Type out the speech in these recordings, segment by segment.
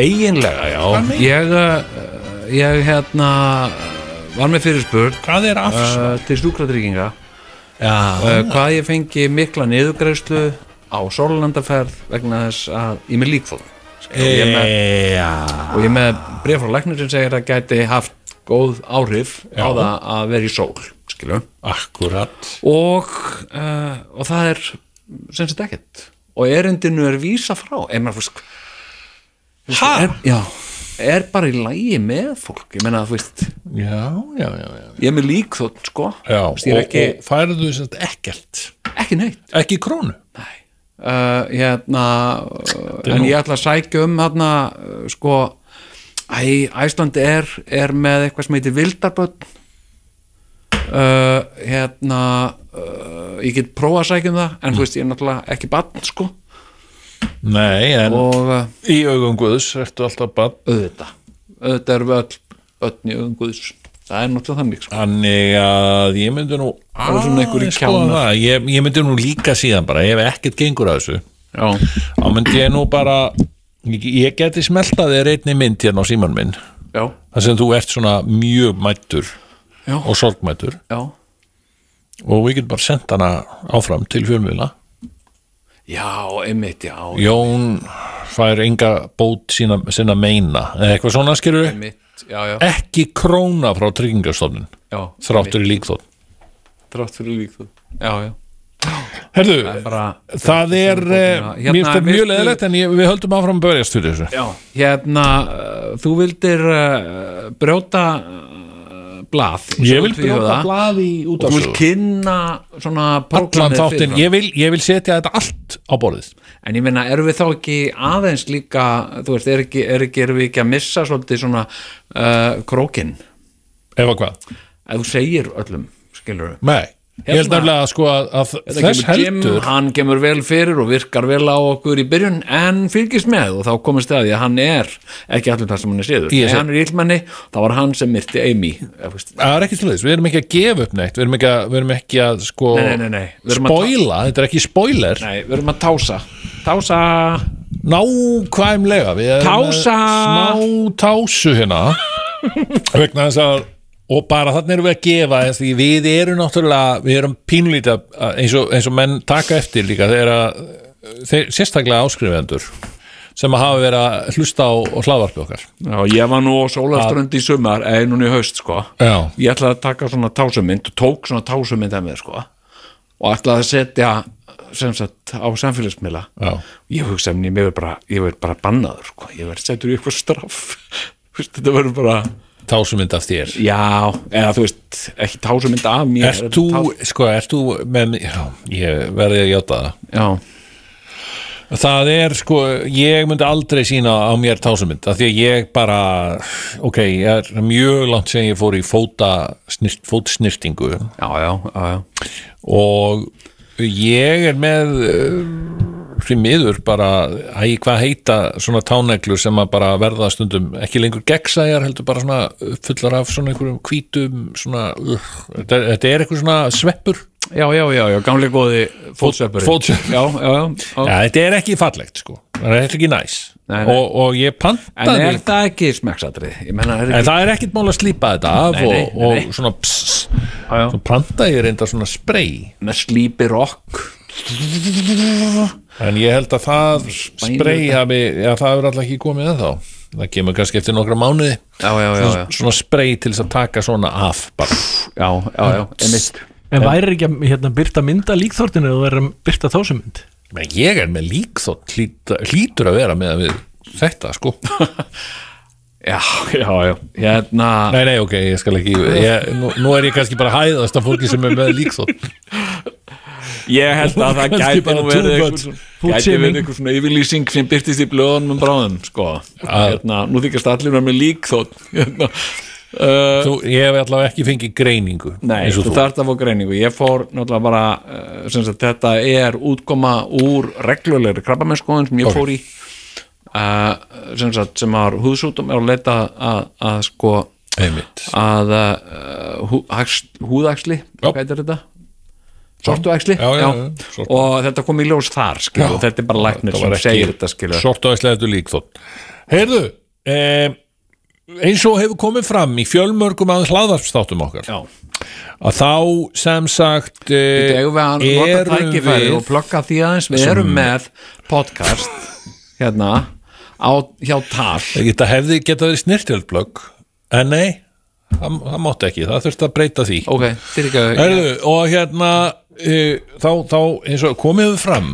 eiginlega, já. Ég, uh, ég hérna var með fyrirspurn Hvað er afslátt? uh, til sjúkratrygginga. Uh, hvað ég fengi mikla niðurgreðslu á Sólandaferð vegna þess að ég með líkfóð og ég er með, já. og ég með bref frá læknir sem segir að gæti haft góð áhrif á Já. það að vera í sól Akkurat. Og, uh, og það er sem sagt ekkert. Og erindinu er vísa frá. Ef maður fyrst? Er, já, er bara í lægi með fólk? Ég meina að þú veist Já, já, já, já. ég er með lík þótt sko Þú er og, ekki, og færðu sem sagt ekkert? Ekki neitt. Ekki krónu? Nei. Uh, hérna en nú- ég ætla að sækja um hérna uh, sko Æ, Æsland er, er með eitthvað sem heitir Vildarbönn uh, hérna uh, ég get prófa að sækja um það en þú veist ég er náttúrulega ekki bann sko Nei, en og uh, í augum Guðs ertu alltaf bann auðvitað. Auðvitað erum við öll öll í öðum guðs. Það er náttúrulega þannig sko. Þannig að ég myndi nú er aðeins skoða kjánar. það. ég, ég myndi nú líka síðan bara ef ekkert gengur að þessu já, þá myndi ég nú bara ég, ég geti smeltað þér einni mynd hérna á síman minn. Já, þar sem þú ert svona mjög mættur já, og sorgmættur já. Og við getum bara sendt hana áfram til fjölmiðla já, einmitt, já Jón fær enga bót sína, sína meina. Eitthvað svona skilur einmitt, já, já, ekki króna frá tryggingastofnun já þráttur í líkþótt þrátt fyrir lík þú já, já, Herðu, bara það er Hérna, hérna, mér finnst þetta mjög leðilegt en ég, við höldum áfram að berjast fyrir þessu. Já, hérna uh, þú vildir uh, brjóta blað. Ég vil brjóta blað í og þú vil kynna svona Allan þáttinn, ég ég vil setja þetta allt á borðið. En ég meina, erum við þá ekki aðeins líka, þú veist, er ekki, er ekki erum við ekki að missa svolítið svona uh, krókin, Ef að hvað? ef þú segir öllum skilur við Nei, ég held Hérna- nefnilega sko að, að Þetta þess heldur hann kemur vel fyrir og virkar vel á okkur í byrjun en fylgist með og þá komist það að því að hann er ekki allir það sem hann er séður. Sé- hann er illmenni, þá var hann sem myrti Amy Það er ekki slúðis, við erum ekki að gefa upp neitt Við erum ekki að, við erum ekki að sko Nei, nei, nei, að Spoila, þetta er ekki spoiler. Nei, við erum að tása. Tása. Nákvæmlega Tása. Smá tásu hérna Vegna þess að Og bara þannig erum við að gefa Því við erum náttúrulega Við erum pínlítið eins eins og menn taka eftir líka Þeir að þeir, Sérstaklega áskrifendur sem að hafa verið að hlusta á, á hlaðvarpi okkar. Já, ég var nú á sólaströnd í sumar eða núna í haust, sko. Já, Ég ætlaði að taka svona tásumynd og tók svona tásumynd af mér, sko. Og ætlaði að setja sem sagt á samfélagsmiðla. Ég hugsa mér, ég verð bara, bara bannaður, sko. Ég verð settur í eitthvað straff. Þetta verður bara, Tásumynd af þér? Já, eða þú veist ekki tásumynd af mér Ert þú, sko, ert þú með, já, ég verði að játa það. Já, Það er sko, ég myndi aldrei sína á mér tásumynd, af því að ég bara ok, ég er mjög langt sem ég fór í fóta snirt, fótsnirtingu. Já, já, já, og ég er með fyrir miður bara æ, hvað heita svona táneglur sem að bara verða stundum ekki lengur gegnsæjar heldur bara svona fullar af svona einhverjum hvítum svona, uh, þetta, þetta er eitthvað svona sveppur. Já, já, já, já, gamli góði fótsveppurinn. fótsveppur. Já, já, já, já. Þetta er ekki fallegt sko. Það er ekki næs. Nei, nei. Og, og ég En pantaði er það ekki smeksatrið? Ég menna, er en ekki það er ekkit mál að slípa þetta af Nei, og, og svona pss, svo pantaði ég reynda svona spray. Slípi rock en ég held að það þetta. hafi, já það hefur alltaf ekki komið ennþá það kemur kannski eftir nokkra mánuði Já, já, já, svona, já, svona spray til þess að taka svona af bara. já, já, já, emitt En væri ekki að hérna, byrta mynda líkþórtinu eða væri að byrta þásumynd? Men ég er með líkþótt hlýt, hlýtur að vera með að við þetta sko Já, já, já, hérna nei nei ok, ég skal ekki ég, nú, nú er ég kannski bara hæðast af fólki sem er með líkþótt Ég held að það gæti nú verið gæti verið einhver svona yfirlýsing sem byrtist í blöðunum um bráðum, sko. Hérna, Nú þykast allir með lík þótt hérna. uh, Þú, ég hef allavega ekki fengið greiningu Nei, þú þarft að fá greiningu. Ég fór náttúrulega bara uh, sagt, þetta er útkoma úr reglulegri krabbamennskoðun sem ég Ok. fór í uh, sem, sagt, sem var húðsútum er að leita að, að sko einmitt. að uh, hú, hax, húðaxli Já. hvað heitir þetta? já, sortu. og þetta kom í ljós þar skilur, og þetta er bara læknir Þetta sem segir þetta skilur sortuæslega lík þótt heyrðu eh, eins og hefur komið fram í fjölmörgum að hlaðvarpstáttum okkar já, að þá sem sagt eh, við erum við því aðeins. Við erum með podcast hérna á, hjá tal. Þetta hefði geta verið snirtjöldblögg en nei, það, það mátti ekki það þurfti að breyta því. Ok, til ekki að Heyrðu, og hérna uh, þá, þá og komið við fram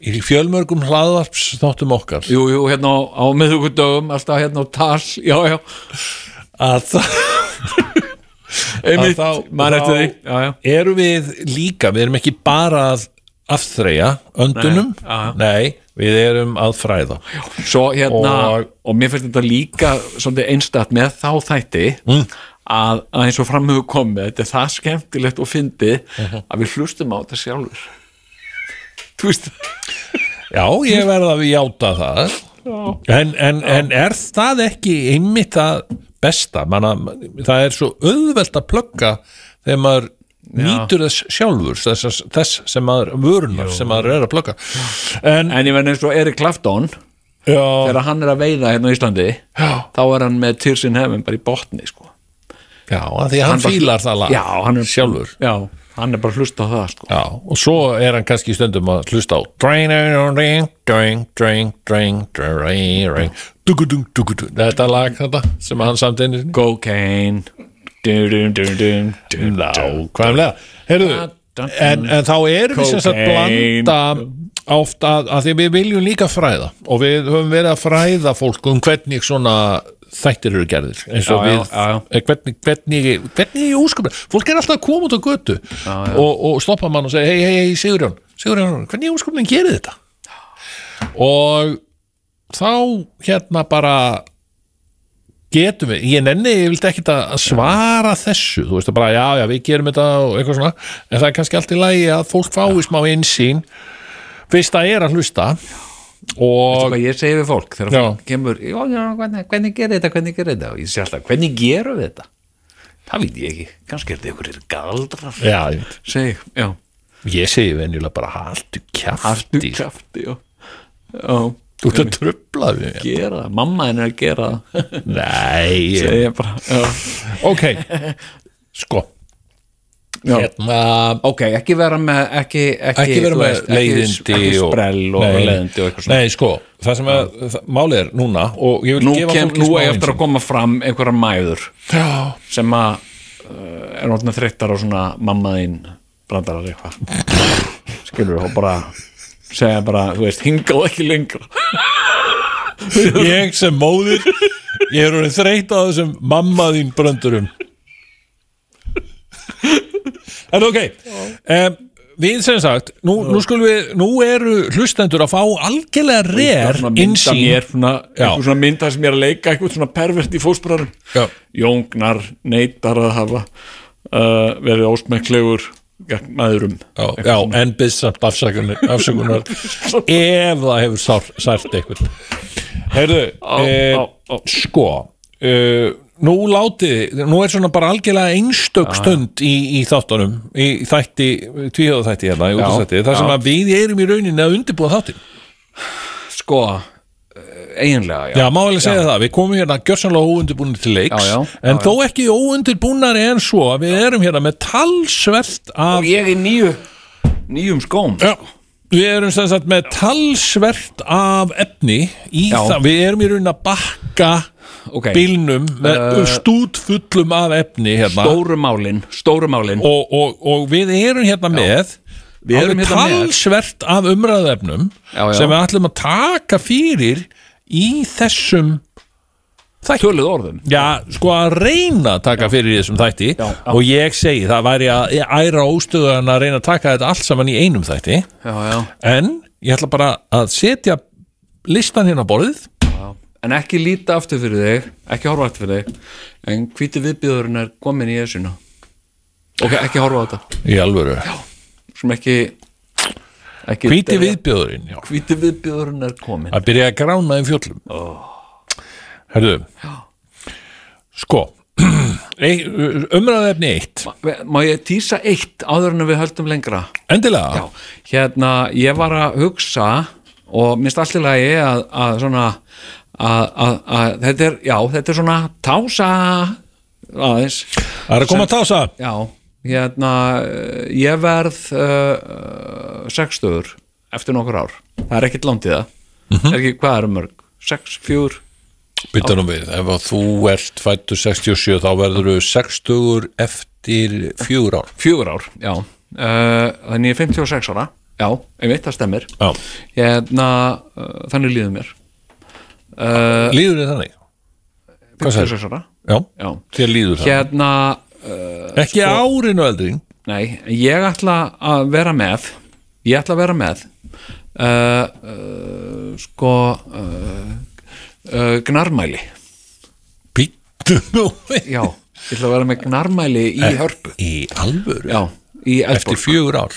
í fjölmörgum hlaðvarps þáttum okkar. Jú, jú, hérna á, á miðugudögum alltaf hérna á tal, já, já. Að það einmitt, maður eftir því já, já, eru við líka, við erum ekki bara að afþreyja öndunum. Nei, nei, við erum að fræða. Svo hérna og, Og- mér finnst þetta líka einstætt með þá þætti Mm. að, að eins og framhugum komið þetta er það skemmtilegt og fyndið Mhm. að við hlustum á þetta sjálfur. Þú veist já, ég verða að játa það. En, en, en er það ekki einmitt það besta? Manna, það er svo auðvelt að plugga þegar maður nýtur þess sjálfur þess, þess sem maður vörunar sem maður er að plugga. En en ég verði eins og Erik Clapton þegar hann er að veiða hérna á Íslandi Já. þá er hann með Tears in Heaven bara í botni sko. já, því hann, Hann bara- fílar það lag já, hann er sjálfur. Já, hann er bara að hlusta á það sko. Já, og svo er hann kannski stundum að hlusta á Þetta lag þetta sem hann samt sinni. Cocaine Nákvæmlega. Heyrðu, en, en þá erum við sem sagt blanda oft að, að því við viljum líka fræða. Og við höfum verið að fræða fólk um hvernig svona þættir eru gerðir. Eins og Já, við, já, já. eh, hvernig, hvernig, hvernig í úskaplega, fólk er alltaf að koma út á götu og, og stoppa mann og segja hei, hei, hei, Sigurjón, Sigurjón, hvernig í úskaplega gerir þetta? Og þá hérna bara getum við, ég nenni ég vildi ekkit að svara þessu þú veist að bara já, já, við gerum þetta og eitthvað svona en það er kannski allt í lagi að fólk fái smá insýn fyrst það er að hlusta og ég segi við fólk? Þegar Já. fólk kemur já, já, hvernig, hvernig gerir þetta, hvernig gerir þetta? Og ég sé alltaf, hvernig gerum við þetta? Það veit ég ekki, kannski er þetta ykkur galdrar. Já, ég veit, segi, já, ég segi venjulega bara haltu hartu kjafti krafti já, já, þú ert að trubla við mér. gera mamma henni er að gera nei, bara, ok. Sko. Já. hérna ok, ekki vera með ekki, ekki, ekki vera þú með veist, leiðindi ekki, og, sprell og nei, leiðindi og eitthvað svona. Nei, sko, það sem að það, málið er núna nú, kem, nú er eftir að koma fram einhverjar mæður já, sem að uh, er orðin þreyttar á svona mamma þín brandarar eitthvað. Skilur og bara segja bara, þú veist, hingað ekki lengra. Ég sem móðir ég er orðin þreytt á þessum mamma þín bröndurum. En ok um, við sem sagt nú, nú skulum við, nú eru hlustendur að fá algjörlega rér svona mynda insýn mér svona, Já. eitthvað svona mynda sem ég er að leika eitthvað svona pervert í fósbræðum. Jóngnar neytar að hafa uh, verið ósmekklegur gegn maðurum. Já, já, en byrð samt afsökunar, ef það hefur sært eitthvað heyrðu eh, sko uh, nú látið, nú er svona bara algjörlega einstök stund í, í þáttunum í þætti, tvíhjóða þætti hérna þar sem að við erum í rauninni að undirbúa þáttin sko, eiginlega Já, má vel segja það, við komum hérna gjörsanlega óundirbúinir til leiks Já, já, en já, þó ekki óundirbúnari en svo að við erum hérna með talsvert af og ég er nýju nýjum skóm. Já, við erum sem sagt með talsvert af efni í Já. það, við erum í raunin að bakka ok, bílnum með Uh, stút fullum af efni hérna. stóru málin stóru málin. Og, og, og við erum hérna með Við erum alveg hérna talsvert af umræðefnum Já, já. sem við ætlum að taka fyrir í þessum þætti. Töluð orðum Já, sko að reyna að taka fyrir í þessum þætti Já, já. og ég segi það væri að æra óstöðan að reyna að taka þetta allt saman í einum þætti. Já, já, en ég ætla bara að setja listan hérna á borðið. Já. en ekki líta aftur fyrir þig ekki horfa aftur fyrir þig en hvíti viðbjöðurinn er komin í þessuna ok, ekki horfa á þetta. Í alvöru. Sem ekki Hvíti viðbjöðurinn, já. Hvíti viðbjöðurinn er komin að byrja að grána í fjöllum. Herðu Sko umræðefni eitt. Má ég tísa eitt áður en við höldum lengra? Endilega. Já, hérna, ég var að hugsa og minnst allir lagi að, að svona að, að, að þetta er, já, þetta er svona tása aðeins. Það er að koma að tása. Já, hérna eh, ég verð uh, sextugur eftir nokkur ár. Það er ekkert langt í það. Er ekki, hvað er mörg? Sex, fjúr? bytta nú við, ef að þú ert fættu 67 þá verður þú 60 eftir fjögur ár. Fjögur ár, já. Uh, þannig ég er 56 ára. Já, einmitt, það stemmir. Já. hérna, uh, þannig líður mér. Uh, líður þið þannig? Hvað sagði? 56 ára. Já, já, þér líður það hérna ekki árinu eldri nei, ég ætla að vera með ég ætla að vera með uh, uh, sko gnarmæli. Býttu nú já, ég ætla að vera með gnarmæli í hörpu. í alvöru, já, í eftir fjögur ár.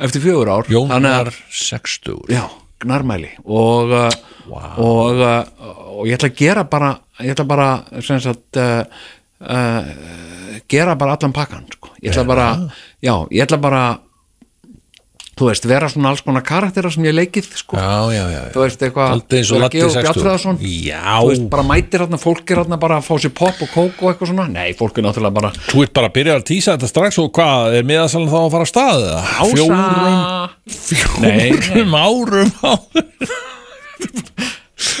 Eftir fjögur ár Jón Þannig að- var 60 já, gnarmæli. Og, uh, og, uh, og ég ætla að gera bara ég ætla bara sem sagt uh, uh, gera bara allan pakkan sko. ég ætla bara já, ég ætla bara þú veist, vera svona alls konar karaktera sem ég leikið sko. já, já, já, þú veist, eitthvað Aldrei eins og vera Laddi Georg 60. Bjarnfreðarsson. Já. þú veist, bara mætir hérna, fólk er hérna bara að fá sér pop og kók og eitthvað svona nei, fólk er náttúrulega bara Þú ert bara að byrja að tísa þetta strax og hvað, er miðasalinn þá að fara að stað eða? ása Nei, Fjórum árum áður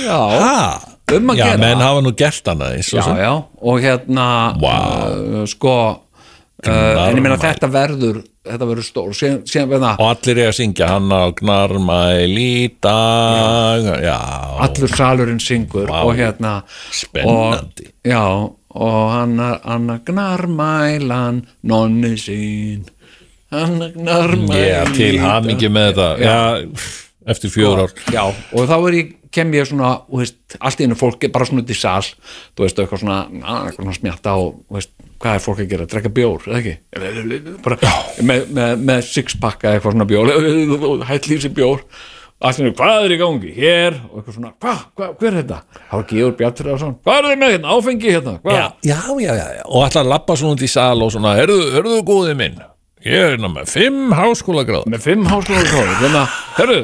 já? Um að Já, gera. menn hafa nú gert og já, sem já, og hérna Vá. uh, sko uh, en ég meina þetta verður þetta verður stór, síðan, síðan verða Og allir er að syngja hann á gnarmæl í dag. Já, allur salurinn syngur Vá. og hérna Spennandi. og, já, og hann hann gnarmælan nonni sín. Hann gnarmælan Já, til hamingi með þetta. Já, eftir fjögur ár. já, og þá er ég kem ég svona, veist, allt í einu fólk er bara svona út í sal, þú veist, eitthvað svona á, eitthvað svona smjatta og, veist, hvað er fólk að gera, drekka bjór, eða ekki? Bara með, með, með sixpakka eitthvað svona bjór, hætt lífsi bjór. Einu, hvað er í gangi hér, og eitthvað svona, hvað, hva, hver er þetta? Það var Georg Bjartur hvað er þið með hérna, áfengi hérna? Hvað? já, já, já, já. Og allar lappa svona út í sal og svona Hörðu, hörðu góðið minn Ég er hérna með fimm háskólagráð með fimm háskóla hérna, herru,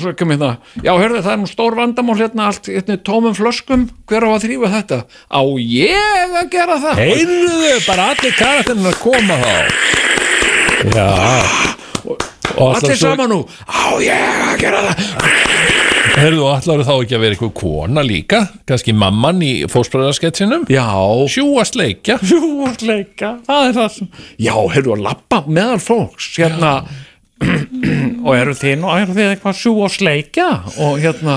svo kem hérna. Já, herru, það er nú stór vandamál hérna allt hérna, tómum flöskum, hver á að þrýfa þetta? Á ég að gera það? Heyrðu, bara allir karakterinn að koma þá. Já allir svo- saman nú, á ég að gera það. Heyrðu, og allar þá ekki að vera eitthvað kona líka? Kannski mamman í fósbræðarsketsinum já, Sjúast leikja. Sjúvastleika það er það sem, já, herru, að lappa meðal fólks, hérna. Og eru þið nú, eru þið eitthvað sjúvastleika og hérna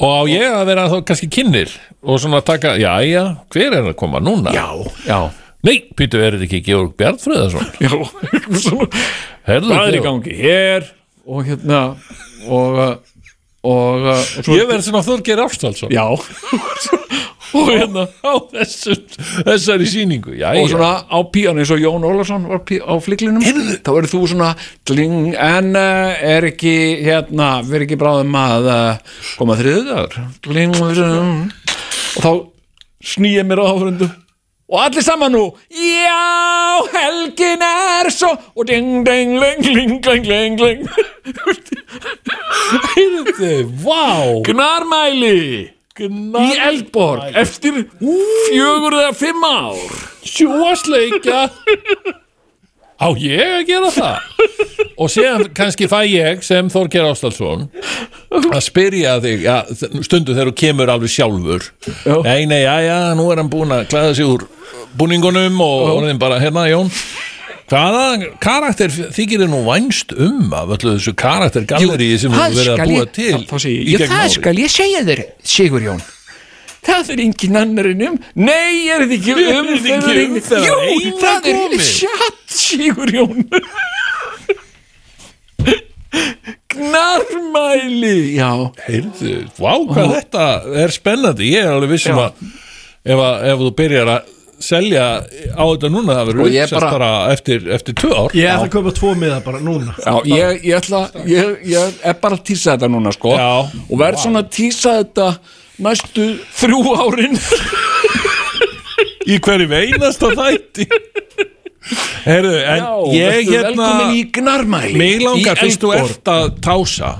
Og á ég að vera þá kannski kynir Og svona taka, já, já, hver er að koma núna? já, já, Nei, Pítu, er þetta ekki Georg Bjarnfriðarsson? já eitthvað svona. Herðu, hvað er í gangi hér? Og hérna og uh, og, uh, og Ég verð svona Þorgeir Ástálsson já. Og hérna á þessu, þessari sýningu já, og svona á pían eins og Jón Ólafsson var á fliklinum þá verður þú svona kling, en uh, er ekki hérna, verður ekki bráðum að uh, koma kling, og þá snýja mér á áfröndu og allir saman nú já, helgin er svo og ding, ding, ling, ling, ling, ling, ling. Heyrðu, vá. Gnarmæli í Eldborg eftir fjögur eða fimm ár. Sjúasleikja á ég að gera það? Og séðan kannski fæ ég sem Þorgeir Ástálsson að spyrja þig já, stundu þegar þú kemur alveg sjálfur. Já. nei, nei, já, já, nú er hann búin að klæða sig úr búningunum og orðin bara, hérna, Jón. Hvaða karakter þykir þið nú vænst um af öllu þessu karaktergalleríi sem þú verið að búa til ég, gegnum það árin? skal ég segja þér Sigur Jón það er engin annarinn um. Nei, er þetta ekki Er um þetta ekki umferðar jú, eina það er komið? sjatt Sigur Jón. Gnarmæli. Já, Heyrðu, vá hvað þetta er spennandi, ég er alveg vissum Já. að ef, að ef þú byrjar að selja á þetta núna það Og verður ég uppsett bara- bara eftir, eftir tvö ár. Ég ætla að kaupa tvo miða bara núna. Já ég, ég ætla ég, ég er bara að tísa þetta núna sko. Já. og verð svona að tísa þetta næstu þrjú árin í hverju einasta þætti Heyrðu, en ég hérna velkomin í Gnarmæli mig langar í fyrst þú Eldborg. ert að tása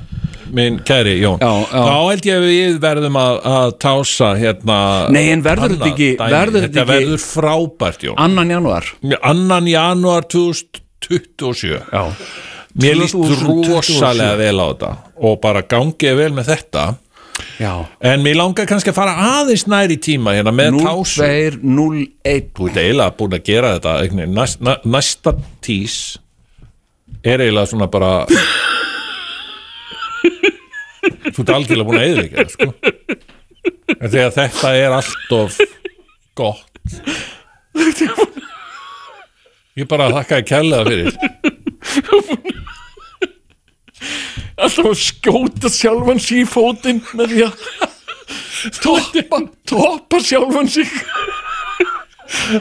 minn kæri Jón Já, já. þá held ég að við verðum að, að tása hérna Nei, en verður þetta annað ekki- dæmi. verður þetta þetta ekki- verður frábært Jón annan januar annan janúar 2027 Já, mér líst 2027. rosalega vel á þetta og bara gangið vel með þetta já. En mér langar kannski að fara aðeins nær í tíma hérna með tásu. 0201 þú ert eiginlega búin að gera þetta næst, næ, næsta tís er eiginlega svona bara þú ert algjörlega búin að eða sko. En þegar þetta er allt of gott. Ég bara þakkaði kærlega fyrir Alltaf að skjóta sjálfan sig í fótinn með því að toppa, toppa sjálfan sig.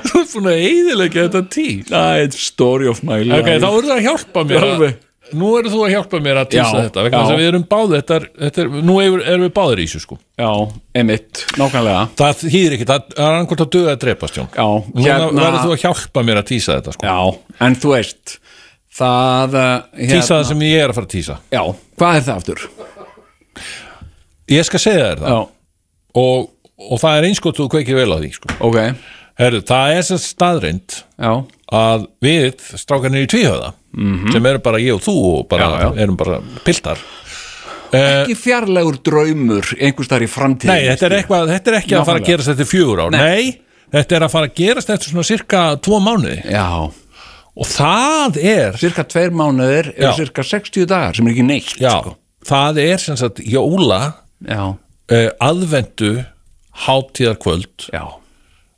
Þú ert búin að eðilega þetta tís Það er story of my life. ok, þá eru það að hjálpa mér að, nú eru þú að hjálpa mér að tísa Já, þetta að við erum báð þetta, er, þetta er, nú erum, við báðir í þessu sko. Já, emitt, nákvæmlega. Það hýðir ekki, það er annarkvort að döða að drepast Jón. Já, Nú verður þú að hjálpa mér að tísa þetta sko. Já, en þú veist Það uh, hérna, tísa það sem ég er að fara að tísa. Já, hvað er það aftur? ég skal segja þér það. Og, og það er einskot þú kveikir vel á því sko. ok. Herru, það er sem staðreind Já, að við strákarnir í tvíhöða sem eru bara ég og þú og bara. Já, já. erum bara piltar. Ekki fjarlægur draumur einhvers þar í framtíð Nei, þetta er, eitthvað, þetta er ekki að fara að gerast eftir fjögur ár. Nei. þetta er að fara að gerast eftir svona cirka tvo mánuði. Já, og það er cirka tveir mánuðir er cirka 60 dagar sem er ekki neitt já, sko. það er sem sagt jóla uh, aðvendu hátíðarkvöld já,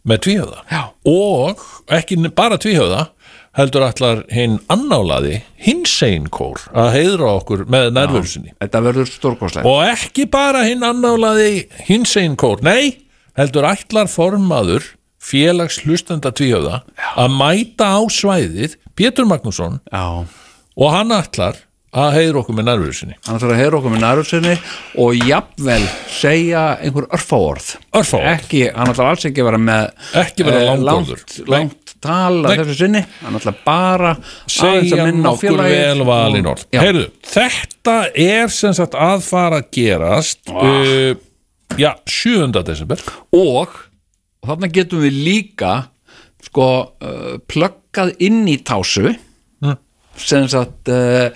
með tvíhöða Já. og ekki bara tvíhöða heldur allar hinn annálaði hinsegin kór að heiðra okkur með nærveru sinni. Þetta verður stórkoslega og ekki bara hinn annálaði hinsegin kór, nei heldur ætlar formaður félags hlustenda tvíhöða að mæta á svæðið Pétur Magnússon Já, og hann ætlar að heiðra okkur með nærveru sinni. Hann þarf að heyra okkur með nærvöldsinni og jafnvel segja einhver örfáorð. Örfá orð. Ekki, hann ætlar alls ekki vera með Ekki vera eh, langt, langt tal að Nei. þessu sinni. Hann ætlar bara segja nokkur vel valin orð. Heyrðu, þetta er sem sagt að fara að gerast uh, já, 7. desember. Og, og þarna getum við líka sko uh, plöggað inn í tásu. Mm. sem sagt uh,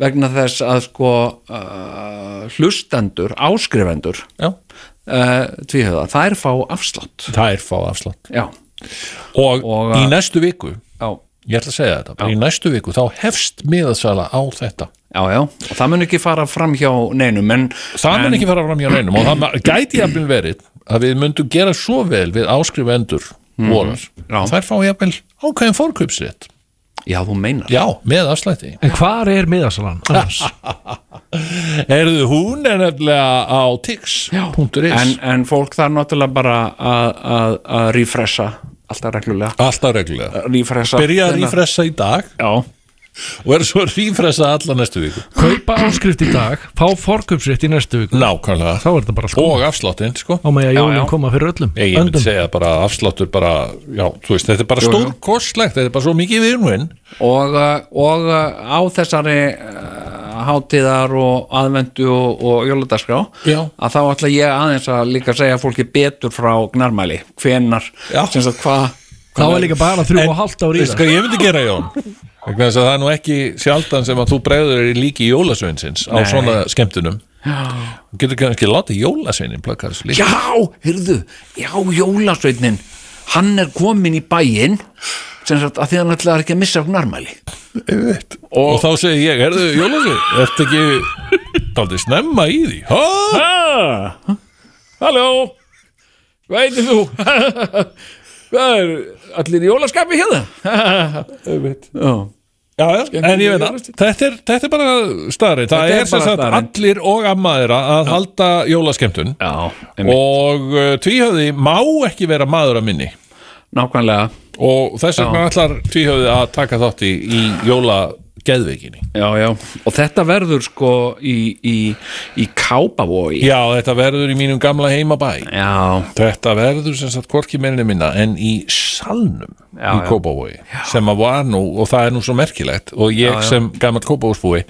vegna þess að sko uh, hlustendur, áskrifendur já, uh, tvíhöða, þær fá afslátt. Er fá afslátt. Já, og, Og, í uh, næstu viku já, ég ætla að segja þetta, bara í næstu viku þá hefst miðasala á þetta. Já, já. Og það mun ekki fara fram hjá neinum en, það mun ekki fara fram hjá neinum. Og það gæti jafnvel verið að við myndum gera svo vel við áskrifendur vorar, Mhm. Já. þær fá jafnvel ákveðin fórkaupsrétt, já, þú meinar. Já, með afslætti. En hvar er miðasalan? annars? Erðu, hún er nefnilega á tix.is en, en fólk þarf náttúrulega bara að, að, að refresha alltaf reglulega. Alltaf reglulega. Refresha byrja að Þennan- rífressa í dag. Já, og er svo að rífressa alla næstu viku. Kaupa áskrift í dag, fá forköpsrétt í næstu viku. Nákvæmlega. Þá er þetta bara sko. Og afsláttinn sko. Á með að jólinn koma fyrir öllum. Ég, ég myndi Öndum. segja bara afsláttur bara já, þú veist, þetta er bara jú. stórkostlegt þetta er bara svo mikið viðnvinn og, uh, og uh, á þessari uh, hátíðar og aðvendu og, og jóladaskrá Já. að þá ætla ég aðeins að líka segja fólki betur frá gnarmæli. Hvenar, Já. sem sagt hvað Þá er líka bara þrjú og hálft ár í það. hvað ég myndi gera Jón vegna þess að það er nú ekki sjaldan sem að þú bregður í líki jólasveinsins á Nei. svona skemmtunum. Þú getur kannski látið jólasveinin plakka þessu líka. Já, heyrðu, já, jólasveitnin hann er komin í bæinn sem sagt að því hann ætlaði ekki að missa gnarmæli. Og, þá segi ég, erðu jólasvein ertu ekki daldið snemma í því? Ha? ha, halló? Hvað heitir þú hvað er allir jólaskapi hérna já. Já, já, en ég veit að þetta er, þetta er bara staðri það Þetta er sem sagt allir og ammaðira að halda jólaskemmtun. Já, og uh, tvíhöfði má ekki vera maður að minni. Nákvæmlega. Og þess vegna ætlar tvíhöfði að taka þátt í, í geðveikinni. Já, já, og þetta verður sko í, í, í kápavói Já, þetta verður í mínum gamla heimabæ. Já, Þetta verður sem sagt hvorki meirinu minna en í salnum í já. Kópavogi sem að var nú, og það er nú svo merkilegt og ég sem gammal Kópavógsbúi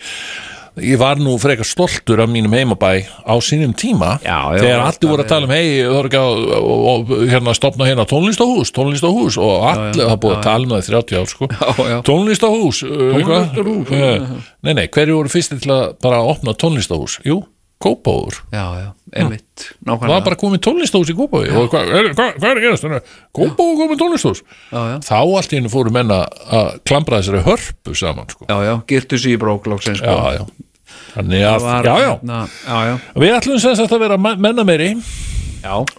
ég var nú frekar stoltur af mínum heimabæ á sínum tíma. Já, já, þegar allir voru að tala um hei, það voru ekki að hérna stopna hérna tónlistahús, tónlistahús og allir, er búið að tala um það í 30 ár sko. Tónlistahús, uh, eitthvað? Tónlistarhús, Eh, nei, nei, hverju voru fyrst til að bara opna tónlistahús? Jú, Kópavogur. Já, já, einmitt það var nákvæmlega bara komið tónlistahús í Kópaví og hvað hva, hva, hva er að gerast? Kópaví komið tónlistahús. Já, já, þá allt í hennu fóru menna að klamra þessari hörpu saman sko. já, já, girtu sér í bróklóksin sko. já, já. Þannig að, var, já, já, hérna, já, já, við ætlum sem sagt að vera menna meiri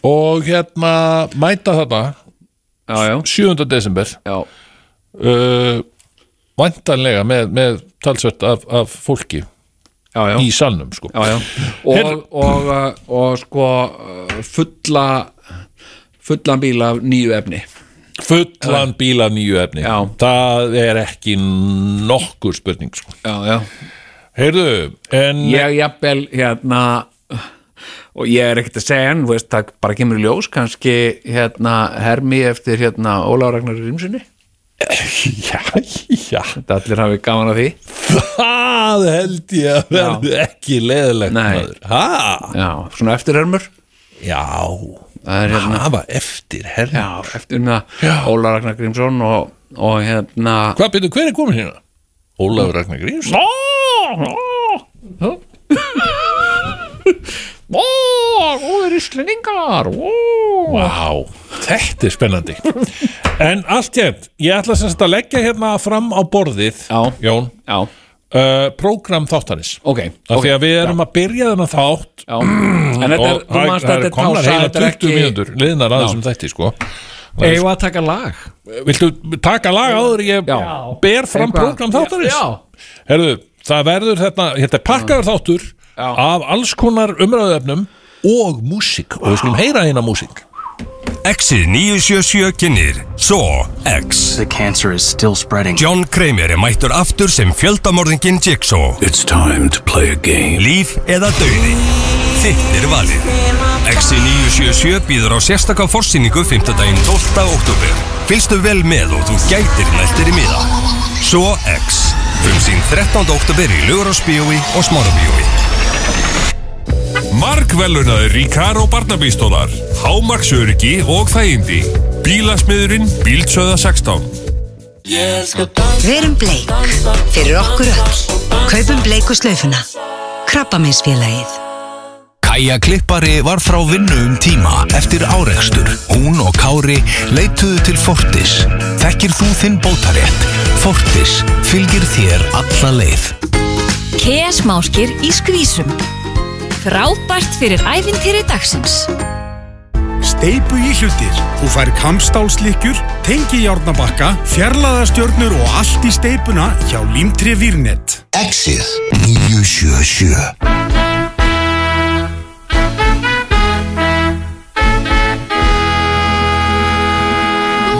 og hérna mæta já, 7. desember. Uh, vantanlega með, með talsvett af, af fólki já, já. í salnum sko. Og, og, uh, og sko uh, fulla fullan bíl af nýju efni fullan bíla nýju efni það er ekki nokkur spurning sko. heyrðu, en ég jafnvel hérna og ég er ekkert að segja en veist, það bara kemur ljós kannski hérna hermi eftir hérna Ólaur Ragnar Rímsunni já, já. Þetta allir hafi gaman af því. Það held ég að verði ekki leðilegt já, svona eftirhermur. Já, það er hérna hafa eftir herr já, eftir hérna. Ólaur Ragnar Grímsson og, og hérna hvað byrju, hver er komin hérna? Ólafur Ragnar Gríms Ó, ó. Ó, góður íslendingar Vá, þetta er spennandi. En allt ég Ég ætla sem sagt að leggja hérna fram á borðið Já. Jón. Já, uh, Prógram þáttarins. Ok, Af ok. því að við erum að byrja þennan þátt. Já. en þetta er, og þú manst það að er þetta er komnar pása heila þetta er 20 ekki mínútur liðnar aðeins um þætti sko. Eigum við að taka lag? Viltu taka lag áður? Ég Já. ber fram Eitthvað- prógram þáttarins? Já. Herðu, það verður þetta, þetta er pakkaður þáttur. Af alls konar umræðuefnum og músík og við skulum heyra hérna músík Exið 977 kynir Saw X The cancer is still spreading. John Kramer er mættur aftur sem fjöldamorðingin Jigsaw It's time to play a game. Líf eða dauði Þitt er valið Exið 977 býður á sérstaka forsýningu 5. daginn 12. oktober Fylgstu vel með og þú gætir nættir í miða Saw X Frumsýn 13. oktober í Lugurásbíói og Smárabíói Markvelunaður Ríkaro barnabístólar Hámaksöryggi og þægindi Bílasmiðurinn Bílsöða 16 Verum bleik fyrir okkur öll. Kaupum bleiku slaufuna. Krabbaminsfélagið. Kaja klippari var frá vinnu um tíma eftir árekstur. Hún og Kári leituðu til Fortis. Þekkir þú þinn bótarétt? Fortis fylgir þér alla leið. Keasmáskir í skvísum. Frábært fyrir ævintýri dagsins. Steipu í hlutir. Þú fær kampstálslikkjur, tengi járnabakka, fjarlæðastjörnur og allt í steipuna hjá Límtri Vírnet. Exið 977 Þú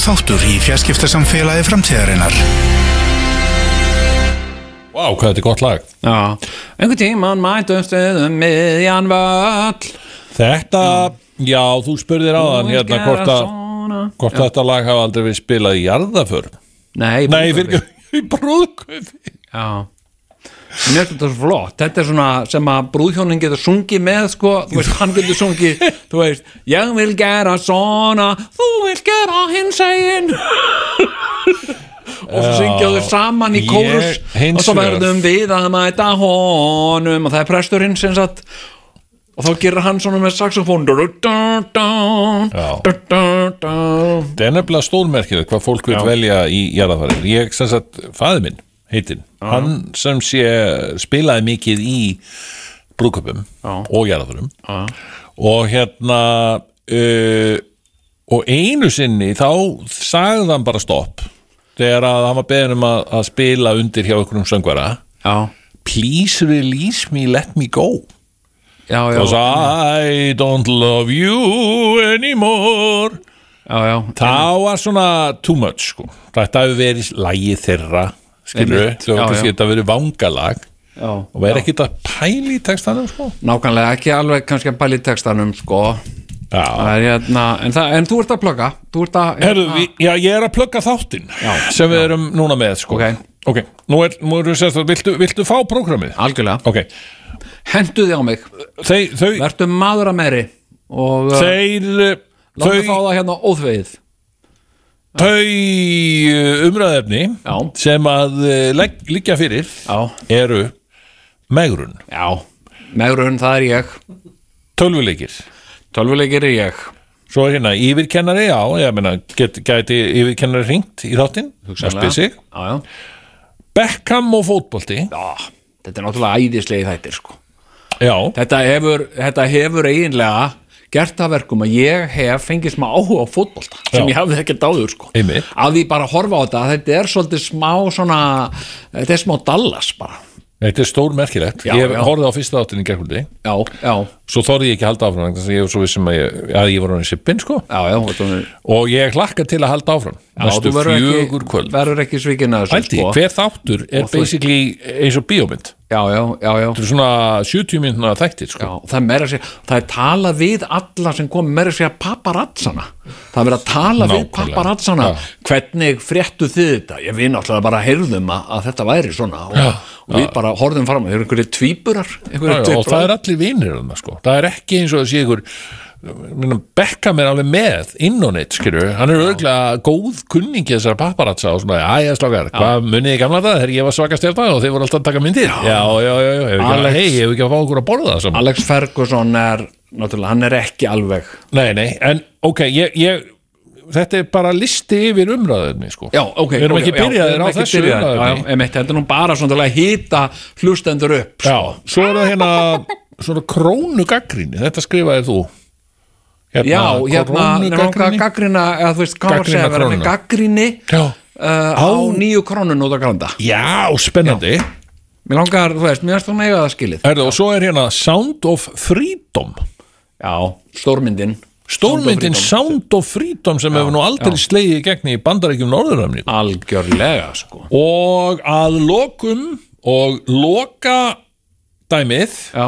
nútímalegu þáttur í fjarskiptasamfélagi framtíðarinnar. Vá, hvað þetta er gott lag. Já, einhvern tímann mætumst við um miðjan völl. Þetta, já, þú spurðir á þann hérna hvort að hvort þetta lag hafa aldrei verið spilað í jarðaför Nei, Nei, brúðkaupi. fyrir í brúðkaupi. Já Mér finnst þetta svo flott, þetta er svona sem að brúðhjónin getur sungið með sko, þú veist, hann getur sungið þú veist, ég vil gera svona þú vil gera hins egin og svo syngja þau saman í ég- kórus. hins og svo verðum við að mæta honum. Og það er presturinn sem sagt. Og þá gerir hann svona með saxofón. Það er nefnilega stórmerkilegt hvað fólk vil velja í jarðafærin Ég, sem sagt, fæði minn heitinn, hann sem sé spilaði mikið í brúðköpum Já. og jarðafærum Já. og hérna uh, og einu sinni þá sagði hann bara stopp þegar að hann var beðin um að, að spila undir hjá einhverjum söngvara. Já, Please release me, let me go. Já, já, Because I don't love you anymore. Já, já. Það var svona too much sko. Þetta hefur verið lægið þeirra skilur já, já. þetta verið vangalag já. og verið ekki þetta pæli í textanum sko. nákvæmlega ekki alveg kannski að pæla í textanum sko Já, er hérna, en, það, en þú ert að plugga að við, já, ég er að plugga þáttinn Já, sem við erum núna með sko. Ok. ok, nú er, nú er sérst, viltu, viltu fá prógramið? Algjörlega, Ok, hendu þig á mig Vertu maður að meiri Og uh, þeir láttu fá þau, það hérna óþvegið þau uh, umræðefni Já. sem að legg, liggja fyrir Já, eru megrun, já. Megrun, það er ég. Tölvuleikir. Tölvuleikir er ég. Svo er hérna yfirkennari, já, ég meina, get, gæti yfirkennari hringt í þáttinn, það spyr sig. Já, já. Beckham og fótbolti, Já, þetta er náttúrulega æðislegi þættir sko. Já, þetta hefur, þetta hefur eiginlega gert það verkum að ég hef fengið smá áhuga á fótbolta sem Já. ég hafði ekkert áður sko Einmitt. að því bara horfa á þetta, þetta er svolítið smá svona, þetta er smá Dallas bara, þetta er stór merkilegt. Já, ég já. horfði á fyrsta þáttin í gerkvöldi, já, já svo þorði ég ekki að halda áfram, þannig að ég var svo vissum að ég, að ég var hann í sippin, sko, já, já, þetta er og ég hlakka til að halda áfram, næstu þú verður fjögur ekki, kvöld. verður ekki svikin að þessu Hældi, sko hver þáttur er basically eins og bíómynd. Já, já, já, já, Þetta er svona 70 mínúna þættir, sko. já, það er meira að segja það er talað við alla sem kom meira að segja paparazzana það er verið að tala við Nákvæmlega. paparazzana Já. hvernig fréttu þið þetta ég við náttúrulega bara heyrðum að, að þetta væri svona og, og við bara horfðum fram þeir eru einhverju tvíburar, Já, einhverju já, og það er allir vinir þarna, sko. það er ekki eins og að sé minna, Beckham er alveg með innonitt, skilur, hann er auðvitað góð kunningi þessara paparazza og svona, æja slokar, hvað munið í gamla dag þegar ég var svaka stjálta og þeir voru alltaf að taka myndir já, já, já, hei, hefur ekki að fá okkur að borða það saman? Alex Ferguson er náttúrulega, hann er ekki alveg nei, nei, en ok, ég, ég þetta er bara listi yfir umræðinni, sko. Já, ok, við erum ok, ekki byrjaðir á ekki þessu umræðinni þetta er nú bara svona að hýta hlustendur upp já, svo er það hérna svona krónu gaggrinni, þetta skrifaði þú hérna, Já, hérna, að gaggrina eða þú veist, að krónuna. gaggrinni já, uh, á nýju krónun út á galanda já, spennandi. Mér langar, þú veist, mér erst það mega það skilið. Herðu, og svo er hérna Sound of Freedom. Já, stórmyndin. Stórmyndin Sound of Freedom. Sem hefur nú aldrei slegið í gegn í bandarækjum norðuröfni Algjörlega, sko. Og að lokum og loka dæmið Já,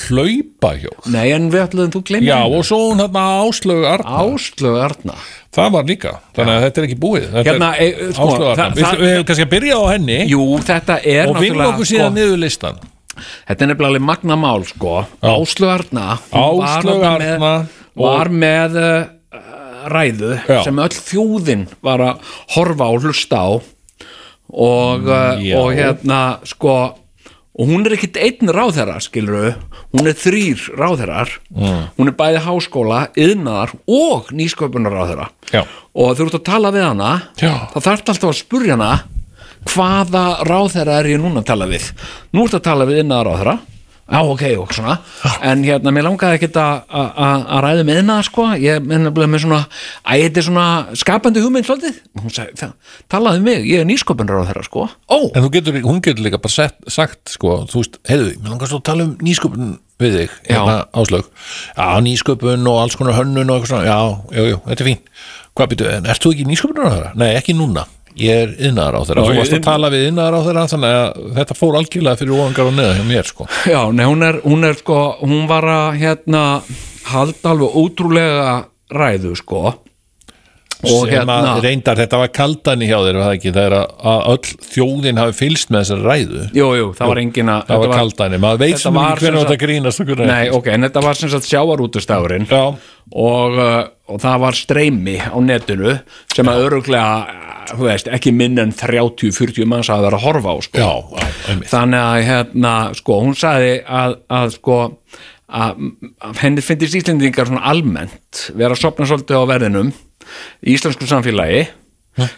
er hlaupahjól. Nei, en við ætluðum þú glemir Já, og svo hún hérna Áslögu Arna. Áslögu Arna. Það var líka, þannig að þetta er ekki búið. Hérna, er e, sko, Áslögu Arna Við hefum kannski að byrja á henni Jú, þetta er og vinna okkur síðan sko, niður listan Þetta er nefnilega magna mál, sko. Áslögu Arna Áslögu Arna Var með uh, ræðu Já. sem öll þjóðin var að horfa og hlusta á. Og, uh, og hérna sko og hún er ekkit einn ráðherra skiluru, hún er þrýr ráðherrar Mm. hún er bæði háskóla yðnaðar og nýsköpunar ráðherra Já. og þú ert að tala við hana Já. þá þarf alltaf að spurja hana hvaða ráðherra er ég núna að tala við nú ert að tala við yðnaðar ráðherra já ok og svona. En hérna mér langaði ekkert að- að ræða með það sko. Ég menna með svona að þetta er svona skapandi hugmynd svolítið. Hún sagði, "Það- talaðu um mig, ég er nýsköpunar á þeirra sko. Ó, En þú getur, hún getur líka bara sett, sagt sko, þú veist, heyrðu, mér langar svo að tala um nýsköpun við þig, hérna áslög Já, nýsköpun og alls konar hönnun og eitthvað svona, já, jú, jú, þetta er fín Hvað býtu, en ert þú ekki nýsköpunar á þeirra? Nei, ekki núna, ég er yðnaðar á þeirra Þú varst að tala við yðnaðar á þeirra þannig að þetta fór algjörlega fyrir ofangar og neða hjá mér, sko. Já, nei hún er, hún er sko hún var að hérna halda alveg ótrúlega ræðu sko og hérna reyndar, þetta var kaldan í hjá var það er að, öll þjóðin hafi fylst með þessari ræðu. Jú, jú, það var engin að það var kaldan, maður veit sem ekki hvernig þetta grínast Nei, ok, en þetta var sem sagt sjávarútustagurinn Já. og, uh, og það var streymi á netinu sem að öruglega, þú veist, ekki minn en 30-40 manns að vera að horfa á sko. Já, einmitt. þannig að hérna, sko, hún sagði að, að sko að henni finnist Íslendingar svona almennt vera að sopna svolítið á verðinum í íslensku samfélagi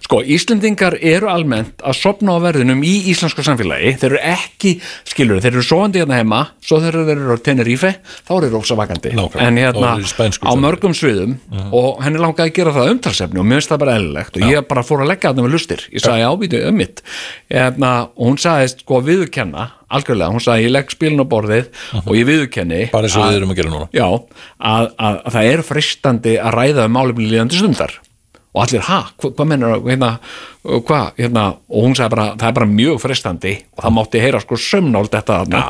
sko, Íslendingar eru almennt að sopna á verðinum í íslensku samfélagi. Þeir eru ekki, skilur þeir eru sofandi hérna heima, svo þeir eru Tenerife þá eru þeir rosa vakandi. En hérna, á mörgum sviðum og henni langaði að gera það umtalsefni og mér finnst það bara eðlilegt og ég bara fór að leggja þetta með lustir. Ég sagði ábýtu um mitt. Hérna, og hún sagði sko viðurkenna algjörlega, hún sagði ég legg spilin á borðið ég bara eins og að- við erum að já, að, að, að það er fristandi að ræða um og allir, ha, hvað hva menur hérna, hvað, hérna, og hún sagði bara það er bara mjög fristandi og það mátti heyra sko sömnáld þetta þarna.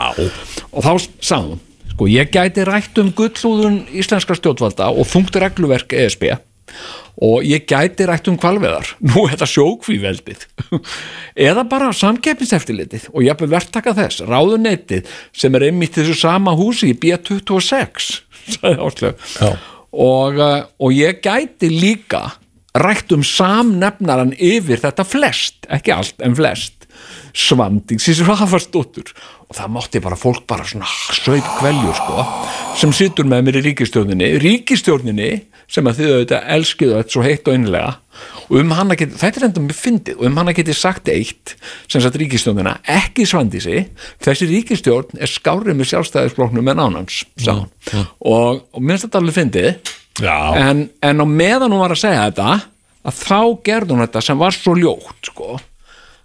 Og þá sagði hún, sko, ég gæti rætt um gullúðun íslenska stjórnvalda og þungt regluverk ESB og ég gæti rætt um kvalveðar nú er þetta sjókvíveldið. Eða bara samkeppniseftilitið og ég hafði verktaka þess, ráðunettið sem er einmitt þessu sama húsi í B26 sagði Áslaug. Já. og, uh, og ég gæti líka rætt um samnefnaran yfir þetta flest, ekki allt en flest svandings í svafarstóttur og það mátti bara fólk bara svona sög kveljur sko sem situr með mér í ríkistjórninni ríkistjórninni sem að þið auðvitað elskiðu þetta svo heitt og einlega og um hana geti, þetta er enda mjög fyndið. Og um hana geti sagt eitt sem sagt ríkistjórnina, ekki svandísi. Þessi ríkistjórn er skárið með sjálfstæðisfloknum en ánans hún. Og, og minnst þetta alveg fyndið. En, en á meðan hún var að segja þetta að þá gerði hún þetta sem var svo ljótt sko.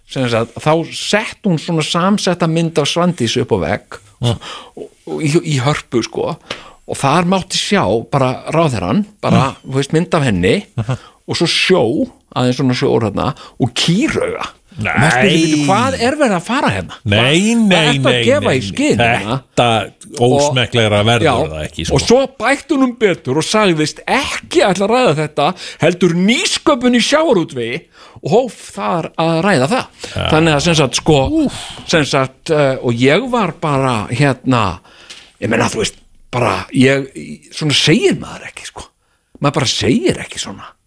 Sagt, þá sett hún svona samsetta mynd af Svandís upp á vegg og, og í, í hörpu sko. Og þar mátti sjá bara ráðherran, bara þú veist, mynd af henni og svo sjó aðeins svona sjór hérna og kýrauga Nei. og maður spyrir, "Bíddu, hvað er verið að fara hérna? Nei, nei, nei, að gefa í skyn hérna? Þetta ósmekklegra verður það ekki sko. og svo bætti hún um betur og sagðist ekki ætla að ræða þetta heldur nýsköpun í sjáarútvegi og hóf þar að ræða það. Þannig að sem sagt sko sem sagt uh, og ég var bara hérna ég menna þú veist bara ég, svona segir maður ekki sko. Maður bara segir ekki svona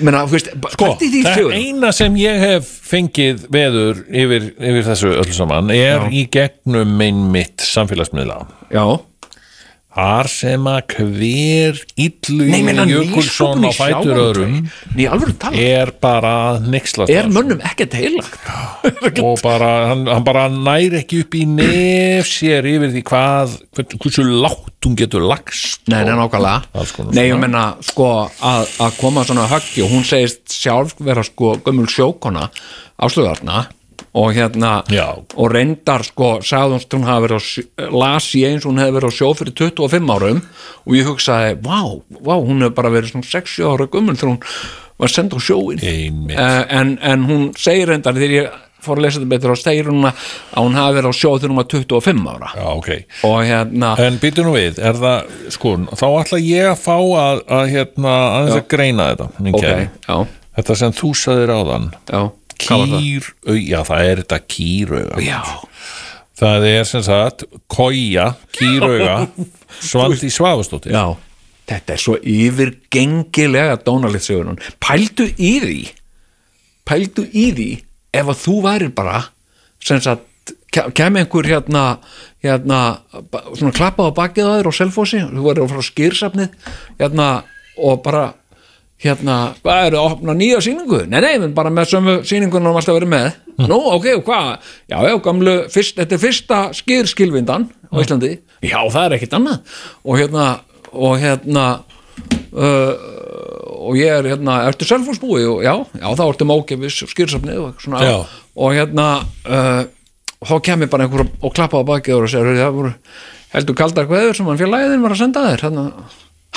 menna veist Sko, það eina sem ég hef fengið veður yfir, yfir þessu öll saman er í gegnum minn mitt samfélagsmiðla já Þar sem að hver illu Jökulsson á fætur öðrum er bara nixlast er mönnum ekkert heilagt? Og bara, hann, hann bara næri ekki upp í nef sér yfir því hvað hversu látt hún getur lagst Nei, nei, og nákvæmlega. Nei, ég menna, sko, að, koma svona höggi og hún segist sjálf vera sko gömul sjókona áslöðarna og hérna Já. og reyndar sko sagði hún hafi verið á las ég eins og hún hefði verið á sjó fyrir 25 árum og ég hugsaði, vá, vá hún hefur bara verið svona 60 ára gömul þegar hún var senda á sjóin uh, en, en hún segir reyndar þegar ég fór að lesa þetta betur segir hún að hún hafi verið á sjó þegar hún var 25 ára Já, ok og hérna En býtu nú við, er það, sko, þá ætla ég að fá að, að hérna, aðeins að greina þetta, minn ok, kæri. já, Þetta sem þú saðir já Hvað var það? Kýr, já, það er þetta kýrauga. Já, Það er sem sagt, kója, kýrauga, svandi svafastóttir. Já, þetta er svo yfirgengilega dónalegt sögur hún. Pældu í því pældu í því ef að þú værir bara sem sagt, ke- kæmi einhver hérna hérna, svona klappað á bakið á þér og selfósi, þú fara á skýrsafnið hérna og bara hérna, hvað eru að opna nýja sýningu? Nei, nei, bara með sömu sýningunum alltaf verið með. Nú, ok, og hvað? Já, já, gamlu, fyrst, þetta er fyrsta skýrskilvindan á Íslandi. Já, það er ekkit annað. Og hérna, og hérna uh, og ég er hérna, ertu selfhúsbúi og já, já, þá ertu mókefis skýrsafnið og svona. Já. og hérna uh, þá kemur bara einhver og klappa á bakið og segir, það voru heldur kaldar kveður sem hann félagin var að senda þér? Hérna,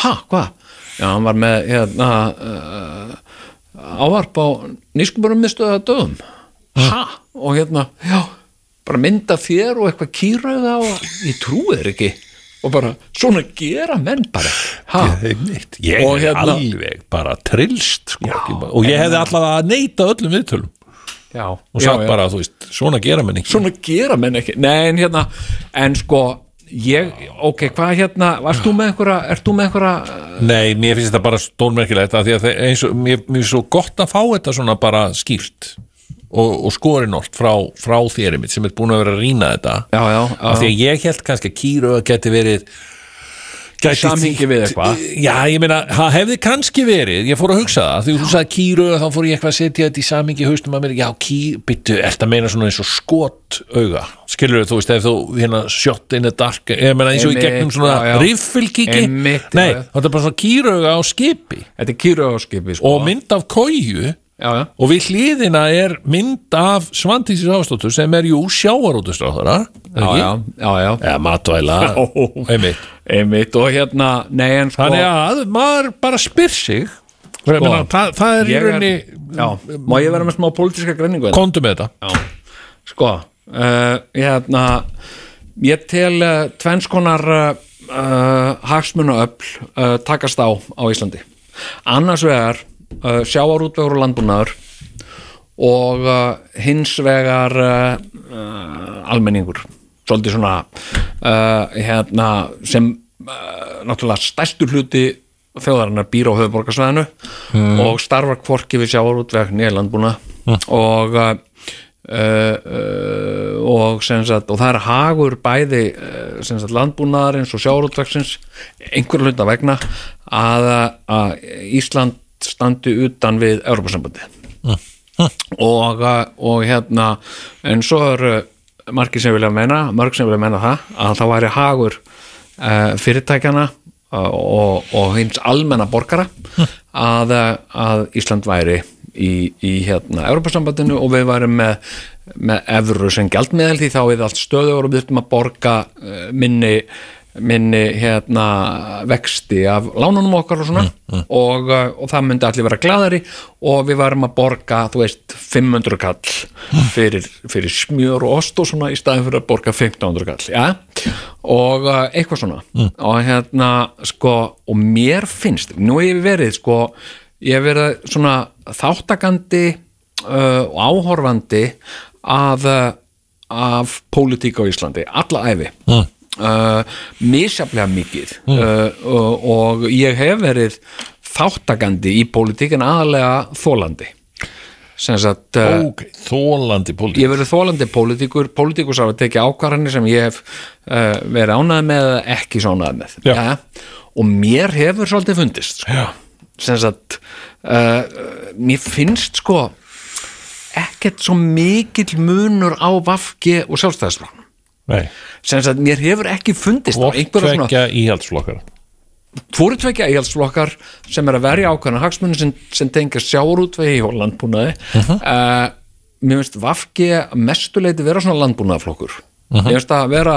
ha, hvað? Já, hann var með hérna uh, ávarp á nýskuburum mistuða dögum ha, og hérna já, bara mynda þér og eitthvað kýrauða og ég trúi þér ekki. Og bara, svona gera menn bara. Ha, Einmitt. ég Og hérna- alveg bara trillst sko, ekki bara- og ég hefði allavega að neita öllum viðtölum. Já, og sagt bara, þú veist, svona gera menn ekki. Svona gera menn ekki. Nei en hérna, en sko ég, ok, hvað hérna varst þú með einhverja, ert þú með einhverja Nei, mér finnst þetta bara stórmerkilegt að því að eins og, mér, mér finnst svo gott að fá þetta svona bara skýrt og, og skorinort frá, frá þér sem er búin að vera að rýna þetta. Já, já, af því að ég held kannski að kýru að geti verið gæti samhengi við eitthvað. Já, ég meina, það hefði kannski verið ég fór að hugsa það, því þú sagði kýru þá fór ég eitthvað að setja þetta í samhengi haustum að mér, já, kýru, byttu, að meina svona eins og skot auga, skilur þú veist, ef þú hérna shot in the dark, ég meina eins og í gegnum svona riffilkiki nei, þetta er bara svona kýru auga á skipi. Þetta er kýru á skipi sko. og mynd af kóju já, já, og við hliðina er mynd af Svandísis Hafstóttur sem er jú já. eða matvæla. Einmitt. Einmitt og hérna, nei sko þannig að maður bara spyr sig sko, meina, það, það er í rauninni má ég vera með smá pólitíska greiningu hérna? kontu með þetta. Sko uh, hérna ég tel uh, tvennskonar uh, uh, hagsmunaöfl uh, takast á á Íslandi. Annars vegar uh, sjávarútvegur og landbúnaður og uh, hins vegar uh, uh, almenningur. Svolítið svona uh, hérna sem náttúrulega stærstur hluti þjóðarinnar býr á höfuborgarsvæðinu og starfar hvorki við sjávarútveg nýja landbúna og uh, Uh, og, sagt, og það er hagur bæði uh, landbúnaðarins og sjárótvaksins einhverju hluta vegna að, að Ísland standi utan við Europasambandi og, uh, og hérna en svo eru margir sem vilja meina, mörg sem vilja meina það að það væri hagur uh, fyrirtækjana uh, og, og hins almenna borgara að, uh, að Ísland væri í, í hérna Europasambandinu og við værum með, með evru sem gjaldmiðal því þá er allt stöður og við þurfum að borga uh, minni minni hérna vexti af lánunum okkar og svona. Og, uh, og það myndi allir vera gladari og við varum að borga þú veist 500 kall fyrir, fyrir smjör og ost og svona í staðin fyrir að borga 1500 kall ja? og uh, eitthvað svona. Og hérna sko og mér finnst, nú hef ég verið sko ég hef verið svona þáttakandi uh, og áhorfandi af, af pólitík á Íslandi, alla æfi Mm. Uh, misjaflega mikið. Uh, og, og ég hef verið þáttakandi í pólitík en aðalega þólandi sagt uh, ok, þólandi pólitík. Ég verið þólandi pólitíkur. Pólitíkus hafa tekið ákvarðanir sem ég hef uh, verið ánæði með eða ekki svo ánæði með. Ja, og mér hefur svolítið fundist sko. sagt uh, mér finnst sko ekkert svo mikill munur á Vafki og sjálfstæðisflokk sem sagt mér hefur ekki fundist á einhverja svona tvekja íhaldsflokkar fóru tvekja íhaldsflokkar sem er að verja ákvæðan hagsmunni sem, sem tengja sjárútvegi og landbúnaði uh mér finnst að mestuleiti vera svona landbúnaðaflokkur mér finnst að vera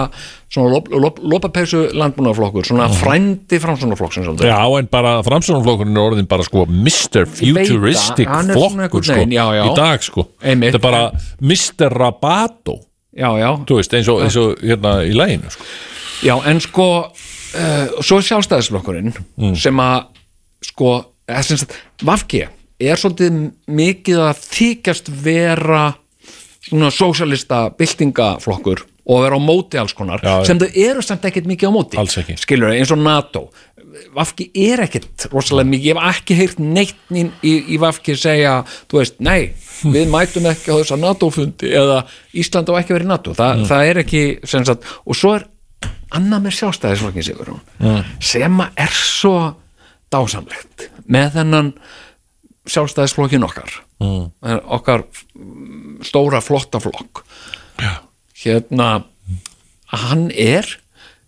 svona lop, lop, lopapeysu landbúnaðaflokkur svona frændi framsónaflokksins svolítið. Já, en bara framsóknarflokkurinn er orðin bara sko Mr. Futuristic flokkur sko, í dag sko Einmitt. Þetta er bara Mr. Rabato já, já, þú veist, eins og, eins og hérna í læginu sko. Já, en sko uh, svo er sjálfstæðisflokkurinn sem að sko, sagt, Vafki er svolítið mikið að þykjast vera svona sósialista byltingaflokkur og vera á móti alls konar Já, sem þau eru samt ekkert mikið á móti. Skilur eins og NATO Vafki er ekkert rosalega mikið. Ég hef ekki heyrt neitt í, í, Vafki segja, þú veist, nei við mætum ekki á þessa NATO-fundi eða Ísland á ekki verið NATO. Þa, það er ekki, sem sagt, og svo er annað með sjálfstæðisflokkin sigur hún sem að er svo dásamlegt með þennan sjálfstæðisflokkin okkar. Mm. Það okkar mm, stóra flotta flokk. Já. hérna hann er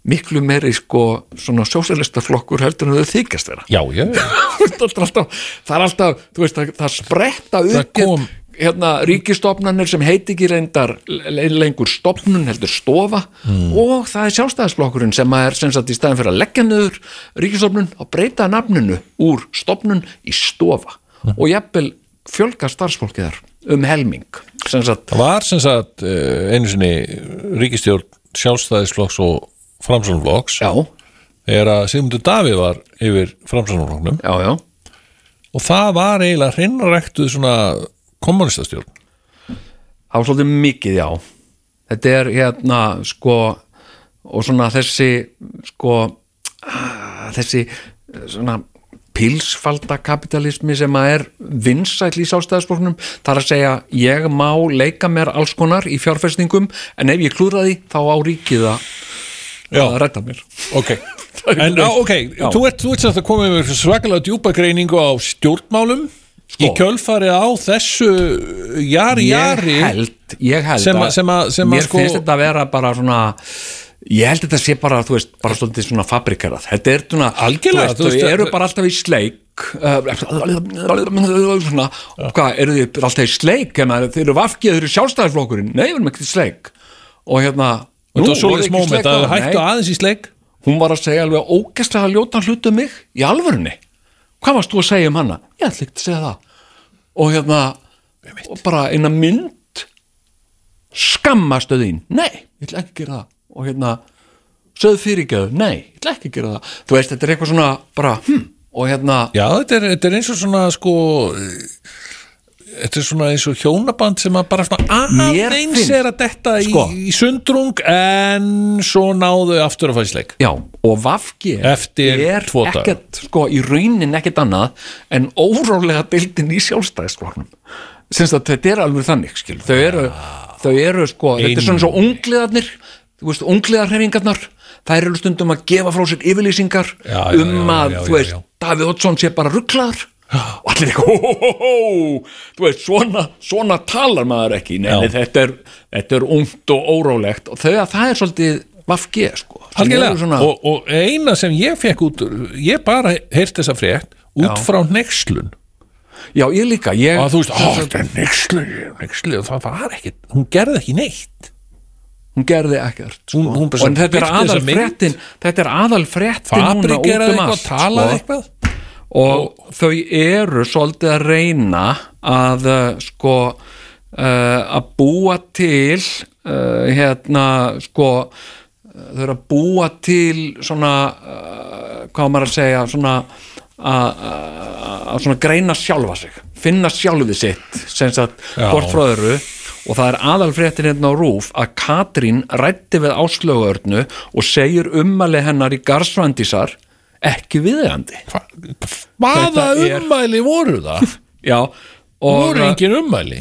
miklu meiri sko svona sósjalista flokkur heldur en þau þykjast vera Já, já, já. það er alltaf, þú veist, það, það spretta upp kom- hérna, ríkistofnanir sem heiti ekki reyndar le- lengur stofnun heldur stofa Mm. og það er sjálfstæðisflokkurinn sem er sem sagt í staðin fyrir að leggja niður ríkistofnun og breyta nafninu úr stofnun í stofa Mm. og jafnvel fjölga starfsfólkið þar um helming sem sagt, Það var sem sagt eh, einu sinni ríkistjórn sjálfstæðisflokks og framsóknflokks já, þegar að Sigmundur Davíð var yfir já og það var eiginlega hreinræktuð svona kommunistastjórn það var svolítið mikið, já. Þetta er hérna sko og svona þessi sko ah, þessi eh, svona pilsfaldakapitalismi sem að er vinsæll í sástæðarsfloknum það er að segja ég má leika mér alls konar í fjárfestingum en ef ég klúðra því þá á ríkið að að redda mér. Ok, en á, ok Já. þú ert, þú ert samt að koma með svakalega djúpa greiningu á stjórnmálum. Í kjölfari á þessu jari jari ég held, ég held sem að- að- að mér sko- finnst þetta að vera bara svona ég held þetta sé bara, þú veist, bara svolítið svona fabrikerað, þetta er svona Algjörlega, þú þú veist, þau eru að- bara alltaf í sleik uh, svona, og hvað, eru þið alltaf í sleik? Þeir eru vafkið, þeir eru sjálfstæðarflokkurinn nei, við erum ekki í sleik. Og hérna, Þetta var voru svoleiðis ekki í moment sleik að þá? þau hættu aðeins í sleik hún var að segja alveg ógæslega ljótan hlutu um mig í alvörunni. Hvað varst þú að segja um hana? ég ætla ekki að segja það. Og hérna og bara eina mynd skammastu þín. Nei, ég ætla ekki að gera það. Og hérna, sögðu fyrirgjöðu nei, ég ætla ekki að gera það. Þú veist, þetta er eitthvað svona bara, hm, og hérna Já, þetta er, þetta er eins og svona sko þetta er svona eins og hjónaband sem að bara svona aðeins er að detta í, Sko. í sundrung en svo náðu aftur að fara í sleik. Já, og Vafki Eftir er ekkert, sko, í raunin ekkert annað en órólega deildin í sjálfstæðisflokknum. Sinns að þetta er alveg þannig, skil þau eru, þau eru sko, þetta er svona svo ungliðarnir þú veist, ungliðarhefingarnar þær eru stundum að gefa frá sér yfirlýsingar Já, já, um að, já, þú veist. Davíð Oddsson sé bara rugglaður og allir eitthvað, hó, hó, hó, þú veist, svona, svona talar maður ekki, nei, þetta er þetta er ungt og órólegt. Og að það er svolítið Vafki, sko. Svona, og, og eina sem ég fekk út ég bara heyrst þessa frétt út Já. frá nexlun Já, ég líka ég, og þú veist, þetta er nexlu, nexlu og það var ekki, hún gerði ekki neitt. Hún gerði ekkert sko. Hún- hún og þetta er aðal fréttin þetta er aðal fréttin Fabrik geraði um eitthvað, talaði sko. eitthvað og þau eru svolítið að reyna að uh, sko uh, að búa til uh, hérna sko þau eru að búa til svona hvað maður að segja svona að greina sjálfa sig finna sjálfið sitt sem sagt hvort frá öðru. Og það er aðalfréttin hérna á Rúf að Katrín rætti við áslöguörnu og segir ummali hennar í Garsvandísar ekki viðeigandi. Hvaða Þetta er- ummæli voru það? já voru engin ummæli?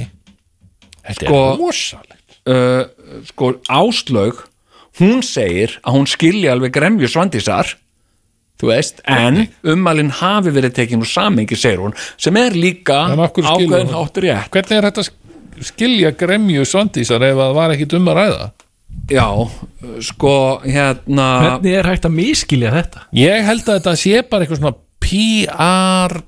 Þetta Sko- er rosalegt. uh, sko áslög hún segir að hún skilji alveg gremju Svandísar þú veist, en ummælin hafi verið tekin úr samengi, segir hún sem er líka hún? áttur rétt. Hvernig er þetta skilja gremju svandísar ef það var ekkit um að ræða já, sko, hérna Hvernig er hægt að miskilja þetta? ég held að þetta sé bara eitthvað svona PR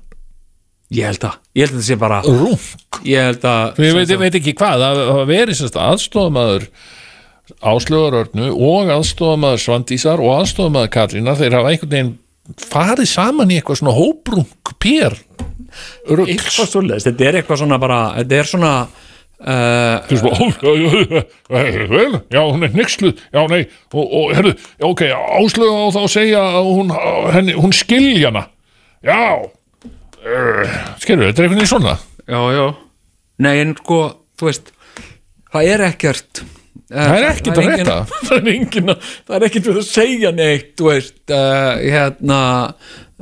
ég held að, ég held að þetta sé bara rúm ég held að ég veit, ég veit ekki hvað, það sérst aðstofamaður áslögarörnu og aðstofamaður svandísar og aðstofamaður Katrínar þeir hafa einhvern veginn farið saman í eitthvað svona hóprung PR svoleiðis, þetta er eitthvað svona bara þetta er svona Þú veist já, vel, já, hún er nexluð, já, nei, og, og herðu, já, ok, áslögu á þá að segja að hún, henni, hún skilja hana, já, uh, skilur, þetta er einhvern veginn svona. já, já. Nei, en sko, þú veist það er ekkert eh, Það er ekkert að frétta. það er engin að það ekkert fyrir að segja neitt þú veist, uh, hérna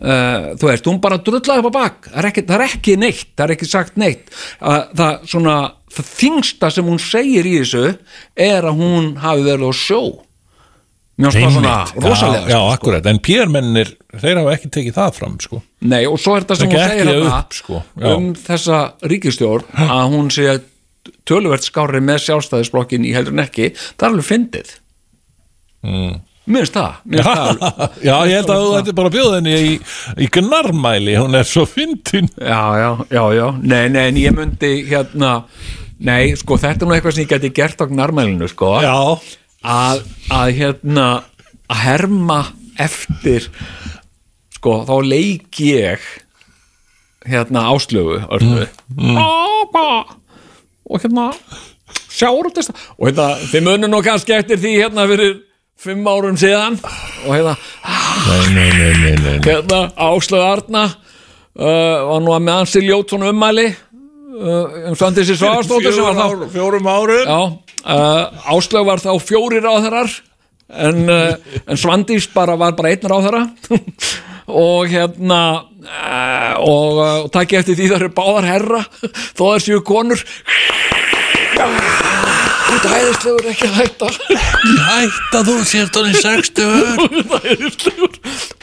uh, þú veist, hún bara drullaði upp á bak. Það er ekki, það er ekki neitt, það er ekki sagt neitt. Uh, það svona það þingsta sem hún segir í þessu er að hún hafi verið á sjó. Það svona rosalega Já, já akkurat, en PR-mennir þeir hafa ekki tekið það fram sko. Nei, og svo er þetta sem Það hún segir upp, sko. Um þessa ríkistjórn að hún sé töluvert skári með sjálfstæðisblokkin í heldur en ekki það er alveg fyndið. Mm. Mér finnst það, mér finnst það alveg- Já, ég held að þú ætti bara henni í, í gnarmæli, hún er svo fyndin. Já, já, já, já, nei, nei, en ég myndi hérna, nei, sko, þetta er nú eitthvað sem ég geti gert á nærmælinu, sko. Já, að, að hérna að herma eftir sko, þá leik ég hérna áslögu örnu. Mm. Og hérna sjáur út þess og hérna, þið munum nú kannski eftir því hérna fyrir fimm árum síðan. Og hérna, nei, nei, nei, hérna áslögu Arna uh, var nú að með hansi ljót svona ummæli uh, um Svandísi Svagastóttur sem var þá Fjórum árum. Já, uh, Áslaug var þá fjóri ráðherrar en, uh, en Svandís bara var bara einn ráðherra og hérna uh, og, uh, og takk eftir því það eru báðar herra. Þó það séu konur. Þú ert æðislegur ekki að hætta. Hætta þú sért í 60 Þú ert æðislegur.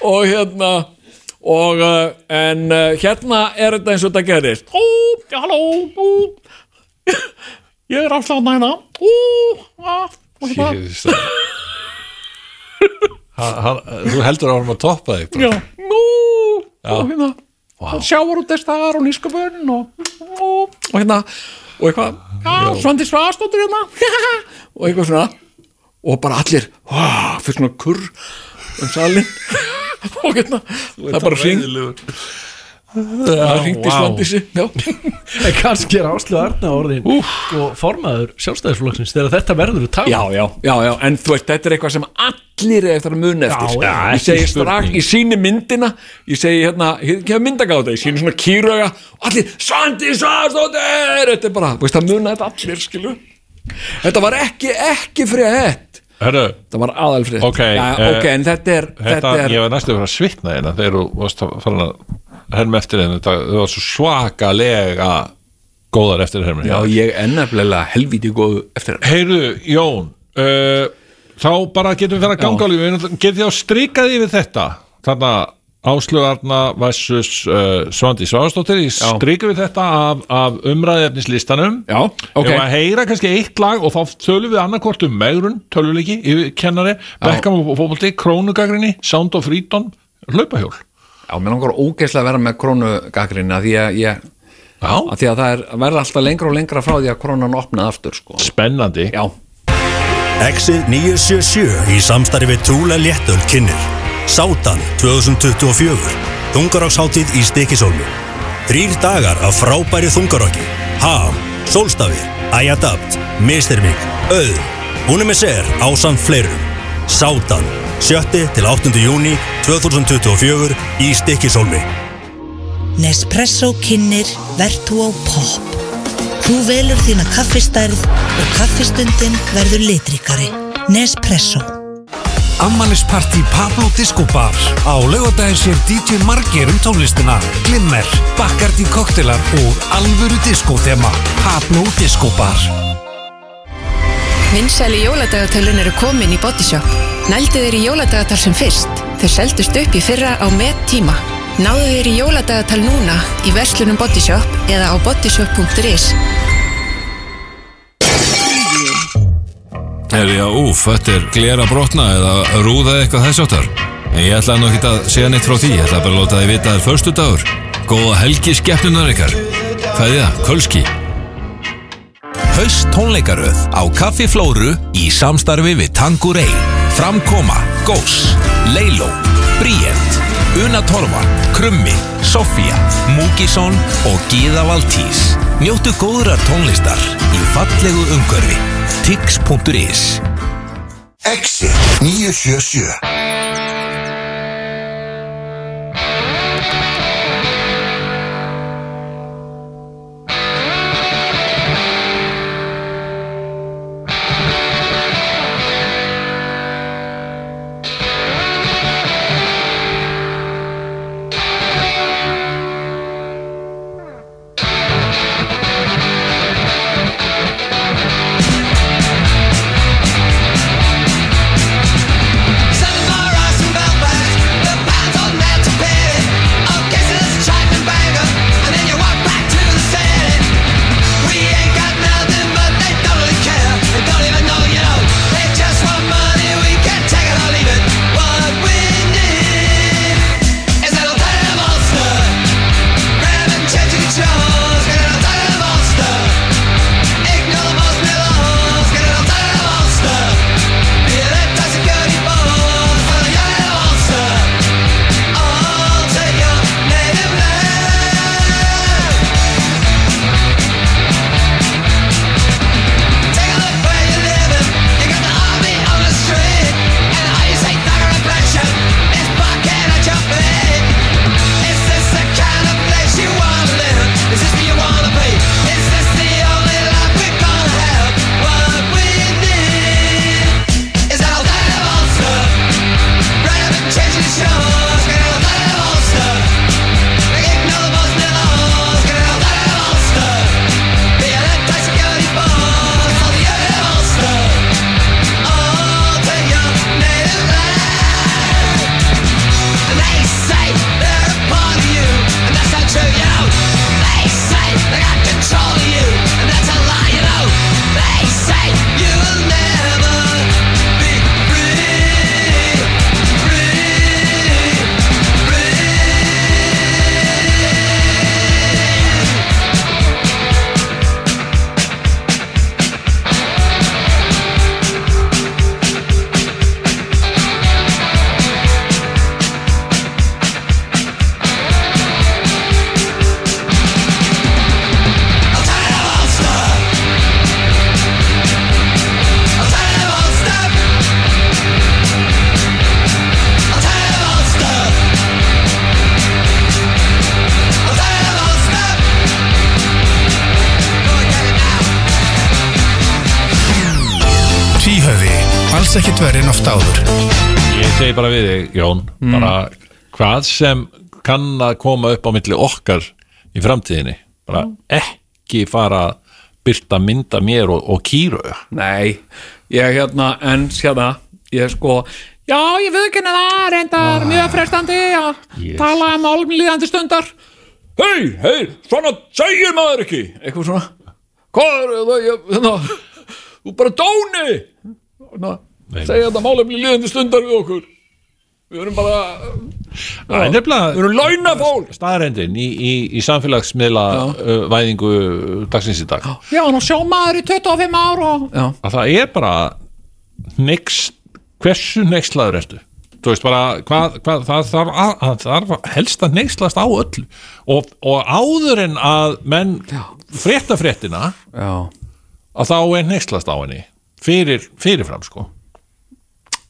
Og hérna og en uh, hérna er þetta eins og þetta gerist. Ó, já, halló ó. ég er afsláðan hérna Ó, á, og hérna Þú heldur að hann að toppa þig bara. Já, nú og hérna wow. sjávar út þess þar og nýskapun og, og, og hérna og eitthvað, já, Svandi Svastóttur hérna og eitthvað svona og bara allir, wow, fyrir svona kurr um salin og hérna, það er bara hring það hringdi vá. Svandísi. En kannski er Áslu Arna orðin og formaður sjálfstæðisflokksins þegar þetta verður að tala já, já, já, já en þú veist, þetta er eitthvað sem allir er eftir að muna eftir Já, já, ég segi strax, ég síni myndina ég segi hérna, ég hef myndagáta ég síni svona kýrauga og allir Svandi Svastóttir þetta er bara, veist, það muna þetta allir, skilu þetta var ekki, ekki frétt. Herru, þetta var aðalfrétt. Ok, já, eh, ok, en þetta er, þetta, þetta er ég var næstu að vera að svitna hérna þegar þú varst að fara að herma eftir þetta, þú var svo svakalega góðar eftir hermi. Já, ég er nefnilega helvíti góð eftir þetta Heyrðu, Jón uh, þá bara getum við fyrir að ganga lífi getið þið á strikaði yfir þetta? Þarna Áslögarna versus uh, Svandi Sváðsdóttir ég strika við þetta af, af umræðefnislistanum já, ok, Ef að heyra kannski eitt lag og þá tölum við annarkvort um megrun, tölvuleiki, yfirkennari, Beckham og fótbolti, krónugagrinni, Sound of Freedom, hlaupahjól. Já, mér langar ógeðslega að vera með krónugagrinna því að ég Já. að því að það er að verða alltaf lengra og lengra frá því að krónan opnaði aftur, sko. Spennandi. já, Exit 977 í samstarfi við Trúlega Léttöl kynir Sátan 2024 Þungaráksháttíð í Stikisólmu Þrýr dagar af frábæri þungarokki. Ham, Solstafir, Æjadapt, Misterming, Öð Hún er með sér ásamt fleirum. Sátan, 7. til 8. júni 2024 í Stikisólmi Nespresso kynir Vertu á pop. Þú velur þína kaffistærð og kaffistundin verður litrikari Nespresso. Ammælisparti Pablo Disco Bar Á laugadaginn sér DJ Margir um tónlistina. Glimmer, Bacardi koktelar og alvöru disco-þema Pablo Disco Bar Vinsæli jóladagatalun eru komin í Bodyshop. Nældu þeir í jóladagatal sem fyrst. Þau seldust upp í fyrra á með tíma. Náðu þeir í jóladagatal núna í verslunum Bodyshop eða á bodyshop.is. Herri, já, úf, þetta er glera brotna eða rúða eitthvað þess áttar. En ég ætlaði nú ekki að segja neitt frá því, ég ætlaði bara að láta þið vita að það er förstu dagur. Góða helgi skeppnunar ykkar. Fæðið það, Kölski. Haust tónleikaröð á Kaffi Flóru í samstarfi við Tanguray Framkoma, Gós, Leilo, Bríett, Una Torfa, Krummi, Sofía, Múkisson og Gíða Valtís. Njóttu góðrar tónlistar í fallegu umhverfi. tix.is Exit 977 ofta áður. Ég segi bara við þig, Jón Mm. bara hvað sem kann að koma upp á milli okkar í framtíðinni bara ekki fara að byrta mynda mér og, og kýru Nei, ég hérna en hérna, ég sko Já, ég við ekki það, reyndar mjög frestandi að Yes. tala um álmlíðandi stundar. Hei, hei, svona segir maður ekki. Eitthvað svona. Hvað er það, ég, hérna Þú bara dóni. Hérna, segja þetta málefni líðandi stundar við okkur. Við erum bara Það er nefnilega Við erum launafólk. Staðrendin í, í, í samfélagsmiðla uh, væðingu dagsins í dag. Já, nú sjá maður í 25 ár og Já, að það er bara next, hversu nextlaður ertu? Þú veist bara hvað, hvað, það þarf, að, að, þarf helst að nextlast á öllu. Og, og áður en að menn frétta fréttina já, að þá er nextlast á henni fyrir, fyrirfram sko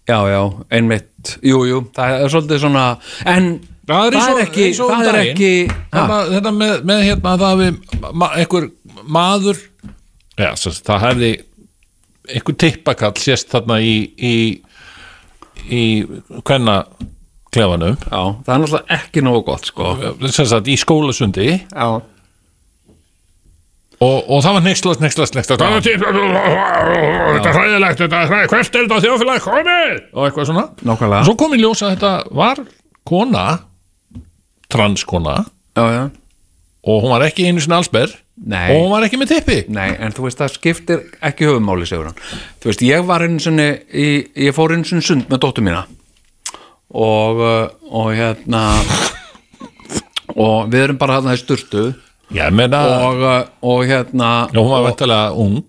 já, já, einmitt. Jú, jú, það er svolítið svona En það er, það er ekki Það er daginn. ekki þetta, þetta með, með hérna að það við ma, einhver maður já, svo, það hefði einhver tippakall sést þarna í í, í hvenna klefanum Já, það er náttúrulega ekki nógu gott sko. Sagt í skólasundi Já og, og það var nextlast, nextlast, nextlast það var til þetta er hræðilegt, þetta er hræðilegt hvert er þetta þjóðfélag komið? Og eitthvað svona. Nákvæmlega. Og svo kom í ljós að þetta var kona transkona. Já, já. Og hún var ekki einu sinni allsber. Nei. og hún var ekki með tippi. Nei, en þú veist, það skiptir ekki höfumáli, segur hann. Þú veist, ég var einu sinni, í, ég fór einu sinni sund með dóttur mína. Og, uh, og hérna, og við erum bara hérna í sturtu Já, menna og, uh, og hérna... Já, hún var vantilega ung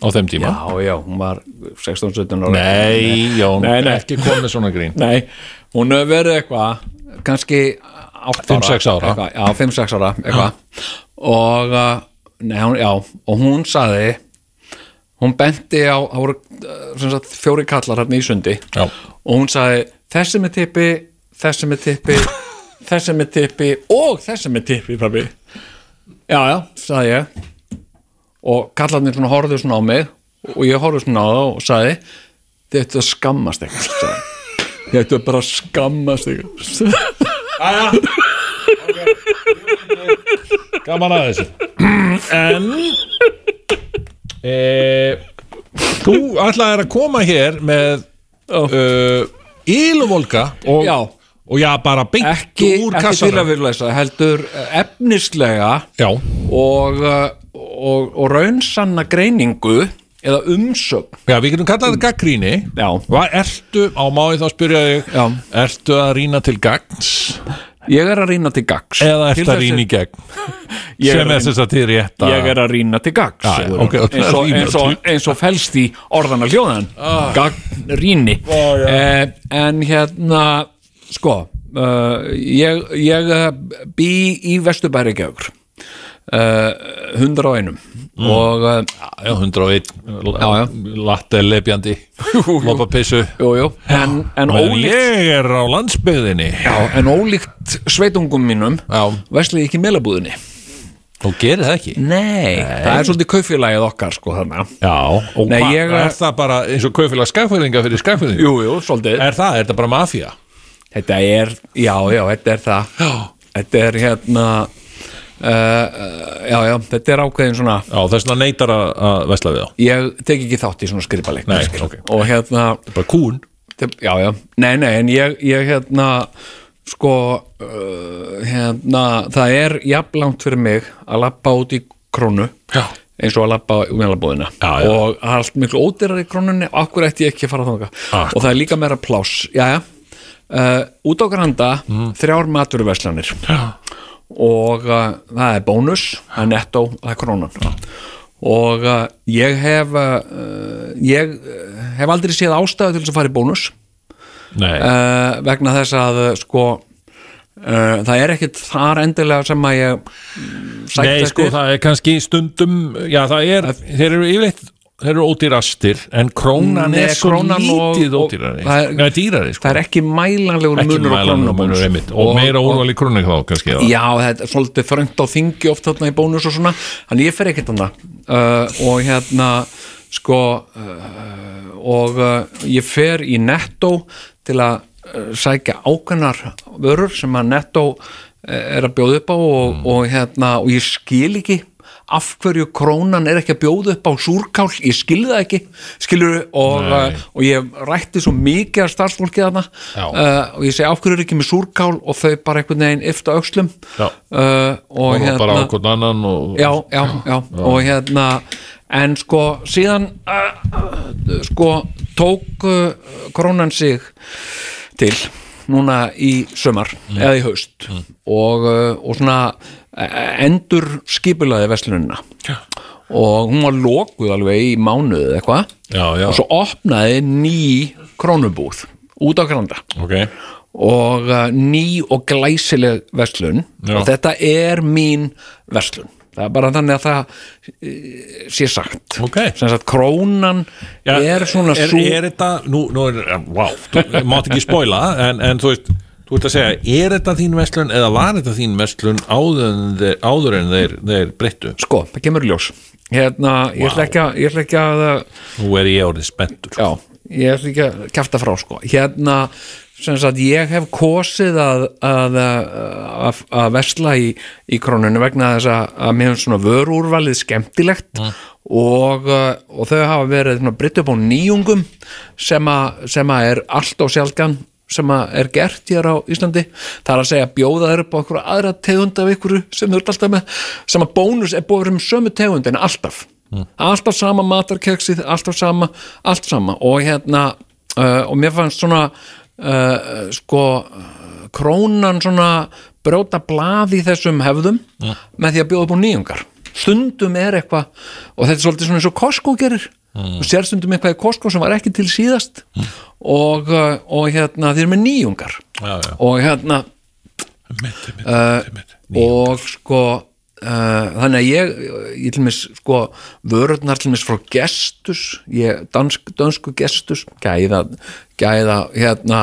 á þeim tíma Já, já, hún var 16-17 ára. Nei, Jón, Nei, nei. ekki komið svona grín Nei, hún hefur verið eitthvað, kannski 8 Fimm, sex ára. Eitthvað, já, 5-6 ára, eitthvað. Og, uh, nei, hún, já, og hún saði, hún benti á, uh, sem sagt, fjóri kallar hérna í sundi Já. og hún saði, þessi með tippi, þessi með tippi, þessi með tippi og þessi með tippi, pabbi. Já, já, saði ég. Og kallarnir svona horfðu svona á mig og ég horfðu svona á það og saði, þetta skammast eitthvað, sagði. Ég ættu bara að skammast ykkur Gaman að þessu En e, Þú ætlaðir að koma hér með uh, Íluvolka og, Já. Og já, bara beint ekki, úr ekki kassanum. að virðlæsa heldur eh, efnislega Já. og, uh, og, og raunsanna greiningu eða umsögn. Já, við getum kallað þetta gaggríni. Hvað ertu, á má ég þá spyrja þig? Já. Ertu að rýna til gagns? Ég er að rýna til gags eða ertu að rýna í gegn? Ég er sem er þess að til rétt að ég er að rýna til gags Já, já, Sigurður. ok, ok, eins, og, eins, og, eins og felst í orðana hljóðan. Ah. gagn rýni eh, en hérna sko uh, ég, ég eh, bý í Vesturbæri Gjögur uh, 101 og uh, Já, 101 Já, já. Latte jú, jú, en, en ólíkt ég er á landsbyggðinni. Já, en ólíkt sveitungum mínum Já. vesli ég ekki meilabúðinni Og gerir það ekki? Nei, það er svolítið kaufélagið okkar sko þarna. Já, Nei, ég- er það bara eins og kaufélag skagfæringa fyrir svolítið. Er það, er það bara mafía? Þetta er, já, já, þetta er það Já. Þetta er hérna uh, Já, já, þetta er ákveðin svona Já, þess vegna neytar að, vesla við þá Ég tek ekki þátt í svona skrifaleik Nei, ok. Og hérna Bara kún þetta- Já, já, nei, nei, en ég, ég hérna Sko uh, Hérna, það er jafnlangt fyrir mig að lappa út í krónu Já. eins og að lappa Já, já. og það er allt miklu ódýrar í krónunni og akkur ætti ég ekki að fara þangað Akkur. og það er líka meira pláss Jæja, uh, út á granda þrjár maturverslanir Já. og uh, það er bónus það er nettó, það er krónan. Og uh, ég hef ég hef aldrei séð ástæðu til þess að fara í bónus. Vegna þess að sko það er ekkit þar endilega sem að ég mm, Nei sko, það er kannski stundum Já, það er, þeir eru yfirleitt Þeir eru ódýrastir En krónan Nei, er svo krónan lítið og- ódýrari. það er- Nei, dýrari sko. það er ekki mælanlegur Ekki munur á mælanlegur krónun og munur, einmitt. Og meira úrval í krónu þá kannski eða? Já, þetta er svolítið þröngt á þingi oft þarna í bónus og svona, þannig ég fer ekkert þarna. Uh, og hérna sko uh, og uh, ég fer í Netto til að uh, sækja ákveðnar vörur sem að Netto uh, er að bjóða upp á og, og, hérna, og ég skil ekki af hverju krónan er ekki að bjóða upp á súrkál, ég skil það ekki skilur og, uh, og ég rætti svo mikið af starfsfólki þarna uh, og ég segi af hverju er ekki með súrkál? Og þau bara einhvern veginn yfta Já. uh, og og hérna bara hvern annan og, já, já, já, og hérna en sko síðan sko tók krónan sig til núna í sömar eða í haust. Uh, og svona endur skipulaði verslunina já. og hún var lokuð alveg í mánuð eða eitthvað og svo opnaði ný krónubúð út á granda okay. og uh, ný og glæsileg verslun Já. og þetta er mín verslun það er bara þannig að það eh, sé sagt okay. sagt krónan Já, er svona er, sú er þetta, nú, nú er, wow, þú mátt ekki spoila en, en þú veist, þú ert að segja er þetta þín verslun eða var þetta þín verslun áður áður en þeir, þeir breyttu? Sko, það kemur ljós. Hérna, ég ætla ætla ekki að Nú er ég orðið spenntur. Já, ég ætla ekki að kæfta frá sko. Hérna, sem sagt, ég hef kosið að að, að, að versla í, í krónunni vegna þess að, mér finnst svona vörúrvalið skemmtilegt og, uh, og þau hafa verið britt upp á nýjungum sem að, er allt og sjálfgan sem er gert hér á Íslandi. Það er að segja bjóða þeir upp á einhverja aðra tegund af einhverju sem þau ert alltaf með sem að bónus er búið um sömu tegund en alltaf. Alltaf sama matarkeksið, alltaf sama allt sama. Og hérna uh, og mér fannst svona uh, sko krónan svona brjóta blað í þessum hefðum með því að bjóða upp á nýjungar. Stundum er eitthvað og þetta er svolítið svona eins og Costco gerir og sér stundum eitthvað í Costco sem var ekki til síðast og, uh, og hérna þeir eru með nýjungar. Já, já. og hérna uh, og sko uh, þannig að ég ég til mis sko vörurnar til mis frá gestus ég, dansk, dansku gestus gæða, gæða hérna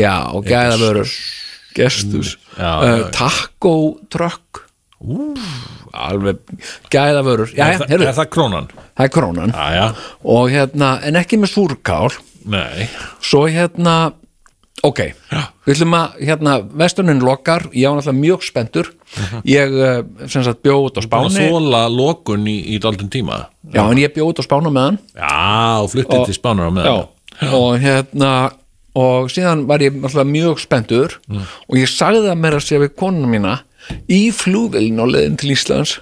já, og gæða vörur gestus. Uh, já, truck alveg gæða vörur. Já, já, það, er það krónan? það er krónan. Já, og hérna, en ekki með súrkál. Nei. Svo hérna ok, við ætlum að hérna, vestunin lokar, ég var náttúrulega mjög spenntur. Ég eh, sem sagt bjóð út á Búin að Spáni. þóla lokun í, í daldum tíma. Já, en ég bjóð út á Spána með hann Já, og fluttið Og- til Spánar á meðan. Já, og hérna og síðan var ég náttúrulega mjög spenntur. Og ég sagði það mér að segja við konuna mína í flugvelin á leiðin til Íslands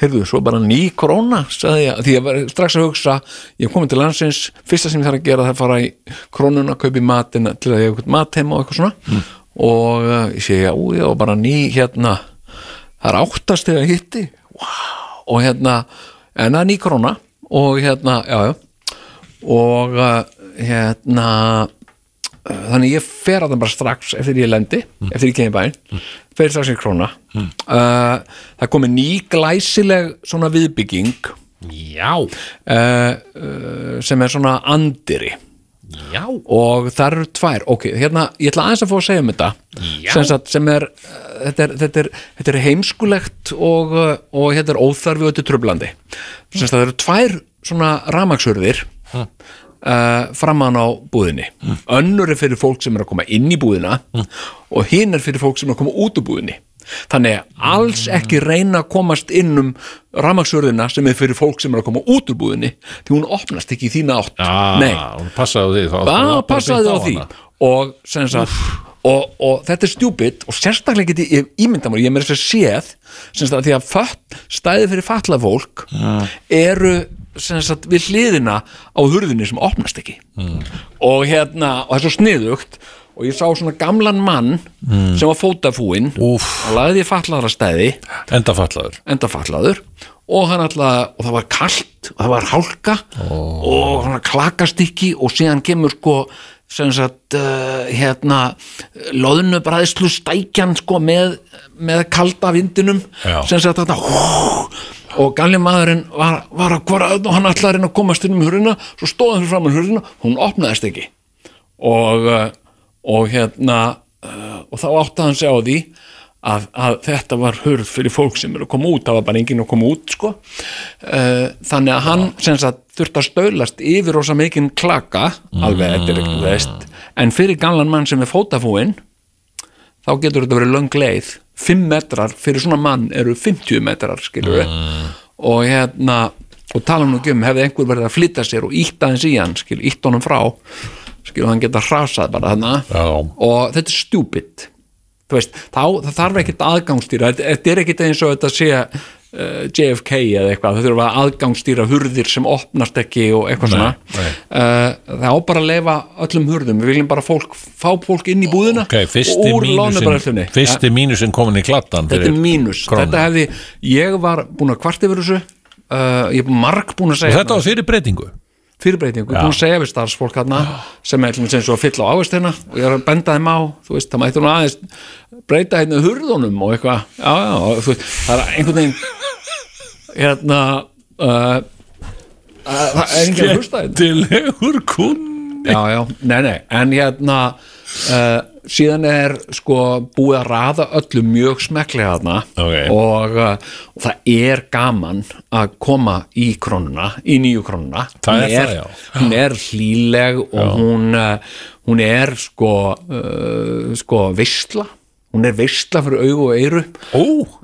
heyrðu, svo bara ný króna sagði ég, því ég var strax að hugsa ég kom til landsins, fyrsta sem ég þarf að gera það er að fara í krónuna, kaupi matin til að ég hef mat heima og eitthvað svona. Og uh, ég segi, já, já, bara ný hérna, það er áttast þegar hitti, wow og hérna, en það er ný króna og hérna, já, já. Og uh, hérna þannig ég fer að það bara strax eftir ég lendi, eftir ég kemur bæinn fer strax í króna. Uh, það komi ný glæsileg svona viðbygging Já. uh, uh, sem er svona andiri Já. Og það eru tvær, ok, hérna ég ætla aðeins að fá að segja um þetta. Sem, sagt, sem er, uh, þetta er, þetta er þetta er heimskulegt og, og þetta er óþarfi og þetta er tröflandi það eru tvær svona ramagsurðir. Uh, framan á búðinni. Önnur er fyrir fólk sem er að koma inn í búðina og hinn er fyrir fólk sem er að koma út úr búðinni. Þannig að alls ekki reyna að komast inn um ramagsörðina sem er fyrir fólk sem er að koma út úr búðinni því hún opnast ekki í þína átt. Ah, Nei, passaði því bara passaði því. og, sagt, og, og þetta er stjúpid og sérstaklega geti ég ímynda mér, ég er með þess að séð sagt, að því að föt, stæði fyrir fallað fólk eru sem sagt, við hliðina á hurðinni sem opnast ekki. Og hérna, og það er svo sniðugt og ég sá svona gamlan mann Mm. sem var fótafúinn. Og lagði í fallaðra stæði. Enda fallaður enda og hann alltaf, og það var kalt og það var hálka og hann klakastykki og síðan kemur sko sem sagt uh, hérna loðnubræðslu stækjan sko með, með kalda vindinum. Sem sagt þetta hú, og gamli maðurinn var, var að hvora og hann alltaf reyna að komast inn um hurðina svo stóð hann fram um hurðina, hún opnaðist ekki. Og, uh, og hérna uh, og þá átti hann sig á því að, að þetta var hurð fyrir fólk sem eru að koma út, það var bara enginn að koma út sko. Uh, þannig að hann sem sagt þurft að stöðlast yfir rosa mikinn klaka alveg, er ekki veist. En fyrir gamlan mann sem er fótafúinn þá getur þetta verið löng leið 5 metrar fyrir svona mann eru 50 metrar skilur við og hérna og tala nú ekki um hefði einhver verið að flytta sér og ítta aðeins í hann skilur, ítta honum frá skilur hann geta hrasað bara þarna. Og þetta er veist, þá, þarf ekkert aðgangsstýra þetta, er ekkert eins og þetta sé JFK eða eitthvað það þurfa aðgangsstýra hurðir sem opnast ekki og eitthvað svona. nei. Uh, það á bara að leifa öllum hurðum. Við viljum bara fólk, fá fólk inn í búðina Ok, fyrsti og úr mínusin, lánabræðslunni fyrsti mínusin komin í kladdan þetta er mínus, krónu. þetta hefði ég var búin að kvart yfir þessu. Uh, ég er marg búin að segja Og þetta var fyrir breytingu fyrirbreytingu, búin að segja við starfsfólk hérna sem er svo að fylla á ávistina og ég er að benda þeim á, þú veist, það mætti nú aðeins breyta hérna hurðunum og eitthvað. Já, já, og þú veist, það er einhvern veginn hérna uh, að- það er enginn að hlusta hérna. Skemmtilegur kunni já, já, nei, nei, en hérna uh, síðan er sko búið að raða öllu mjög smekklega þarna. Ok. og, uh, og það er gaman að koma í krónuna, í nýju krónuna. Hún hún er hlýleg og hún, uh, hún er sko uh, sko veistla hún er veistla fyrir augu og eyru. Ó,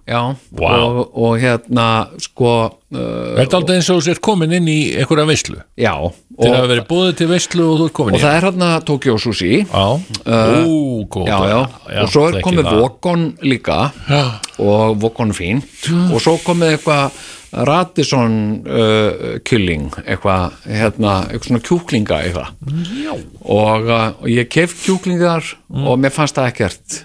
já, Vá. og, og hérna sko uh, þetta er aldrei eins og þú sér komin inn í einhverja veislu. Já, Þeir og, hafa verið búið til veislu og þú er komin og í það er hérna Tokyo Sushi. Já, Uh, ó, góð já, já. og svo er komið. Vokon líka. Og Vokon fínt og svo komið eitthvað Radisson uh, killing eitthvað, hérna, eitthvað svona kjúklinga eitthvað. Og, uh, og ég kef kjúklingar og mér fannst það ekkert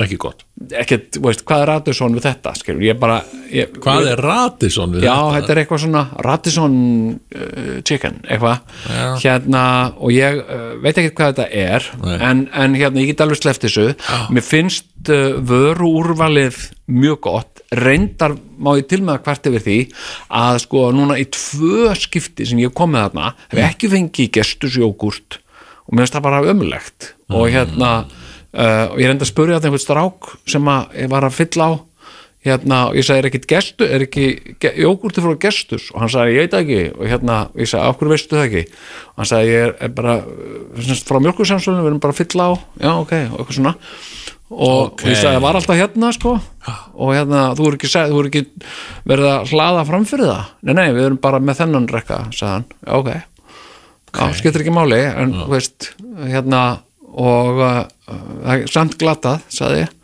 Ekki gott. Ekkert, veist, hvað er Radisson við þetta skilur, ég bara ég, Hvað er Radisson við Já, þetta? þetta er eitthvað svona Radisson uh, chicken, eitthvað. Já. hérna, og ég uh, veit ekki hvað þetta er en, en hérna, ég get alveg sleppt þessu. Mér finnst uh, vöru úrvalið mjög gott, reyndar má ég til með að hvert yfir því að sko núna í tvö skipti sem ég hef komið þarna, hef ekki fengið gestusjógurt og mér finnst það bara ömulegt og hérna uh, og ég reyndi að spurja þetta einhvern strák sem að ég var að fylla á. Hérna, og ég sagði, er ekkit gestu, er ekki ge- jógúrti frá gestus og hann sagði, ég veit ekki. Og hérna, ég sagði, af hverju veistu það ekki? Og hann sagði, ég er, er bara uh, semst, frá mjölkursamsvölinu, við erum bara að fylla á. Já, ok, og eitthvað svona. Og, Ok. og ég sagði, það var alltaf hérna, sko. Og hérna, þú er ekki, sagði, þú er ekki verið að hlaða fram fyrir það? Nei, nei, við erum bara með þennan rekka sagði hann, já, ok, já, skiptir ekki máli en, veist, hérna og uh, það er samt glatað, sagði ég.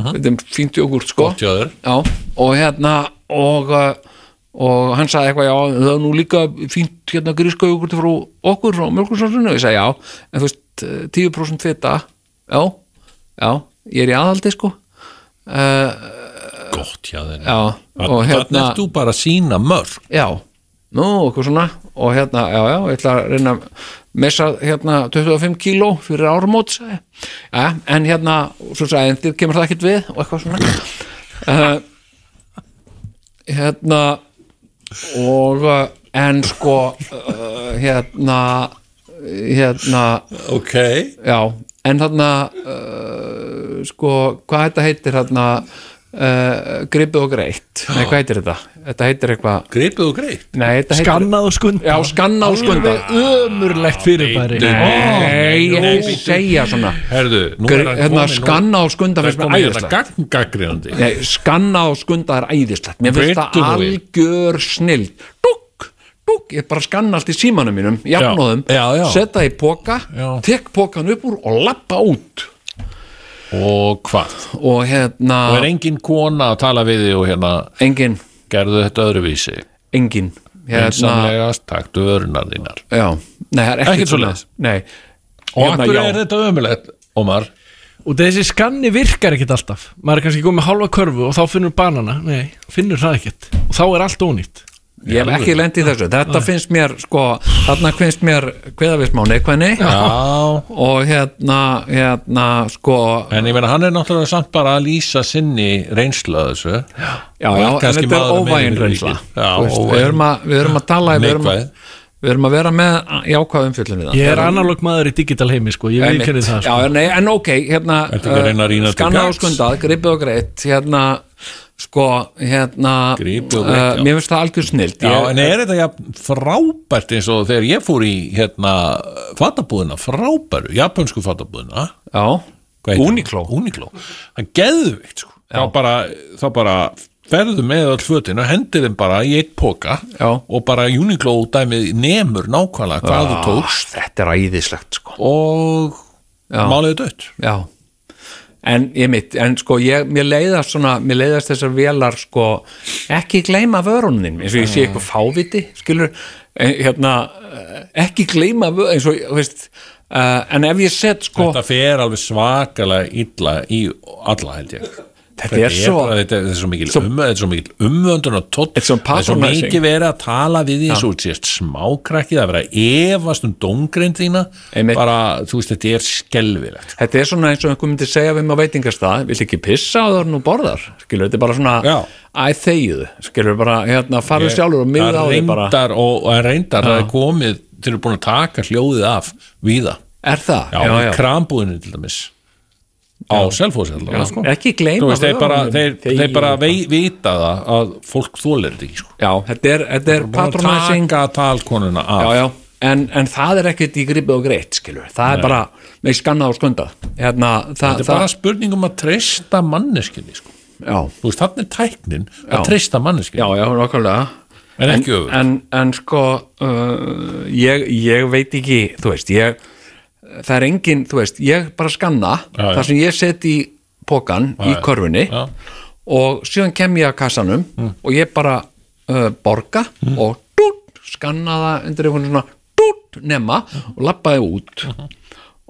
Þetta er fínt jógurt sko. Já, og hérna og, uh, og hann sagði eitthvað já, það er nú líka fínt hérna gríska jógurt frá okkur frá mjölkursalsinu og ég sagði já, en þú veist eh, 10% fita, já já, ég er í aðaldi sko. Uh, Gott þér. já, og hérna ert þú bara sína mörg já, nú, okkur svona. Og hérna, já, já, ég ætla að reyna að messa hérna 25 kíló fyrir árumót, sagði ja, en hérna, svo sagði ég, þér kemur það ekkert við og eitthvað svona. Uh, hérna og uh, en sko uh, hérna hérna Ok. já, en þarna uh, sko, hvað þetta heitir þarna uh, gripið og greitt. Nei, hvað heitir þetta? Þetta heitir eitthvað Gripið og greitt? Nei, þetta heitir Skannað og skundað. Já, skannað og skundað. Alveg ömurlegt fyrirbæri. Nei, ég er ekki að segja svona. Herðu, er hérna, komin skanna og skunda finnst mér æðislegt. Gaggriðandi Nei, skanna og skunda er æðislegt. Mér finnst það algjör snill Dúk, dúk Ég bara skanna allt í símanum mínum Jafnóðum, setja í póka Já. Tek pókan upp úr og lappa út Og hvað? Og hérna Og er engin kona að tala við þig og hérna Engin. Gerðu þetta öðruvísi? Engin. Hérna, Einsamlegast, taktu örunar þínar. Já, nei, það er ekkert Ekkert svoleiðis. Nei. Og Hérna, akkur já. er þetta ömulegt, Ómar? Og þessi skanni virkar ekkit alltaf. Maður er kannski komið hálfa körfu og þá finnur banana. Nei, finnur það ekkit Og þá er allt ónýtt Ég hef ekki lendið þessu, þetta finnst mér sko, þarna finnst mér hveðavismá neikvæðni. Já. og hérna, hérna sko En ég meina, hann er náttúrulega samt bara að lýsa sinni reynslu að þessu. Já, já, en þetta er óvægin reynsla. Já, veist, við, erum að, við erum að tala við erum, að, við erum að vera með jákvæð umfjöllin við það. Ég er analóg maður í digital heimi sko. Ég Einmitt. viðkenni það Já, sko nei, en ok, hérna Ertu ekki að reyna að rýna til skannað og gagns? skundað, gripið og greitt hérna, sko, hérna Grípið og uh, veitt, já. mér finnst það algjör snilt Já, en er þetta ja, frábært eins og þegar ég fór í hérna fatabúðina, frábæru, japansku fatabúðina Já, Uniqlo. Uniqlo, það geðvikt sko. þá bara, þá bara ferðu með all fötin og hendir þeim bara í eitt póka Já. og bara Uniqlo dæmið nemur nákvæmlega hvað þú tókst. Þetta er æðislegt sko. Og Já. máliðu dött. Já En ég mitt, en sko ég, mér leiðast svona, mér leiðast þessar vélar sko, ekki gleyma vörunin eins og ég sé eitthvað fáviti, skilur eh, hérna, eh, ekki gleyma vörunin, eins og, veist uh, en ef ég set sko þetta fer alveg svakalega illa í alla held ég Þetta er svo- þetta, er- þetta er mikil, um, þetta er svo mikil umvöndun og tótt það er svo mikið verið að tala við því eins og sést smákrakki. Það verið að efast um dóngreind þína. Bara, þú veist, þetta er skelvilegt Þetta er svona eins og einhver myndi segja við mig á veitingastað, vill ekki pissa á það nú borðar, skilur, þetta er bara svona æ þegið, skilur, bara hérna, farðu sjálfur og miða á það því bara. reyndar og, og það reyndar það er komið þeir eru búin að taka hljóðið af víða. Er það? já, já, já. krambúðinu til dæmis á selfósi Já. Ekki gleyma veist, þeir bara, þeir, Þeir- þeir bara vei, vita það að fólk þólir þetta ekki sko. Já, þetta er, þetta er patronizing. talkonuna af. Já, já. En, en það er ekkert í gripið og greitt skilur, það er Nei. bara með skannað og skundað hérna, þetta er það, bara spurning um að treysta manneskinni sko. þannig er tæknin að treysta manneskinni já, já, nákvæmlega. En en, en sko uh, ég, ég veit ekki þú veist, ég það er engin, þú veist, ég bara skanna já. það sem ég set í pókan Já, í Já. og síðan kem ég að kassanum og ég bara uh, borga og dút, skanna það undir einhvern svona dút nema og lappaði út.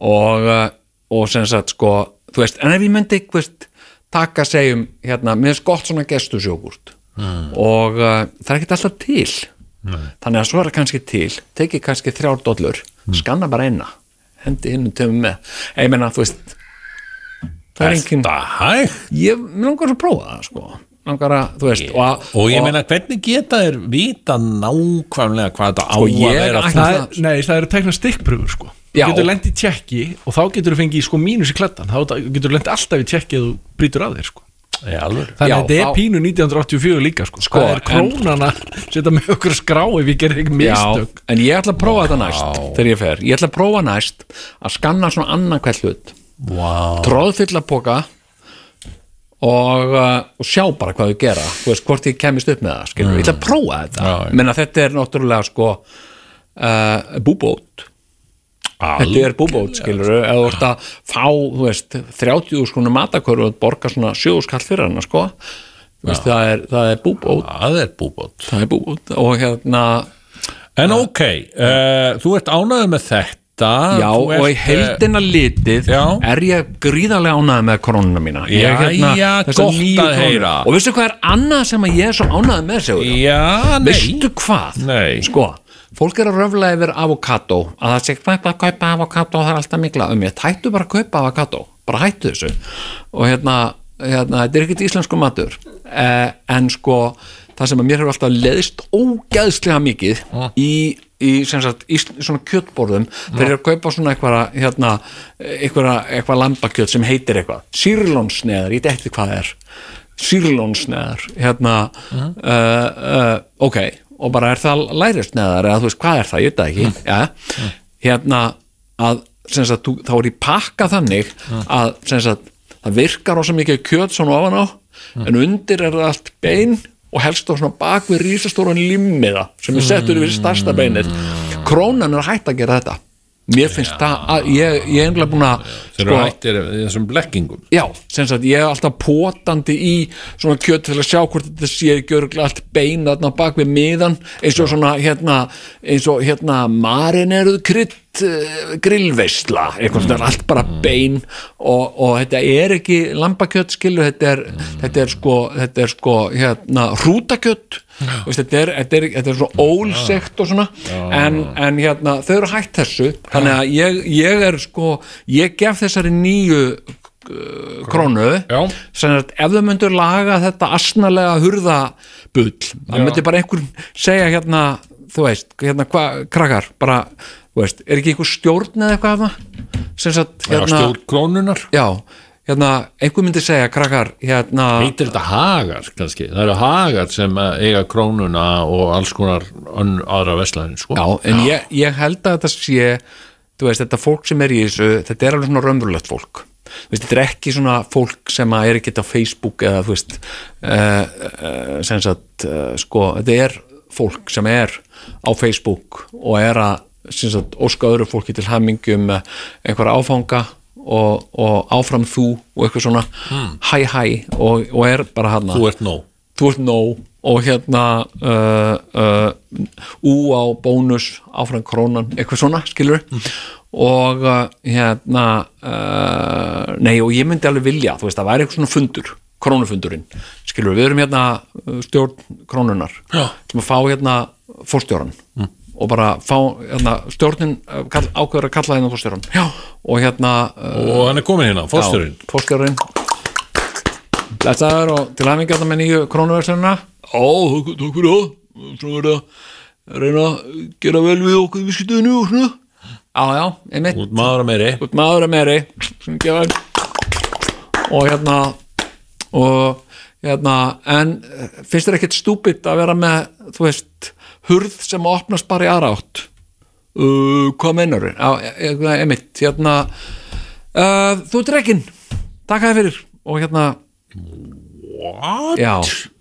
Og, uh, og sem sagt sko, þú veist, en ef ég myndi veist, taka segjum hérna, mér finnst gott svona gestusjógurt og uh, það er ekkert alltaf til. Þannig að svo er það kannski til tekið kannski þrjár dollur skanna bara eina, hendi inn og töfum með. Ég meina, þú veist það er engin þetta hægt ég langar að prófa það sko. Langar að, þú veist og, að- og ég meina, hvernig geta þeir vita nákvæmlega hvað þetta á Sko, að ég vera? það Nei, það eru tekna stikkpröfur sko. Já. Getur lent í tjekki og þá getur þú fengið sko mínus í klettan þá getur þú lent alltaf í tjekki eða þú brýtur að þér sko. Þannig að þetta er pínu 1984 líka sko, Sko, Það er krónan að setja með okkur skrá ef ég gerir ekki mistök. Já, en ég ætla að prófa þetta næst þegar ég fer, ég ætla að prófa næst að skanna svona annan hvert hlut. Wow. tróðfylla póka og, uh, og sjá bara hvað þau gera. Þú veist hvort ég kemist upp með það skilur, ég ætla að prófa þetta. Já, já. menna þetta er náttúrulega sko uh, búbót þetta er búbót skilur eða þú ert að fá, veist 30 skrúnum matakör og borga svona 7 skall fyrir hana sko. Veist, það, er, það er búbót. Það er búbót. Það er búbót hérna en ok, uh, þú ert ánæður með þetta Já, þú og ert, í heldina litið Já. er ég gríðarlega ánægð með koronuna mína. Er hérna þessar gott að heyra. Og veistu hvað er annað sem að ég er svo ánægð með Já, nei. Veistu hvað? Nei. Sko, fólk er að röfla yfir avokado að það sé hvað að kaupa avokado það er alltaf mikla um ég. Hættu bara að kaupa avokado, bara hættu þessu. Og hérna, hérna þetta er ekkert íslensku matur. Eh, en sko, það sem að mér hefur alltaf leðist ógæðslega mikið í, í, sem sagt, í svona kjötborðum þeir eru að kaupa svona eitthvað hérna, eitthvað, eitthvað lambakjöt sem heitir eitthvað, sírlónsneðar ég veit ekki hvað er. Sírlónsneðar hérna uh, uh, ok, og bara er það lærisneðar eða þú veist hvað er það, ég veit það ekki. Ja, hérna að sagt, þú, þá er í pakka þannig að sem sagt, það virkar rosa mikið kjöt svona ofan á en undir er það allt bein og helst á svona bak við rísastóran limmiða sem er settur yfir starsta beinið. Krónan er hægt að gera þetta mér finnst það, að, ég, ég er einhverlega búin að þeir eru hættir í þessum blekkingum. Já, sem sagt, ég er alltaf potandi í svona kjöt til að sjá hvort þetta sé ekki örgulega allt bein þarna bak við miðan eins og svona hérna eins og hérna marineruð krydd uh, grillveisla, eitthvað svona allt bara bein og, og þetta er ekki lambakjöt skilu, þetta er, þetta er sko, þetta er sko hérna hrútakjöt. Veist, þetta, er, þetta, þetta er svo ólsekt og svona. En, en hérna þau eru hægt þessu þannig að ég, ég er sko ég gef þessari nýju uh, krónu. Ef þau myndur laga þetta asnalega hurðabull það Já. myndi bara einhver segja hérna þú veist, hérna hvað, krakkar bara, veist, er ekki einhver stjórn eða eitthvað af það sagt, Já, stjórn krónunar já, hérna, einhver myndi segja, krakkar hérna, heitir þetta hagar kannski, það eru hagar sem að eiga krónuna og alls konar aðra veslaðin sko. já, en Ég, ég held að þetta sé þú veist, þetta fólk sem er í þessu þetta er alveg svona raunverulegt fólk. Veist, þetta er ekki svona fólk sem er ekki á Facebook eða þú veist uh, sem sagt uh, sko, þetta er fólk sem er á Facebook og er að sagt, óska öðru fólki til hamingjum einhverja áfanga og, og áfram þú og eitthvað svona. Hmm. hæ hæ og, og er bara hann þú ert nóg. Þú ert nóg og hérna uh, uh, ú á bónus áfram krónan, eitthvað svona skilur og uh, hérna uh, nei og ég myndi alveg vilja, þú veist, það væri eitthvað svona fundur krónufundurinn, skilur við erum hérna uh, stjórn krónunar sem að fá hérna fórstjóran og bara fá hérna, stjórnin kall, ákveður að kalla hérna fórstjóran Já. og hérna uh, og hann er komin hérna, forstjórinn. Já, forstjórinn. Blessaður og til aðmingja þetta með nýju krónuversununa Ó, takk fyrir það. Svona verið að reyna að gera vel við okkur við skytuðinu og svona. Já, já, einmitt. Út maður að meiri. Út maður að meiri. Og hérna og hérna en eh, finnst þér ekkert stúpid að vera með þú veist, hurð sem opnast bara í aðra átt. Uh, hvað þér? Já, e- einmitt, hérna uh, þú ert rekin takk að fyrir. Og hérna What? já,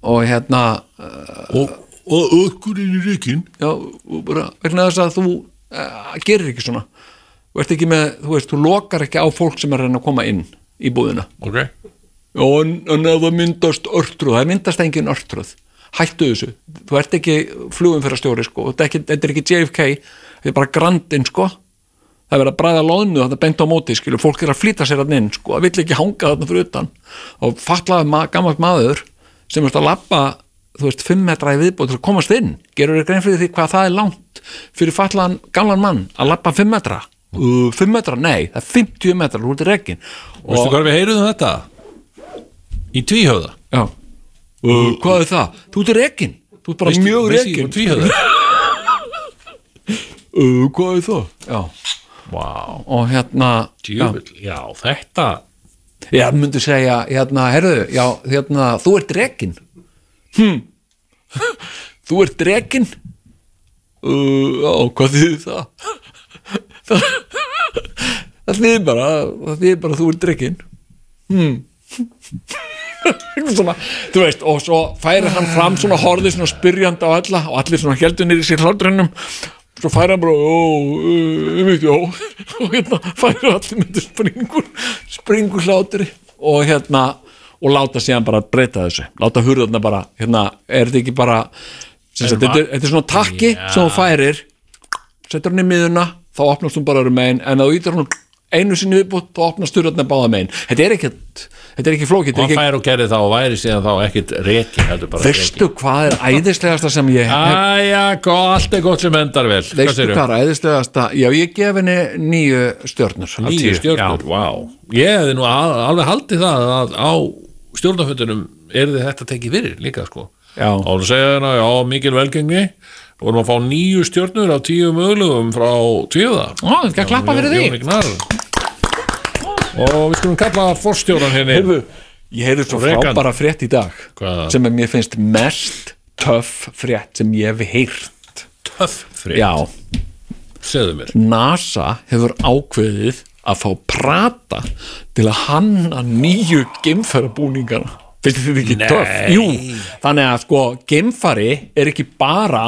og hérna uh, og, og ökkurinn í reikin já, og bara vegna þess að þú gerir ekki svona. Þú ert ekki með, þú veist, þú lokar ekki á fólk sem er að koma inn í búðina. Ok. Já, en, ef það myndast örtröð, það myndast engin örtröð hættu þessu, þú ert ekki flugum fyrir stjóri, sko, þetta er ekki, JFK, þetta er bara grandinn, sko. Það er verið að bræða loðnu, þetta bent á móti skilur, fólk er að flýta sér að inn, sko. Það vill ekki hanga þarna fyrir utan. Og fatlaði ma gammalt maður sem er að lappa, þú veist, 5 metra í viðbóð til að komast inn, gerur þér grein fyrir því hvað það er langt fyrir fatlaðan gamlan mann að lappa 5 metra? Uh, 5 metra, nei, það er 50 metra ert í rekin Veistu hvað við heyruðum þetta? Í tvíhöfða. Já uh, Hvað er það? Þú ert rekin Þú ert bara Veistu- mjög tvíhöfða. Uh, Hvað er það? Já. Wow. Og hérna Djöfull, já, þetta Já, myndi segja, hérna, herðu Já, hérna, þú ert rekin Hm. Þú ert rekin uh, Já, hvað þýðir það? það Það þýðir bara Það þýðir bara þú ert rekin Hm svona, þú veist, og svo færi hann fram svona horfið svona spyrjandi á alla og allir svona heldur í sér hlátrunum svo færi hann bara ó, um ekki, ó og hérna færi allir myndir springur springur hlátri og hérna og láta síðan bara breyta þessu. Láta hurðarna bara, hérna, er þetta ekki bara þetta, er- svona takki Já. sem þú færir setur hann í miðuna, þá opnast hún bara öðru megin en að þú ítir hann einu sinni viðbútt þá opnast hurðarna báða megin. Þetta er ekkert, þetta er ekki flókið og þetta hann fær og gerði það og væri síðan þá heldur bara Veistu hvað er æðislegasta sem ég Æja, allt er gott sem endar vel. Veistu hvað er æðislegasta? Já, ég gef henni nýju stjörnur Nýju stjórnur, vá. Ég hefði nú al- alveg haldið það að á stjórnafundunum er þetta tekið fyrir líka sko. Já. og þú segja hérna, já, mikil velgengni. og vorum að fá nýju stjörnur af tíu mögulegum frá tíuða Ó, það skal klappa fyrir því. Og við skulum kalla forstjóran hérna Heyrðu, ég heyrði svo Rekan. frábara frétt í dag Hvaða? sem er mér finnst mest töff frétt sem ég hef heyrt Töff frétt? Já Segðu mér NASA hefur ákveðið að fá prata til að hanna nýju geimferðabúningana finnst þið ekki Nei. töff? Jú, þannig að sko geimfari er ekki bara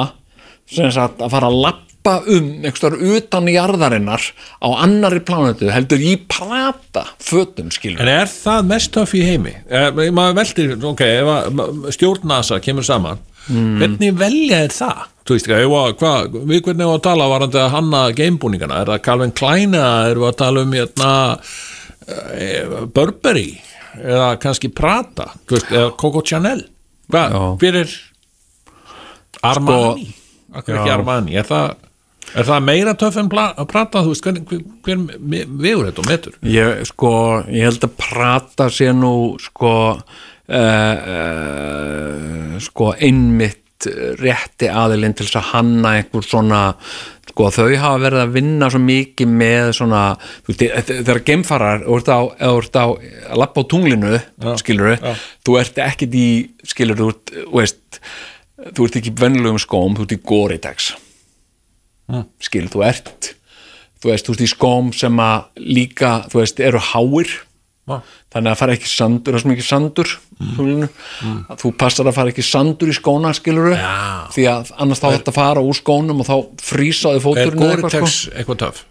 að fara að lappa um einhverstaðar utan jarðarinnar á annari plánetu heldur í prata fötum skilur En er það mest töff í heimi? Eh, maður veldir, ok, stjórnasa kemur saman Mm. hvernig velja er það? Þú veist, hvað, við hvernig erum að tala varandi að hanna gamebúningana, er það Calvin Klein eða erum við að tala um hérna, eh, Burberry? Eða kannski Prada? Þú veist, eða Coco Chanel? Hvað, er Armani Akkur ekki. Armani, er það Er það meira töff en Prada, þú veist, hver, hver, vegur þetta og metur? Ég, sko, ég held að prata sé nú sko uh, uh, sko einmitt rétti aðilinn til þess að hanna einhver svona sko þau hafa verið að vinna svo mikið með svona þegar geimfarar þú ert á, á að lappa á tunglinu skilur já. þú ert ekkit í skilur þú veist þú ert ekki í venjulegum skóm, þú ert í Gore-Tex Mm. skilur, þú ert þú veist, þú ert í skóm sem að líka, þú veist, eru háir Já. þannig að fara ekki sandur það er svo mikið sandur mm. að þú passar að fara ekki sandur í skóna skilur því að annars þá þetta fara úr skónum og þá frýsaði Er fóturinn eða Gore-Tex sko. eitthvað töff?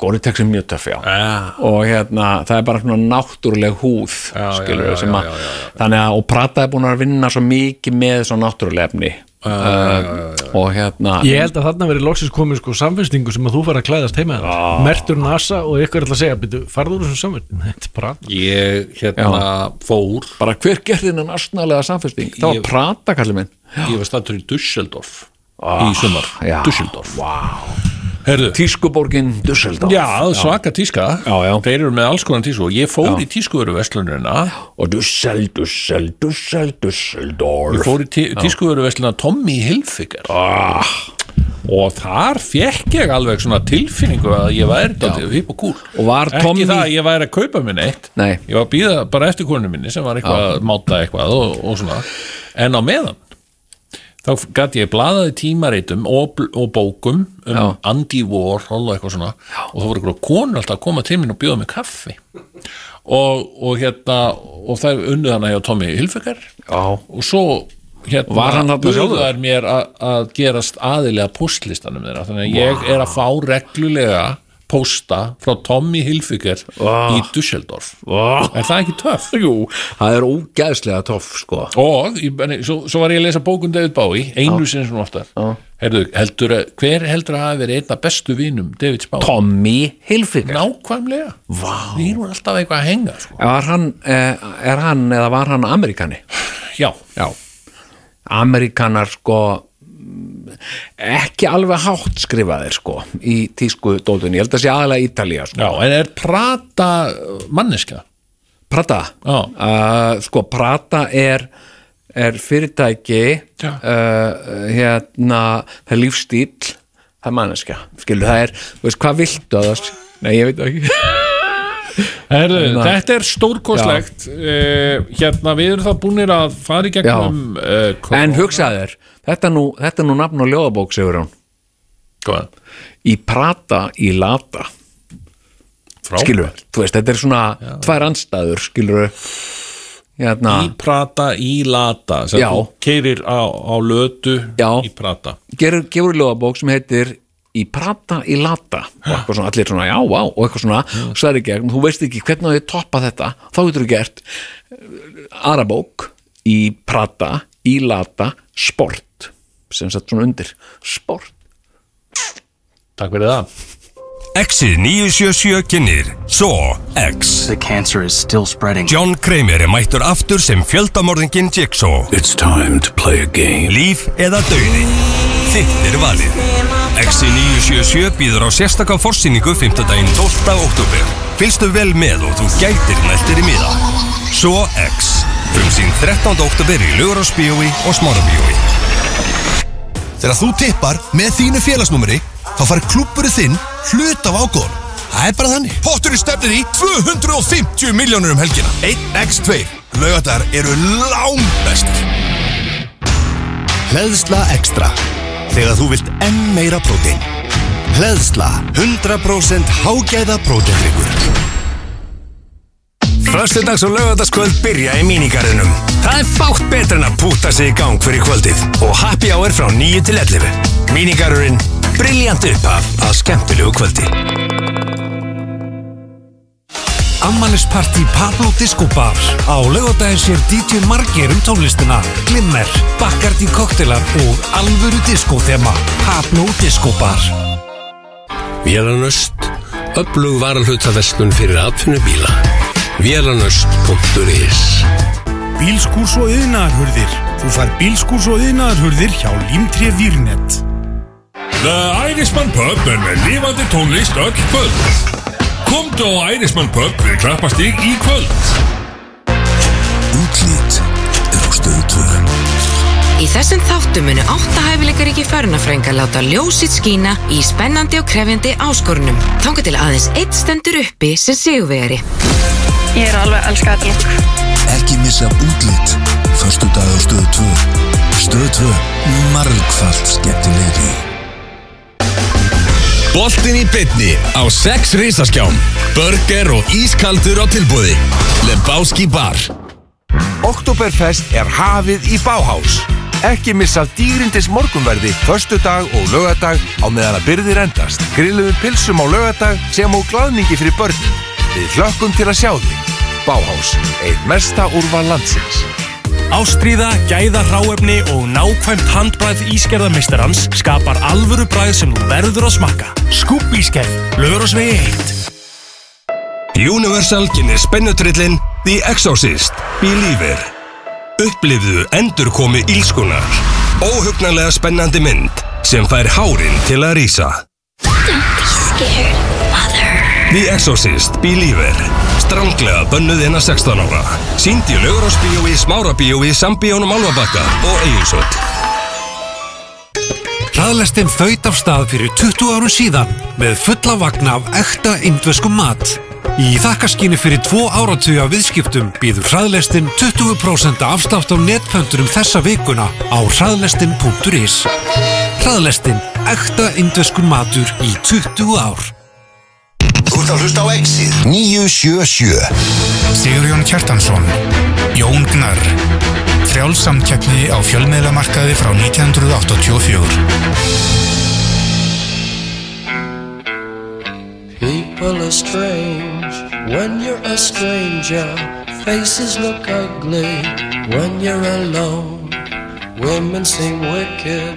Gore-Tex er mjög töff, já. Já. og hérna, það er bara svona náttúruleg húð Já, skilur já, já, sem já, að já, já, þannig að, og Prata er búin að vinna svo mikið með svo náttúruleg efni. Uh, og hérna Ég held að þarna verið loksins komið sko samfestingu sem að þú fara að klæðast heima ah. Mertur NASA og ykkur er alltaf að segja byrju, farðu úr þessum samfestingu, þetta er bara Ég hérna fór. Bara hver gerði hennan astnalega samfesting? Það var Ég- Prata kallið minn. Ég var stattur í Dusseldorf Ah, í sumar. já. Dusseldorf wow. Tískuborgin Dusseldorf Já, svaka tíska. Já, já. Þeir eru með alls konar tísku ég fór í tískuveru vestlunina og Dussel, Dussel, Dussel, Dusseldorf Ég fór í tí tískuveru vestlunina Tommy Hilfiger. Ah. og þar fekk ég alveg svona tilfinningu að ég væri hipp og var ekki Tommy það að ég væri að kaupa minn eitt Nei. ég var að býða bara eftir konu minni sem var eitthvað að máta eitthvað og, og svona. En á meðan þá gæti ég blaðaði tímaritum og, og bókum um Já. Andy Warhol og eitthvað svona. Og það voru eitthvað konur alltaf að koma til mín og bjóða mig kaffi. Og, og hérna og það unnuð hana hjá Tommy Hilfiger. Já. og svo hérna hann þær mér að, að gerast aðilega postlistanum þeirra. Þannig að ég er að fá reglulega posta frá Tommy Hilfiger í Dusseldorf Vá. er það ekki töff? Jú, það er ógæðslega toff sko og ég, svo, svo var ég að lesa bókun David Bowie einu sinni svona oftar Herðu, heldur, að- hver heldur að hafa verið einn af bestu vinum David Bowie? Tommy Hilfiger nákvæmlega Vá. við erum alltaf eitthvað að henga sko. Var hann, eh, er hann eða var hann Amerikani? já, Já Amerikanar sko ekki alveg hátt skrifaðir sko í tísku dótunni, ég held að sé aðalega Ítalía sko. já, en er Prata manneska? Prata Já. uh, sko Prata er er fyrirtæki uh, hérna það er lífstíl það er manneskja, skilu það er þú veist, hvað viltu að það nei, ég veit ekki Herðu, Hérna. þetta er stórkoslegt uh, hérna við erum það búinir að fara í gegnum uh, en hugsaðu þér, þetta er nú, þetta er nú nafn á ljóðabók, segur hún Hvað? í Prata í Lata. Skilur, þú veist, þetta er svona tvær anstæður, skilur hérna, í Prata, í Lata sem Já. þú keirir á, á lötu Já. í Prata. Gefur ljóðabók sem heitir í Prata í Lata. Og eitthvað svona, allir svona, já, vá, og eitthvað svona svo er ekki, þú veist ekki hvernig þau toppa þetta. Þá getur þú gert eh, aðra bók í Prata í Lata sport. Sem sett svona undir. Sport. Takk fyrir það. Exið 977 kynir Saw X. The cancer is still spreading. John Kramer er mættur aftur sem fjöldamorðingin Jigsaw It's time to play a game. Líf eða dauði. Þitt er valið Exið 977 býður á sérstaka forsýningu 5. daginn 12. oktober Fylgstu vel með og þú gætir nættir í miða Saw X Frumsýn 13. oktober í Lugurásbíói og Smárabíói Þegar þú tippar með þínu félagsnúmeri þá fær klúbburinn þinn hlut af ágóðan. Það er bara þannig. Potturinn stefnir í 250 miljónur um helgina. 1x2. Laugatar eru langbestir. Hleðsla ekstra. Þegar þú vilt enn meira prótein. Hleðsla. 100% hágæða próteinryggur. Föstudags og lögadagskvöld byrja í mínigarðinum. Það er fátt betur en að púta sig í gang fyrir kvöldið og happy hour frá 9 til 11. Mínigarðurinn, briljant upphaf að skemmtilegu kvöldi. Ammælisparti Pablo Disco Bar Á laugadaginn sér DJ Marger um tónlistina Glimmer, Bacardi koktelar og alvöru disco þema Pablo Disco Bar Vélanöst, öflug varalhutaverslun fyrir atvinnubíla. Vélanöst.is Bílskúrs og yðnaðarhurðir. Þú fær bílskúrs og yðnaðarhurðir hjá Límtré Vírnet. The Irishman Pub er með lifandi tónlist öll kvöld Komdu á Irishman Pub við klappastík í kvöld Útlít er á stöðu 2. Í þessum þáttum munu átta hæfileikaríki förnafrænga láta ljósitt skína í spennandi og krefjandi áskorunum. Þangar til aðeins eitt stendur uppi sem sigurvegari. Ég er alveg að elska þetta lúk. Ekki missa af útlit Föstu dag á stöðu 2 Stöðu 2 Margfald skemmtilegri Boltinn í bytni á sex risaskjám Burger og ískaldur á tilbúði Lebowski bar Oktoberfest er hafið í Bauhaus. Ekki missa af dýrindis morgunverði förstu dag og lögadag á meðan að byrðir endast. Grillum við pilsum á lögadag sem og glaðningi fyrir börnin. Við hlökkum til að sjá þig. Bauhaus, einn mesta úrval landsins. Ástríða, gæða hráefni og nákvæmt handbræð ískerðarmistarans skapar alvöru bræð sem þú verður að smakka. Skúp ískerð, lögur og svegi heitt. Universal kynir spennutrillin The Exorcist Believer Upplifðu endurkomi ílskunar Óhugnanlega spennandi mynd sem fær hárin til að rísa The Exorcist Believer Stranglega bönnuð inn að 16 ára Sýnd í Laugurásbíói, Smárabíói, Sambíónum Álfabakka og Egilsvöld Hraðlestin þaut af stað fyrir 20 árum síðan með fulla vagna af ekta indveskum mat. Í þakkaskíni fyrir tvo áratuga viðskiptum býður hraðlestin 20% afslátt á netpönturum þessa vikuna á hraðlestin.is. Hraðlestin, ekta indveskum matur í 20 ár. Þú ert að hlusta á Exið 977 Sigurjón Kjartansson Jón Gnarr Frjálsamkeppni á fjölmiðlamarkaði frá 1984 People are strange when you're a stranger. Faces look ugly when you're alone. Women seem wicked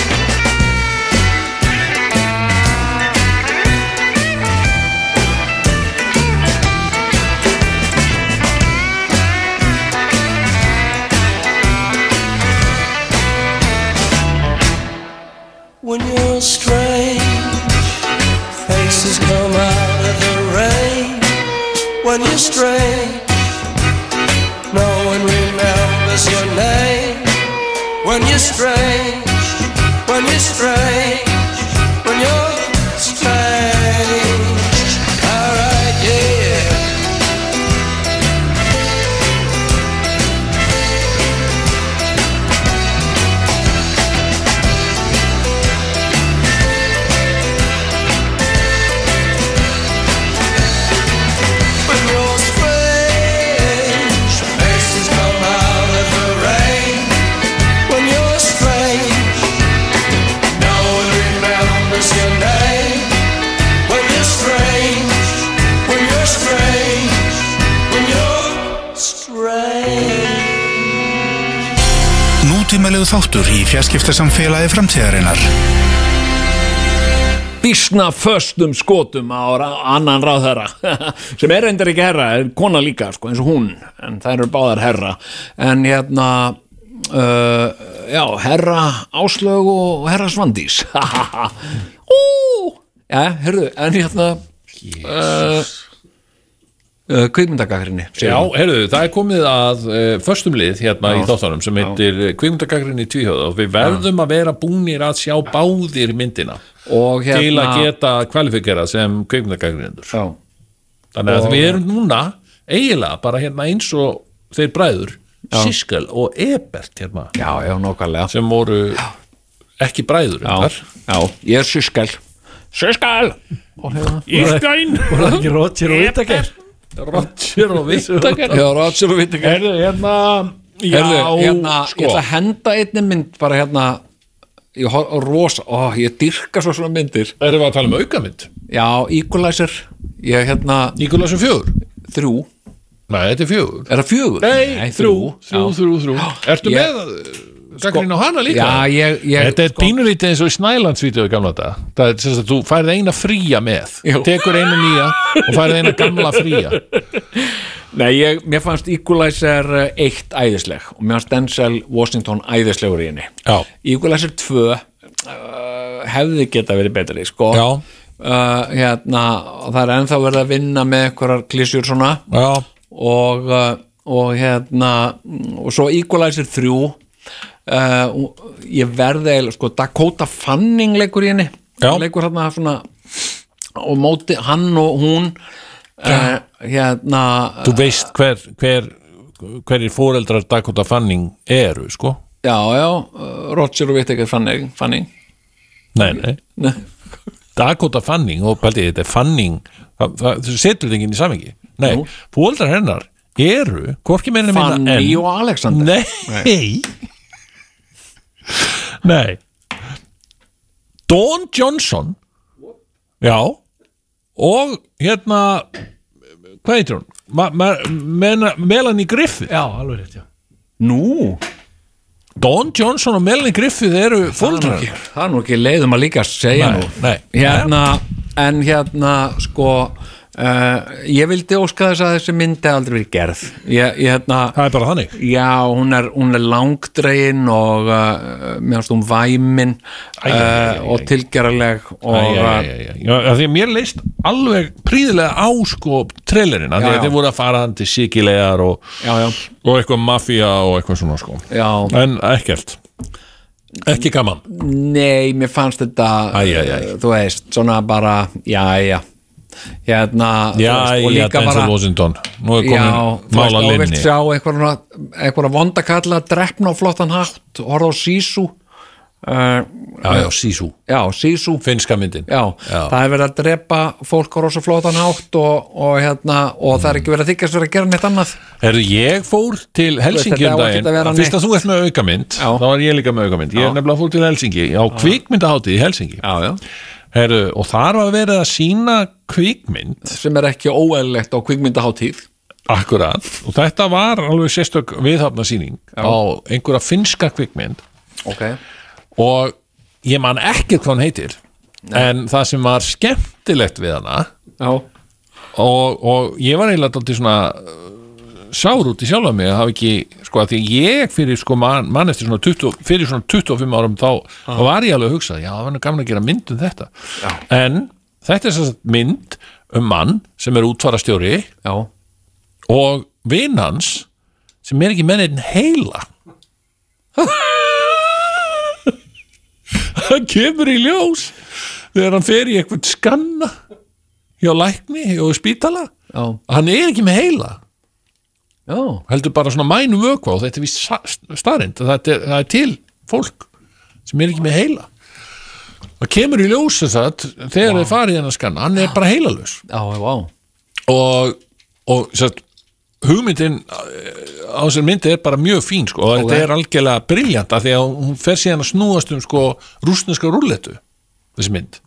When you're strange. No one remembers your name when you're strange. When you're strange. Þáttur í fjarskiptasamfélagi framtíðarinnar. Bísna föstum skotum á annan ráðherra sem er endur ekki herra, er kona líka sko, eins og hún, en það eru báðar herra. En hérna uh, já, herra Áslög og herra Svandís. Ú, já, herðu en hérna uh, uh, kvikmyndagakrinni Já, heyrðu, það er komið að uh, föstum lið hérna Já. í þáttanum sem heitir kvikmyndagagrinni tvíhjóða og við verðum að vera búnir að sjá báðir myndina og hérna til að geta kvalifikera sem kvikmyndagagrindur Já. Þannig að Og- við erum núna eiginlega bara hérna eins og þeir bræður Já. Siskel og Ebert hérna. Já, já, nokkarlega sem voru ekki bræður Já, já, ég er Siskel. Siskel! Og hérna Það Roger og Whittaker. Já, Roger og Whittaker. Herðu, hérna Já, Herðu, hérna, sko ég ætla að henda einni mynd bara hérna. Ég á rosa, ó, ég dyrka svo svona myndir. Við að tala um aukamynd? Já, Equalizer. Ég hérna Equalizer fjögur? Þrjú. Nei, þetta er fjögur. Er það fjögur? Nei, þrjú, þrjú, Já. þrjú, þrjú. Ertu Ég- með Gaggrinn á hana líka? Já, ég- ég- Þetta er sko- pínulítið eins og í Snælandsvídeó í gamla þetta Það er sem sagt að þú færið eina fría með Jú. Tekur eina nýja og færið eina gamla fría Nei, ég, mér fannst Equalizer eh, eitt æðisleg og mér fannst Denzel Washington æðislegur í henni Já. Equalizer 2 uh, hefði geta verið betri sko Já. Uh, hérna, það er ennþá verið að vinna með einhverjar klísjur svona Já. og, uh, og hérna og svo Equalizer 3 uh, ég verði eiginlega, sko, Dakota Fanning leikur í henni. Leikur hérna svona og móti hann og hún uh, hérna Þú veist hver, hver hverjir fóreldrar Dakota Fanning eru, sko? Já, já, uh, Roger og Whittaker Fanning, Fanning. Nei, nei, Nei. Dakota Fanning og pældi þetta er Fanning. Þú setur þetta enginn í samingi Nei, fóreldrar hennar eru Fanny og Alexander. Nei. Nei Dawn Johnson. Já. Og hérna hvað heitir hún? Ma, ma, Mena- Melanie Griffith. Já, alveg rétt, já. Nú? Dawn Johnson og Melanie Griffith eru er, ekki, það er nú ekki leiðum að líka segja Nei, nú. nei. hérna, en hérna sko uh, ég vildi óska þess að þessi myndi aldrei verið gerð. Ég, ég, hérna, Það er bara þannig. Já, hún er, hún er langdregin og uh, mér finnst hún væmin Æ, æ, æ, uh, og tilgerðarleg því að mér leist alveg príðilega á sko trailerinn, af því að þeir voru að fara til síkilegar og, og eitthvað mafía og eitthvað svona sko. Já. En ekkert. Ekki gaman. Nei, mér fannst þetta þú veist, svona bara já, já hérna, Já, veist, og líka bara Nú er komin mála og vilt linni sjá einhverja, vondakalla drefna á flottan hátt, horfa á Sísú uh, Já, já, já, Sísú finska myndin. Já, það er verið að drepa fólk á rosa flottan hátt og, og hérna, og það er ekki verið að þykjast verið að gera neitt annað. Herru, ég fór til Helsingi um daginn. Fyrst að þú ert með aukamynd þá var ég líka með aukamynd. Ég er nefnilega fór til Helsingi á kvikmyndaháttið í Helsingi. Já, já. Herru, og þar var verið að sína kvikmynd. Sem er ekki óeðlegt á kvikmyndaháttíð Akkurat, og þetta var alveg sérstök viðhafna síning Já. á einhverja finska kvikmynd. Ok, og ég man ekkert hvað hann heitir en það sem var skemmtilegt við hana og, og ég var eiginlega dálítið svona sár út í sjálfa mig að hafa ekki, sko, að því ég fyrir sko man eftir svona 20, fyrir svona 25 árum þá, þá var ég alveg að hugsa já, það var nú gaman að gera mynd um þetta. Já. en þetta er sagt mynd um mann sem er útfarastjóri já. og vinn hans sem er ekki mennin heila. Það kemur í ljós þegar hann fer í eitthvað skanna hjá lækni og spítala. Já, hann er ekki með heila já, heldur bara svona mænum vökva og þetta er vist starrend það, er- til fólk sem er ekki með heila. Það kemur í ljós þess að þegar þeir farið í hennar skanna hann er bara heilalus. Já, já, og, og sérst, hugmyndin eh, á þessar myndi er bara mjög fín sko, og þetta Ok. er algjörlega briljant af því að hún fer síðan að snúast um sko, rúsneska rúlletu þessi mynd.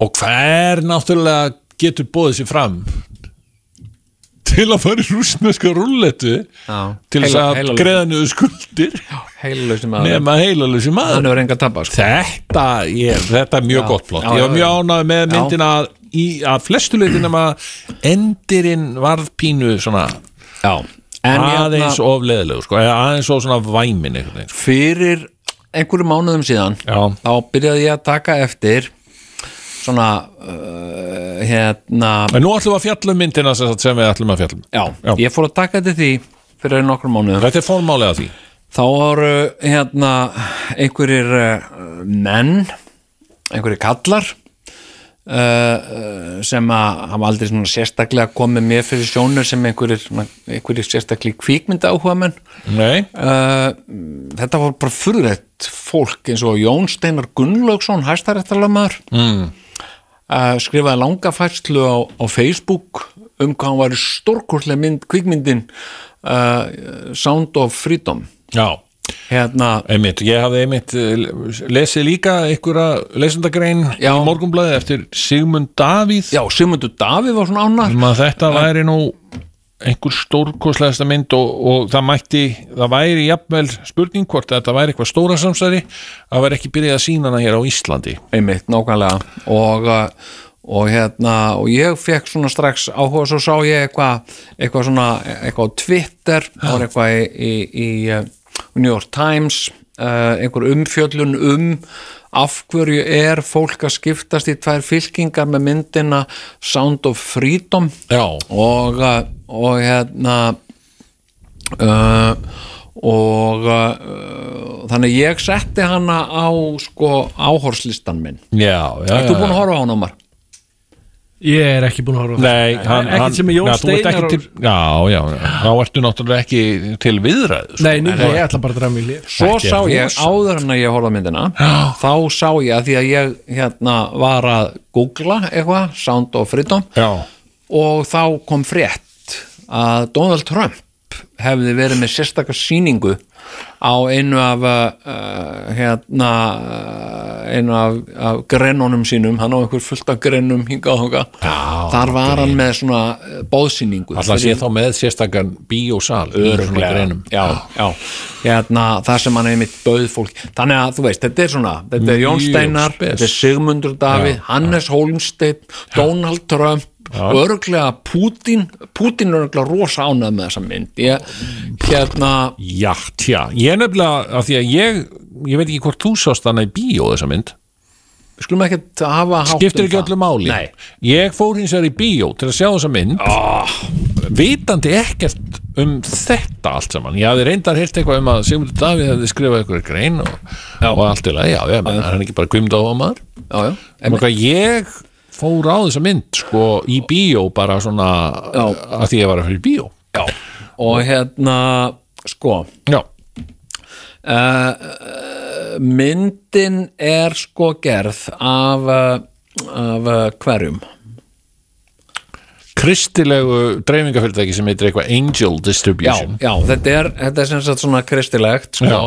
Og hver náttúrulega getur bóðið sér fram til að fara í rúsneska rúlletu já. til þess að heilalausi- greiða niður skuldir. Nema heilalösi maður. Tappa sko. þetta, ég, þetta er mjög Já, gott plott. Já, ég var mjög ánægð með myndina í, að flestu leitin nema endirinn varð pínu svona aðeins hérna, of leðilegu sko, aðeins of svona væmin veginn. fyrir einhverju mánuðum síðan Já. þá byrjaði ég að taka eftir svona uh, hérna en nú ætlum við að fjalla um myndina sem, sem við ætlum að fjalla um já, Já. ég fór að taka eftir því fyrir nokkrum mánuðum þetta er fórmálega því þá voru hérna einhverjir uh, menn einhverjir kallar uh, uh, sem að hafa aldrei svona sérstaklega komið mér fyrir sjónur sem einhverjir, svona- einhverjir sérstaklega kvikmynda áhuga menn Nei. uh, þetta var bara furðrætt fólk eins og Jón Steinar Gunnlaugsson hæstaréttarlamaður mm. Uh, skrifaði langa færslu á, á Facebook um hvað hann var stórkurslega mynd, kvikmyndin uh, Sound of Freedom. Já, hérna einmitt, ég hafði einmitt eh, lesið líka einhverja lesendagrein í morgunblæði eftir Sigmund Davíð. Já, Sigmundur Davíð var svona ánar þetta væri nú einhver stórkoslegasta mynd og, og það mætti, það væri jafnvel spurning hvort að þetta væri eitthvað stóra samsæri að væri ekki byrjað að sína hana hér á Íslandi. Einmitt, nákvæmlega. Og, uh, og hérna og ég fekk svona strax áhuga svo sá ég eitthvað eitthvað svona, eitthvað á Twitter það var eitthvað í, í, í uh, New York Times uh, einhver umfjöllun um af hverju er fólk að skiptast í tvær fylkingar með myndina Sound of Freedom Já. og, uh, og hérna uh, og uh, þannig ég setti hana á sko áhorslistan minn Já, já, já, búin já. að horfa á hana, Ómar? Ég er ekki búin að horfa Nei, það Ekkert sem er Jón Steinar til, Já, já, þá ertu náttúrulega ekki til viðræðu sko. Nei, nú, ég ætla bara að draga mig lið Svo er sá ég, áður en að ég horfa myndina þá sá ég að því að ég hérna var að googla eitthvað, Sound of Freedom Já. og þá kom frétt að Donald Trump hefði verið með sérstakar sýningu á einu af uh, hérna uh, einu af, af grennunum sínum. Hann á einhver fullt af grennum hingað þangað. Þar var hann með svona bóðsýningu Alltaf sé þá með sérstakann bíósal hérna, það sem hann er mitt bauð fólk. Þannig að þú veist, þetta er svona þetta er Jón Steinar, þetta er Sigmundur Davíð Hannes Hólmsteinn, Donald Trump og örglega Putin Putin er örglega rosa ánæð með þessa mynd. Ég, hérna Já, tja, ég er nefnilega af því að ég, ég veit ekki hvort þú sást hana í bíó þessa mynd. Skulum ekki hafa hátt skiptir um ekki það. öllu máli. Nei. ég fór hins vegar í bíó til að sjá þessa mynd. Oh. vitandi ekkert um þetta allt saman. Ég hafði reyndar heyrt eitthvað um að Sigmundur Davíð hefði skrifað eitthvað grein og, og allt í lagi, já, já, menn, er hann ekki bara gumd á maður? Já, já. hvað ég fór á þessa mynd sko í bíó bara svona já. að því ég var að fyrir bíó já. og hérna sko já uh, myndin er sko gerð af uh, af hverjum kristilegu dreifingafyrirtæki sem heitir eitthvað Angel já, Distribution já, þetta er, þetta er sem sagt svona kristilegt sko. Já.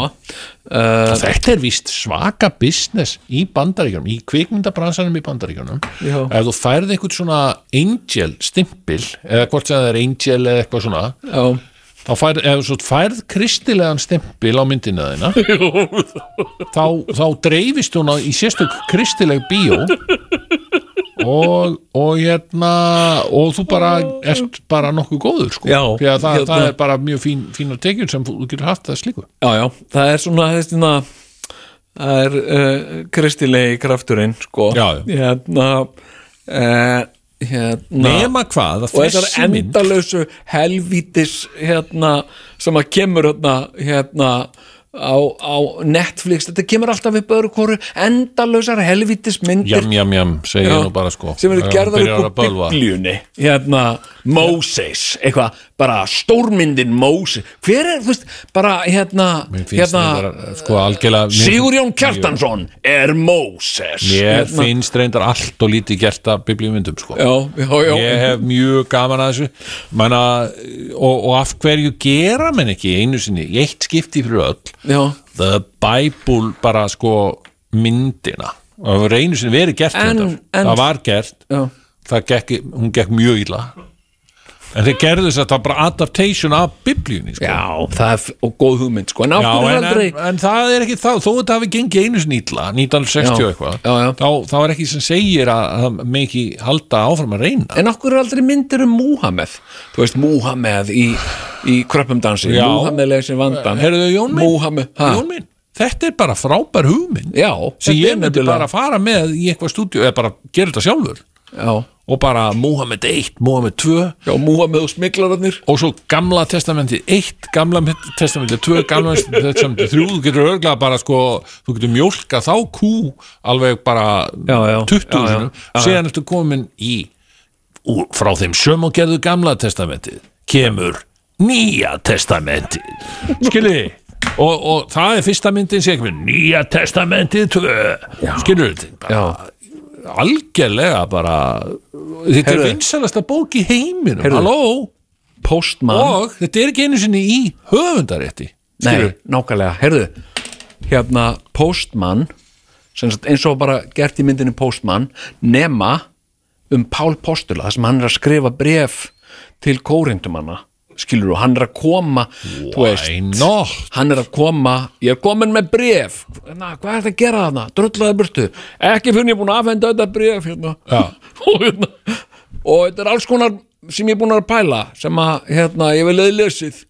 uh, þetta er víst svaka business í bandaríkjunum, í kvikmyndabransanum í bandaríkjunum Já. ef þú færð einhvern svona angel stimpil eða hvort sem það er angel eða eitthvað svona Já. þá færð, ef þú færð kristilegan stimpil á myndina þina þá, þá dreifist hún á, í sérstök kristileg bíó og, og hérna og þú bara ert bara nokkuð góður sko, Já, það, hérna. það er bara mjög fín, fínar tekjur sem þú getur haft það slíku já, já, það er svona þetta það er uh, kristilegi krafturinn sko. Já, hérna uh, hérna. Nema hvað, að og þessar þessi mynd- endalösu helvítis hérna sem að kemur hérna, hérna á, á Netflix, þetta kemur alltaf upp öðru kóru endalösar helvítis myndir jam jam jam, ég nú bara sko. Sem eru gerðar upp bölva. biblíunni. Hérna Moses eitthvað, bara stórmyndin Moses, hver er, þú veist bara hérna, hérna reyndar, sko, Sigurjón Kjartansson er Moses. Mér Hérna- finnst reyndar allt og lítið gert af biblíumyndum sko. já, já, já, Ég hef mjög gaman að þessu. Menna, og, og af hverju gera menn ekki einu sinni í eitt skipti fyrir öll. The Bible bara sko myndina? Og það var einu sinni verið gert En- en- það var gert. Það gekk, hún gekk mjög illa en þeir gerðu þess að það bara adaptation af biblíunni sko. já, það er og góð hugmynd sko, en Já, en, aldrei en, en það er ekki þá, þó þetta hafi gengið einu illa 1960 Já, eitthvað. Þá, þá er ekki sem segir að það með ekki halda áfram að reyna En okkur er aldrei myndir um Múhameð Þú veist, Múhameð í, í kröppumdansi Já. Múhameð leysir vandan Múhameð, ha? Jón minn þetta er bara frábær hugmynd Já, sem ég myndi bara fara með í eitthvað stúdíu eða bara gera þetta sjálfur Já. Og bara Múhameð 1, Múhameð 2 Já, Múhameð og smiklararnir og svo gamla testamentið 1, gamla testamentið 2, gamla testamentið 3 þú getur örglega bara sko þú getur mjólka þá kú alveg bara já, já, 20 já, síðan ertu komin í úr, frá þeim söm og gerðu gamla testamentið kemur nýja testamentið. Skilji og, og það er fyrsta myndin sem kemur nýja testamentið 2 skilur þetta algjörlega bara þetta er vinsalasta bók í heiminum. Heyrðu. halló? Postman og þetta er ekki einu sinni í höfundarétti Nei, nákvæmlega, heyrðu hérna Postman eins og bara gert í myndinni Postman nema um Pál Postula þar sem hann er að skrifa bref til kórindum skilur þú, hann er að koma veist, hann er að koma ég er komin með bref Na, hvað er þetta að gera þarna, drullaði burtu. Ekki fyrir ég er búin að afhenda þetta bref hérna. og, hérna, og þetta er alls konar sem ég er búin að pæla sem að hérna, ég vil eða lesið.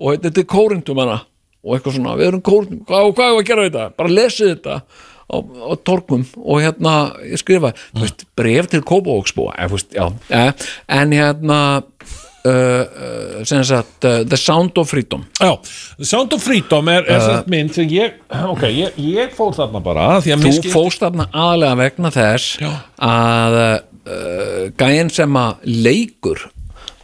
Og þetta er kórindum hana og eitthvað svona, við erum kórindum hvað, hvað er að gera þetta, bara lesið þetta á, á torgum og hérna ég skrifa, veist, bref til Kópavóksbúa já, eh, en hérna uh, uh, sagt uh, The Sound of Freedom. Já, The Sound of Freedom er, er Uh, mynd sem ég, ok, ég, ég fór þarna bara því að þú skildi- fóst þarna aðlega vegna þess að uh, gæinn sem að leikur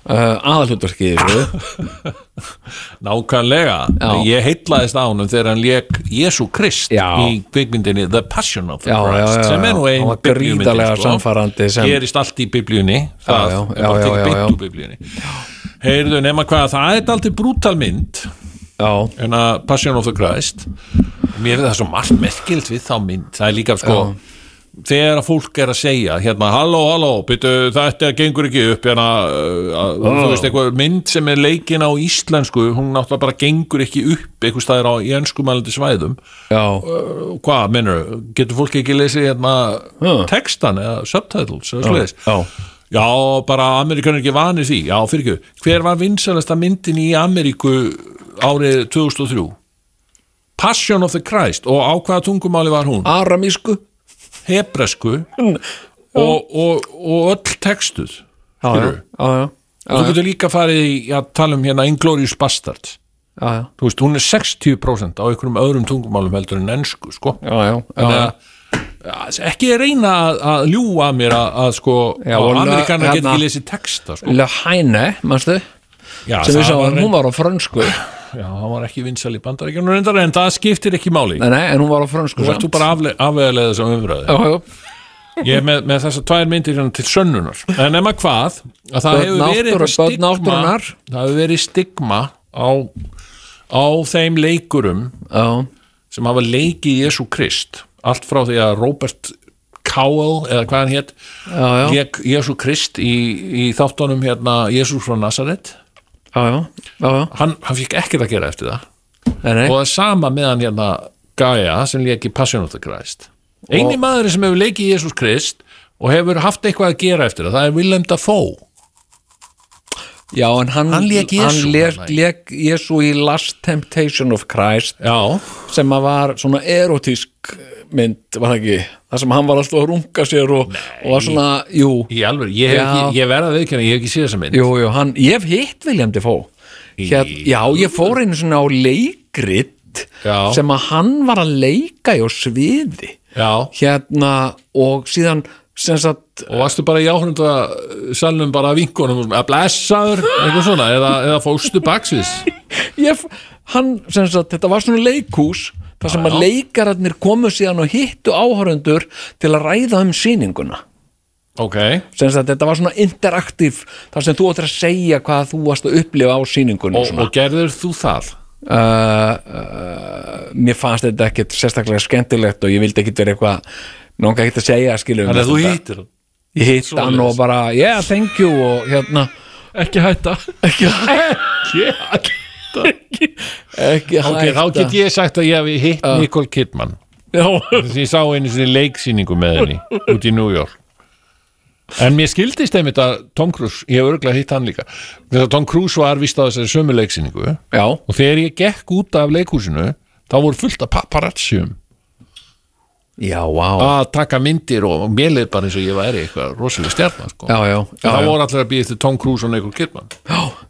uh, aðalhutverkið í þessu Nákvæmlega, ég heitlaðist á honum þegar hann leik Jésu Krist Já. í kvikmyndinni The Passion of the Já, Christ já, sem er nú já. ein Hann var biblíumyndin, gríðarlega sannfærandi sem- gerist allt í biblíunni. Það er já, beint já. úr biblíunni. Heyrðu nema hvað, það er aldrei brútal mynd. En að Passion of the Christ. Mér er það svo margt merkilt við þá mynd. Það er líka sko þegar að fólk er að segja hérna, halló, halló, byrju, þetta gengur ekki upp hérna, uh, uh, þú Oh. veist, eitthvað mynd sem er leikin á íslensku hún náttúrulega bara gengur ekki upp eitthvað staðir á í önskumælandi svæðum. Uh, hvað, minnur, getur fólk ekki lesið hérna textan eða subtitles eða svoleiðis? já. bara Amerikanur ekki vanir því. Já, fyrir ekki, hver var vinsalasta myndin í Ameríku árið 2003 Passion of the Christ. Og á hvaða tungumáli var hún? Aramísku Hebresku og, og, og öll textuð Já, já, já, og þú getur líka farið í að tala um hérna Já, já. þú veist, hún er 60% á einhverjum öðrum tungumálum heldur en ennsku sko. ekki reyna að, að ljúa mér að, að sko, amerikanar get hérna- ekki lesið texta sko. Le Heine, mannstu Já, sem við sáum, hún var á frönsku. Já, hann var ekki vinsal í bandaríkjunum reyndar en það skiptir ekki máli. Nei, nei, en hún var á frönsku Þú ert bara afvegalega þessum umræði Já, já. Ég er með, með þessar tvær myndir hérna til sönnunar. En nema hvað að það hefur stigma það hefur verið stigma á, á þeim leikurum já. sem hafa leikið Jésu Krist. Allt frá því að Robert Cowell eða hvað hann hétt Jésu Krist í, í þáttunum hérna Jésús frá Nazaret já, já. Hann, hann fikk ekkert að gera eftir það Nei, og það sama með hann hérna Gaia sem leiki Passion of the Christ eini maður sem hefur leikið Jésús Krist og hefur haft eitthvað að gera eftir það það er Willem Dafoe Já, en hann, Hann lék, nei. lék Jésu í Last Temptation of Christ Já. sem var svona erotísk mynd, var það ekki það sem hann var alltaf að runga sér og, og var svona, jú. Í alveg, ég, hef ekki, ég verða að viðkjanna, ég hef ekki séð þessa mynd. Jú, jú, hann, ég hef hitt William Defoe. Hér, Já, ég fór einu svona á leikrit Já. sem að hann var að leika í á sviði. Já. hérna og síðan sagt og varstu bara í áhörnda salnum bara að vinkonum að blessaður, eitthvað svona eða, eða fóstu baksvis ég, f- hann, sem sagt, þetta var svona leikhús þar sem að leikararnir komu síðan og hittu áhörundur til að ræða um sýninguna. Ok, sem sagt, þetta var svona interaktív þar sem þú ættir að segja hvað þú varst að upplifa á sýningunni og, og gerður þú það? uh, uh, mér fannst þetta ekkert sérstaklega skemmtilegt og ég vildi ekkert vera eitthvað nánga ekkert að segja skilur Þannig að þú hittir hann? ég hitt hann og bara yeah thank you og hérna. Ekki hætta. Ekki hætta ekki ok, hætta. þá get ég sagt að ég hef hitt Já. Nicole Kidman. Þess að ég sá einu sinni leiksýningu með henni út í New York. En mér skildist einmitt að Tom Cruise, ég hef örgulega hitt hann líka. Þess að Tom Cruise var vist á þessari sömu leiksýningu. Já. og þegar ég gekk út af leikhúsinu þá voru fullt af paparazzium já, vá. Að taka myndir og mér leið bara eins og ég væri eitthvað rosalega stjarnar sko. já, já, það voru allir að býja eftir Tom Cruise og Nicole Kidman.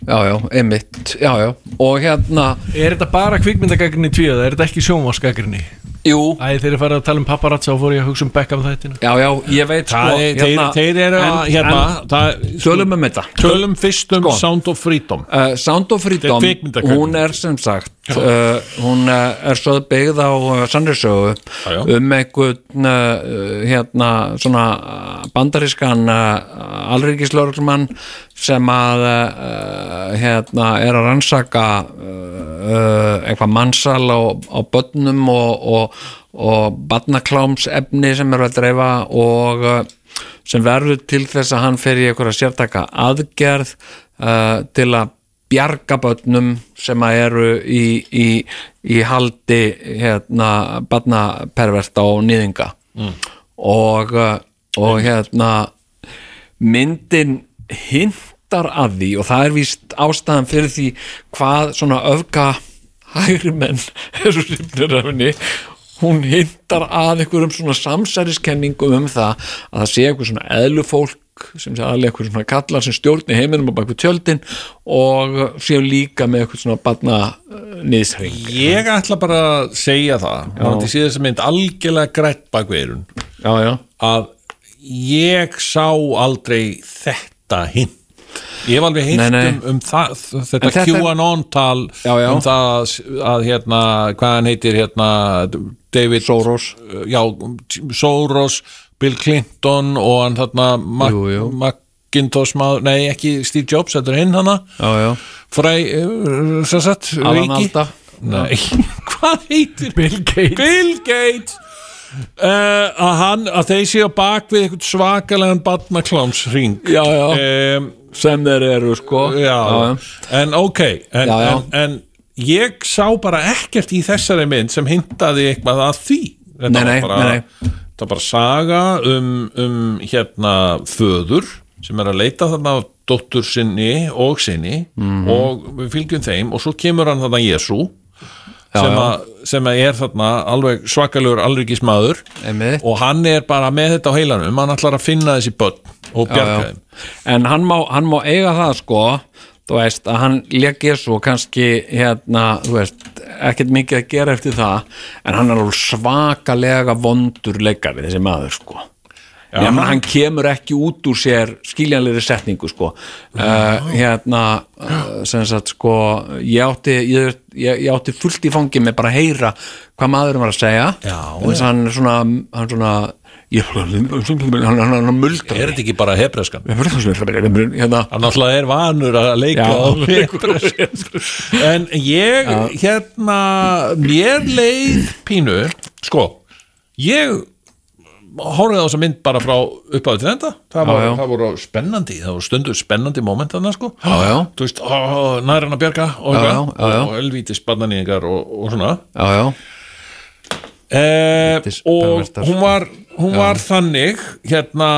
Já, já, einmitt. Já, já, og hérna Er þetta bara kvikmyndagagrinni tvíða, er þetta ekki sjónvarsgagrinni? Jú. Æ, þeir eru farið að tala um paparazzi og fór ég að hugsa um Beckham þættina. Já, já, ég veit sko Það er- þeir- þeir eru að- hérna, það- Tölum um þetta. Tölum fyrst um Sko. Sound of Freedom. Uh, Sound of Freedom, hún er sem sagt uh, hún uh, er svo byggð á uh, sannriðsögu já. um einhvern hérna svona bandarískan alríkislörglumann sem að hérna er að rannsaka eitthvað mannsal á, á börnum og, og, og barnaklámsefni sem eru að dreifa og uh, sem verður til þess að hann fer í einhverja sértaka aðgerð uh, til að bjarga börnum sem að eru í, í, í haldi hérna barnaperverta og nýðinga Mm. og, uh, og hérna myndin hintar að því og það er víst ástæðan fyrir því hvað svona öfga hægri menn eru hrifnir af henni hún hintar að einhverjum svona samsæriskenningum um það að það sé einhver svona eðlufólk sem sé aðlega einhver svona kallar sem stjórni heiminum á baku tjöldin og séu líka með einhver svona barna niðsring Ég ætla bara að segja það og þetta sé þess að mynd algjörlega grætt bak við eirun já, já. að ég sá aldrei þetta hint ég hef alveg nei. um, um það, þetta, þetta- QAnon-tal um það að, hérna, hvað hann heitir hérna, David Soros. Já, Soros, Bill Clinton og hann þarna Mac. Macintosh nei ekki Steve Jobs, þetta er hinn hana. Fræ, sem sagt Alan. Alda. Nei, hvað heitir Bill Gates. Bill Gates. Uh, að hann, að þeir séu bak við eitthvað svakalegan barnaklámsring. Um, sem þeir eru sko. Já, en ok en, Já, já. En, en ég sá bara ekkert í þessari mynd sem hintaði eitthvað að því. Þetta Nei, nei, bara, nei, var bara saga um, um hérna föður sem er að leita þarna af dóttur sinni og sinni Mhm. og við fylgjum þeim og svo kemur hann þarna Jésu sem, að, sem er þarna alveg svakalegur alryggismadur og hann er bara með þetta á heilanum. Hann ætlar að finna þessi börn og bjarga þeim. En hann má, hann má eiga það sko þú veist að hann lék svo kannski hérna, þú veist ekkert mikið að gera eftir það en hann er alveg svakalega vondur leikari þessi maður sko Já. Já, menn, hann kemur ekki út úr sér skiljanlegri setningu sko. Uh, hérna uh, sagt sko ég átti, ég, ég, átti fullt í fangi með bara að heyra hvað maðurinn var að segja. Já, að hann er svona hann svona ég, hann, muldrar. Er þetta ekki bara hebreskan hérna. Hann alltaf er vanur að leika Já, en ég hérna mér leið pínu sko ég horfði á þessa mynd bara frá uppáðu til enda. Það, Já, já. það voru spennandi það voru stundur spennandi moment þarna sko þú veist, ó, nær hann að bjarga og, Já, og elvítis barnaníðingar og, og svona. Eh, og hún var hún var þannig hérna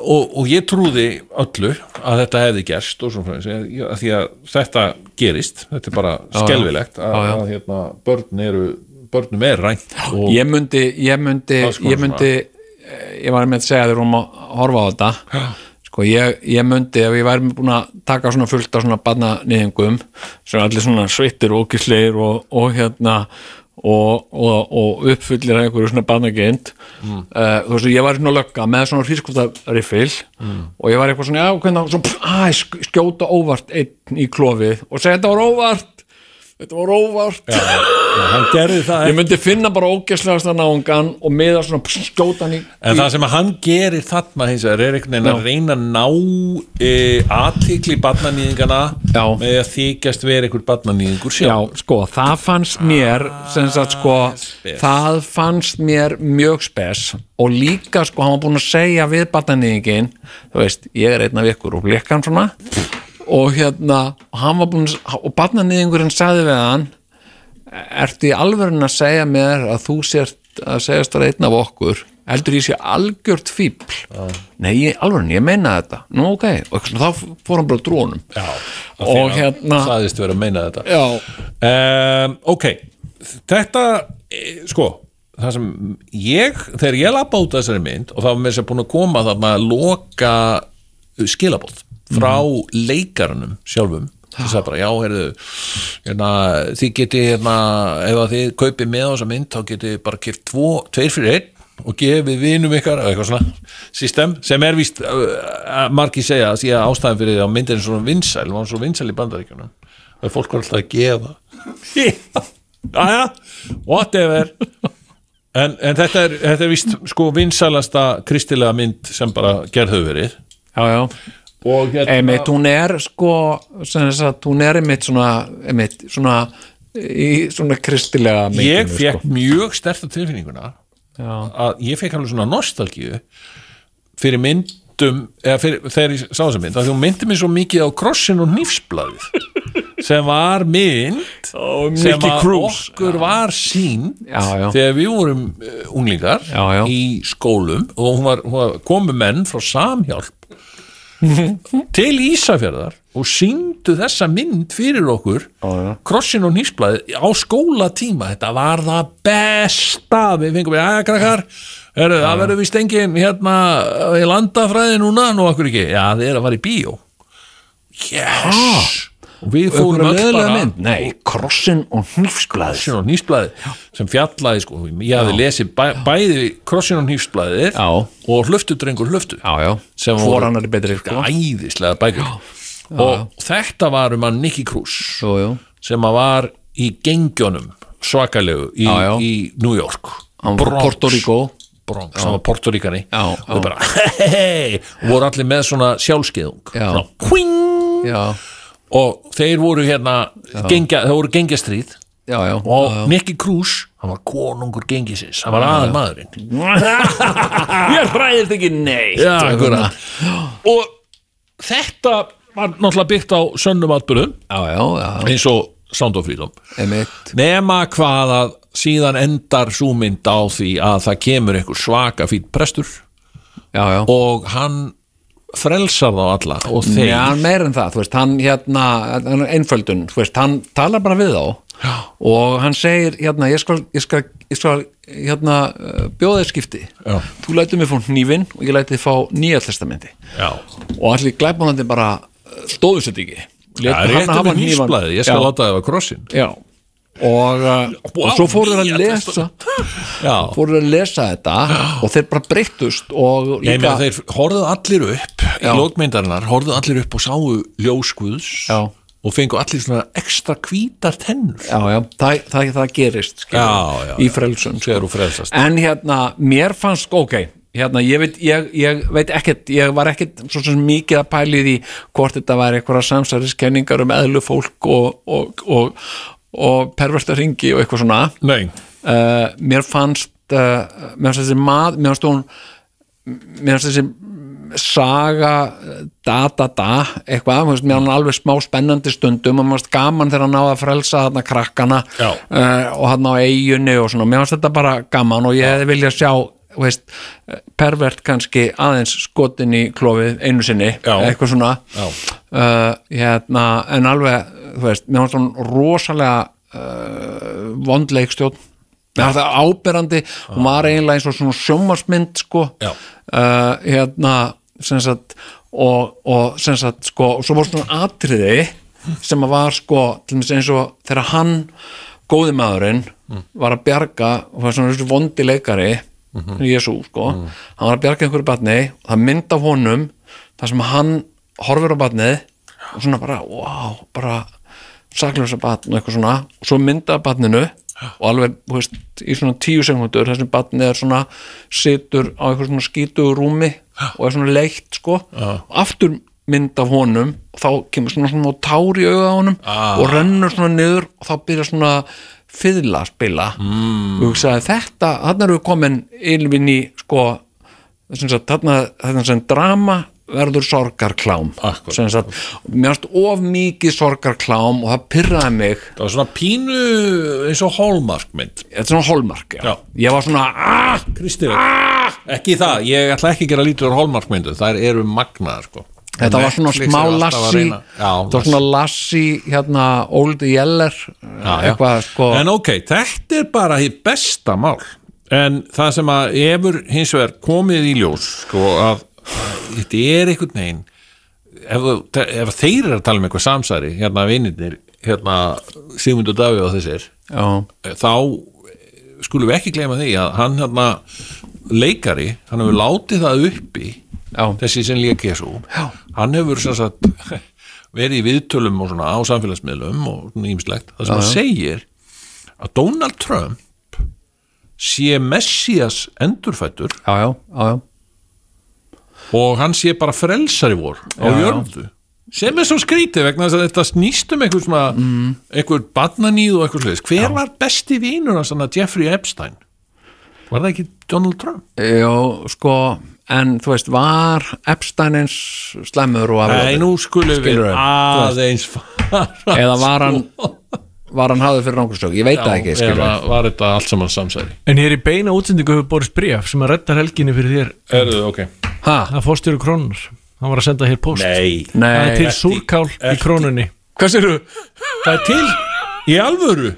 og, og ég trúði öllu að þetta hefði gerst og svona að því að þetta gerist þetta er bara skelfilegt að, að hérna, börn eru börnum er rænt ég myndi ég myndi, konar ég myndi ég var með að segja þér um að horfa á þetta. Sko ég, ég myndi ef ég væri búin að taka svona fullt af svona barnanýðingum sem allir svona svittir og ókisleir og, og hérna og, og, og uppfullir af einhverju svona barnagind Mm. uh, þú veist, ég var svona lögga með svona hrískóttarifil Mm. og ég var eitthvað svona, já, hvernig, að, sk- skjóta óvart einn í klofið. Og segja þetta var óvart þetta var óvart já, hann gerði það ég myndi finna bara ógæslegast að náungan og miða svona pss, skjóta hann í En það sem hann gerir þarna hins vegar er einhvern veginn að Já. reyna að ná e, aðtikli barnanýðingana Já. með að þykjast vera einhver barnanýðingur Já, sjálf sko, það fannst mér sem sagt, sko, spes. það fannst mér mjög spes og líka, sko, hann var búin að segja við barnanýðingin, þú veist, ég er einn af ykkur og blikkan svona og hérna, hann var búin og barnanýðingurinn sagði við hann ertu í alvörun að segja mér að þú sért að segjast að einn af okkur? Heldur ég sé algjört fíbl nei, í alvörun, ég meina þetta. Nú ok, og þá fór hann bara drónum Já, og hérna Sæðist vera að meina þetta. Um, Ok, þetta eh, sko, það sem ég, þegar ég lappa út þessari mynd og það var þess að búin að koma þarna loka skilabóð frá Mhm. leikarunum sjálfum. Það sagði bara, já, heyrðu hérna, þið geti hérna, ef að þið kaupið með á þessa mynd þá getið þið bara kipt tvo, tveir fyrir einn og gefið vinum ykkar eitthvað svona system sem er víst uh, margir segja að sé að ástæðan fyrir því að myndin er svona vinsæl, var svo vinsæl í bandaríkjunum. Það fólk var alltaf að gefa. Aðja, whatever. En, en þetta er, þetta er víst sko vinsælasta kristilega mynd sem bara gerð hefur verið. Já, já. og hérna einmitt, hún er sko sem að hún er einmitt svona einmitt svona í svona kristilega ég menginu, fekk sko. mjög sterta tilfinninguna Já. að ég fekk alveg svona nostalgíu fyrir myndum eða fyrir, þegar ég sá þessa mynd þú myndi mér svo mikið á krossin og nýfsblaðið sem var mynd sem Mickey að Kruse. okkur var sín já, já. þegar við vorum uh, unglingar Já, já. í skólum og hún var, hún var komu menn frá samhjálp til Ísafjörðar og síndu þessa mynd fyrir okkur krossin og nýsblæði á skólatíma. Þetta var það besta við fengum. Við, Heru, það verður vist engin hérna í landafræði núna, nú okkur ekki? Já, er að fara í bíó. Yes og við fórum öll bara? Nei, krossin og nýsblæði sem fjallaði sko, ég hafði lesið bæ, bæði krossin og nýsblæðið og hlöftudrengur hlöftu sem voru sko. æðislega bækur. Og þetta var um að Nicky Cruz sem að var í gengjónum svakalegu í, Já, já. í New York. Frá Puerto Rico. Bronx, hann var Puerto Ricani Já, og bara hei, hei, voru allir með svona sjálfskeiðung Já. svona, hving já, og þeir voru hérna gengja, þeir voru já, og. Nicky Cruz hann var konungur gengisins, hann var já. maðurinn ég hræðist ekki neitt. Já, og þetta var náttúrulega byggt á sönnum atbyrðum eins og Sound of Freedom. Einmitt. nema hvað að síðan endar súmynd á því að það kemur einhver svaka fýtt prestur. Já, já. og hann frelsar þá alla og þeir. Já, meir en það, þú veist, hann hérna hann einföldun, þú veist, hann talar bara við þá. Já. og hann segir hérna, ég skal, ég skal, ég skal hérna, þér skipti. Já. þú lætur mig fá hnífin og ég læti þið fá nýja testamenti. Já. og allir glæbánandi bara stóðu sér ekki. Já, réttu með nýsblæði, ég skal láta það var krossin Já, og, uh, og svo fóru þeir að lesa Já. fóru þeir að lesa þetta og þeir bara breyttust og líka þeir horfðu allir upp í lókmyndarinnar, horfðu allir upp og sáu ljóskuðs Já. og fengu allir svona ekstra hvítar tennur já, já, það, það, það gerist skilur, í já. frelsun sko. En hérna, mér fannst ok, hérna, ég veit, veit ekkert, ég var ekkert svo sem mikið að pæli því hvort þetta var einhverja samsæriskenningar um eðlu fólk og, og, og, og perversta ringi og eitthvað svona. Uh, mér fannst uh, mér fannst þessi mað, mér fannst hún mér fannst þessi saga da da da eitthvað, mér fannst alveg smá spennandi stundum og mér fannst gaman þegar hann náði að frelsa þarna krakkana uh, og hann á eiginni og svona, mér fannst þetta bara gaman og ég hefði viljað sjá veist, pervert kannski aðeins skotin í klófið einu sinni Já. eitthvað svona. Uh, hérna, en alveg þú veist, mér fannst hann rosalega uh, vondleikstjórn mér fannst það áberandi. Hún var eiginlega eins og svona sjómarsmynd sko. Uh, hérna sem sagt og, og sem sagt sko og svo var svona atriði sem að var sko til dæmis eins og þegar hann góði maðurinn var að bjarga og var svona þessu vondi leikari mm Jésu sko. Hann var að bjarga einhverju batni það mynd af honum þar sem hann horfir á batnið og svona bara, wow, bara saklösa batn og eitthvað svona. Og svo mynda batninu og alveg, þú veist, í svona tíu sekundur þessum batnið er svona situr á eitthvað svona skítugu rúmi og er svona leitt sko. Og aftur mynd af honum og þá kemur svona svona tár í auga á honum Ah. og rennur svona niður og þá byrja svona fiðla að spila mm. og hugsaði þetta, erum við komin ylvin í sko þarna, sem drama verður sorgarklám. Finnst of mikið sorgarklám og það pyrraði mig. Það var svona pínu eins og Hallmark mynd. Þetta er svona holmark já. Já. ég var svona ah, Kristín, ekki það, ég ætla ekki að gera lítið á Hallmark myndu, þær eru magnaðar sko þetta var svona smá lassi. þetta var svona lassi. hérna Old Yeller eitthvað sko. En ok, þetta er bara því besta mál. En það sem að hefur hins vegar komið í ljós sko að þetta er einhvern veginn ef, ef þeir eru að tala um eitthvað samsæri hérna vinnirnir, hérna Sigmundur Davíð og þessir Já. þá skulum við ekki gleyma því að hann hérna leikari, hann hefur látið það uppi Já. þessi sem lék Jesu hann hefur sagt verið í viðtölum svona á samfélagsmiðlum og svona ímislegt, það sem hann segir að Donald Trump sé Messias endurfættur já, já, og hann sé bara frelsari vor á jörðu sem er svo skrítið vegna þess að þetta snýst um eitthvað svona mm. eitthvað barnaníð og eitthvað sliðis hver var besti hans þannig Jeffrey Epstein? Var það ekki Donald Trump? Já, sko en þú veist, var Epstein eins slemur og Nei, nú skulum við aðeins fara eða var hann var hann hafður fyrir náttúrstök, ég veit það ekki skilur eða var þetta allt saman samsæri? En hér í beina útsendingu hefur borist bréf sem að reddar helginni fyrir þér. Erðu, ok. Ha? Það fórstjóru krónunar Hann var að senda hér post. Nei, Það er til súrkál í krónunni. Hvað sér þú? það er til í alvöru?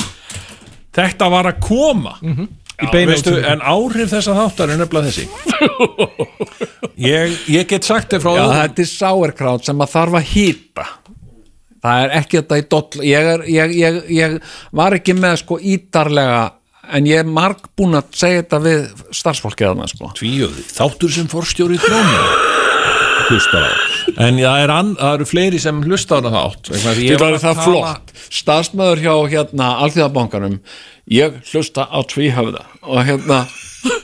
Þetta var að koma. Í beina veistu, útsendingu. en áhrif þessa þáttar er nefnilega þessi. Ég, ég get sagt þér frá Já, þetta er sauerkraut sem að þarf að hýta það er ekki þetta í doll ég, er, ég, ég, ég var ekki með sko ítarlega en ég er marg búin að segja þetta við starfsfólkið þarna sko. Tvíöði, þáttur sem fórstjóri trónu hlustar á en það, er það eru fleiri sem hlusta á þátt vegna þess að er það tala- flott. Staðsmöður hjá hérna Alþjóðabankanum Ég hlusta á tvíhöfða. Og hérna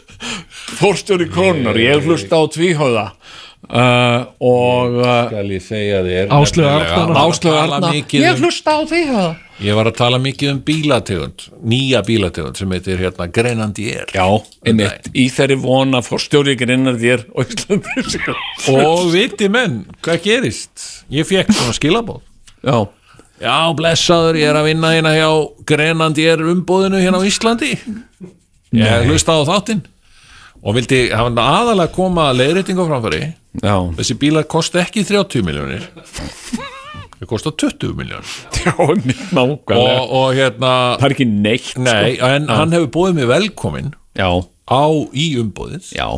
Fórstjóri krónar, ég hlusta á tvíhöfða. Uh, og uh, skal ég um- hlusta á tvíhöfða Ég var að tala mikið um bílategund, nýja bílategund sem heitir hérna Grenadier. Já, einmitt, í þeirri vona fórstjóri grinnar þér og Íslandur Og viti menn, hvað gerist? Ég fekk svona skilabóð. Já, Já, blessaður, ég er að vinna hérna hjá Grenadier umbóðinu hérna á Íslandi. Ég hlusta á þáttinn og vildi aðalega koma leiðrétting á framfæri. já, Þessi bílar kosti ekki 30 miljónir. Þeir kosta 20 miljónir. já, nákvæmlega. Og, og hérna, Það er ekki neitt nei, sko. en hann hefur bóðið mig velkomin Já, á í umbóðið. já.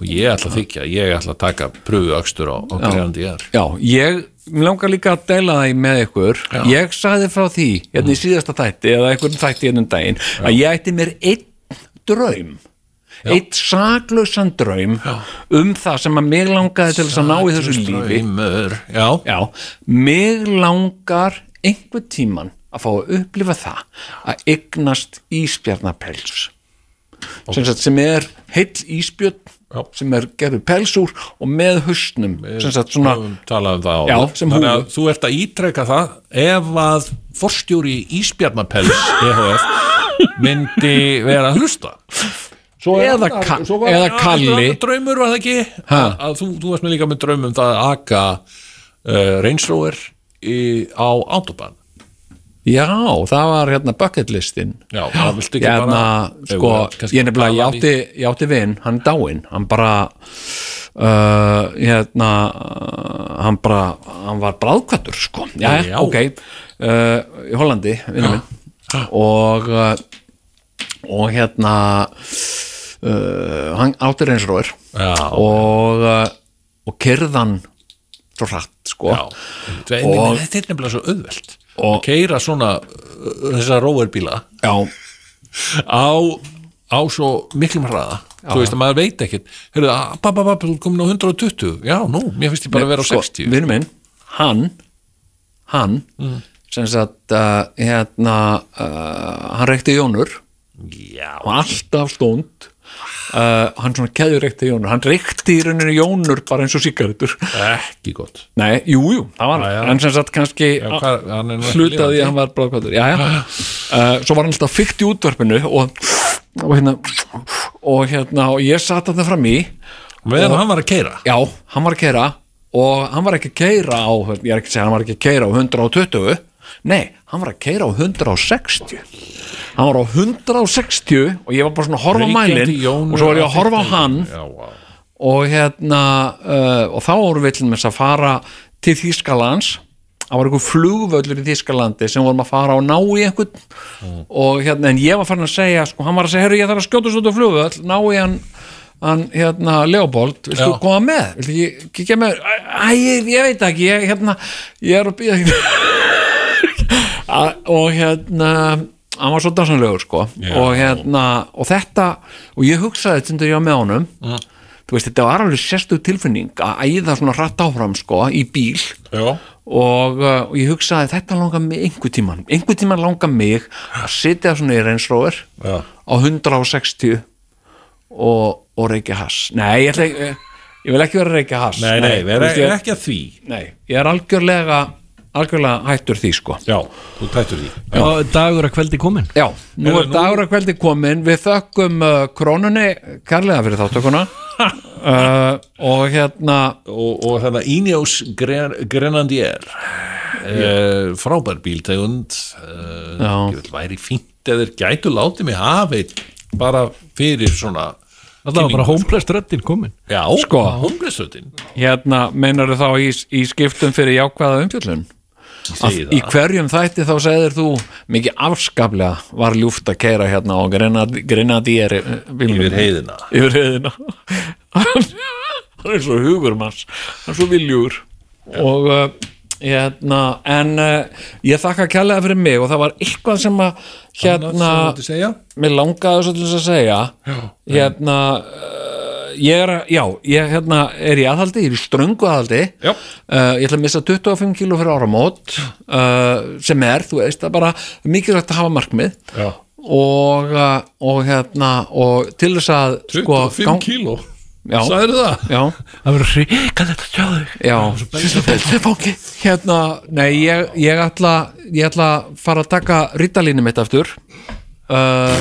Og ég ætla að þykja, ég ætla að taka pröfu akstur á, á greinandi er Já, ég langar líka að deila það með ykkur. Ég sagði frá því, hérna í síðasta þætti eða einhverjum þætti hérna um daginn að ég ætti mér einn draum einn saklausan draum um það sem að mig langaði til þess að ná í þessu lífi. Já, Já, mig langar einhver tíman að fá að upplifa það að eignast íspjarnapels sem, sem er heill íspjörn sem er gerður pelsúr og með hausnum. Sem sagt svona um Já, sem þú ert að ítreka það ef að forstjóri Ísbjarnapels EHF myndi vera hlusta Eða annar- Ka- var eða Kalli. draumur var það ekki? Að, að þú, þú varst með líka með draum um það að aka uh, Rover í, á Autobahn. Já, það var hérna bucket listin Já, það viltu ekki hérna, bara- sko, kannski ég nefnilega ég átti, ég átti vinn, hann dáinn. Hann bara uh, hérna hann bara, hann var bráðkvættur sko, já, Já. ok uh, í Hollandi, vinnum minn. Og og hérna uh, hann átti reynsróður Já. og uh, og kyrðan svo hratt sko. Já, Þetta er- Og- þetta er nefnilega svo auðvelt Og- að keira svona uh, þessa róverbíla á, á svo miklum hraða. Þú veist að maður veit ekkert. Heyrðu, að pappa, pappa, þú komin á 120 já, nú, mér finnst ég bara að vera á 60 vinur minn, hann hann sem sagt uh, hérna uh, hann reykti jónur já. og alltaf stund uh, hann svona keður reykti jónur. Hann reykti í rauninu jónur bara eins og sigarettur ekki gott. Nei, jú, jú, var Já, já. en sem sagt kannski Já, hvað- hann hlutaði að hann var bráðkvæður. Uh, svo var hann alltaf fyrkt í útvarpinu og, og hérna og hérna, og ég satt þarna fram í meðan hann var að keira Já, hann var að keira og hann var ekki að keira á ég er ekki að segja hann var ekki að keira á 120 nei, hann var að keira á 160 hann var á 160 og ég var bara svona að horfa á Reykjandi mælin Jónur og svo var ég að horfa á á hann. Já, já. og hérna uh, og þá vorum við til að fara til Þýskalands. Það var einhver flugvöllur í Þýskalandi sem vorum að fara og ná í einhvern. Og hérna, en ég var farin að segja sko, hann var að segja, herru, ég þarf að skjóta svo út á flugvöll ná í hann hann hérna Leopold, viltu Já. koma með? Viltu ekki kíkja með? Æ, ég, ég veit ekki, ég hérna ég er að býða og hérna hann var svo dansanlegur sko Já. og hérna, og þetta og ég hugsaði þetta ég var með honum Mm. þú veist, þetta var alveg sérstug tilfinning að æða svona hratt áfram sko í bíl Já. og, uh, og ég hugsaði þetta langar mig einhver tíman, einhver tíman langar mig að sitja svona í reynsróður á 160 og, og reykja hass nei, ég, ætla, ekki- ég vil ekki vera að reykja hass Nei, nei, þú veist, ég- ekki að því nei, ég er algjörlega algjörlega hættur því sko. Já, þú tættur því. Og dagur að kveldi komin Já, nú Heyrðu, er dagur að kveldi komin við þökkum uh, krónunni kærlega fyrir þáttökuna uh, og hérna og, og þannig Ineos Gren Grenadier. Uh, frábær bíltegund. Uh, Já. ég vil væri fínt eða gætu látið mig hafa einn bara fyrir svona Það var bara homeless röddin komin. Já, Sko. homelessröddin hérna meinar þá í, í skiptum fyrir jákvæða umfjöllun? að í hverjum þætti þá segir þú mikið afskaplega var ljúft að keira hérna á grenadíer Yfir heiðina. yfir heiðina. Hann er svo hugur manns. Hann er svo viljugur og uh, hérna en uh, ég þakka kærlega fyrir mig og það var eitthvað sem að hérna mér langaði svo til þess að segja. Já. hérna uh, ég er, já, ég hérna er í aðhaldi, ég er í ströngu aðhaldi. Uh, ég ætla að missa 25 kíló fyrir áramót uh, sem er, þú veist, það er bara mikilvægt að hafa markmið. Já. og, uh, og hérna og til þess að 25 gang- kíló? Já. Sagðirðu það? Já. Það verður að sjá þig? Já, þetta er fangi Hérna, nei, ég, ég ætla ég ætla að fara að taka rítalínu mitt aftur. Uh,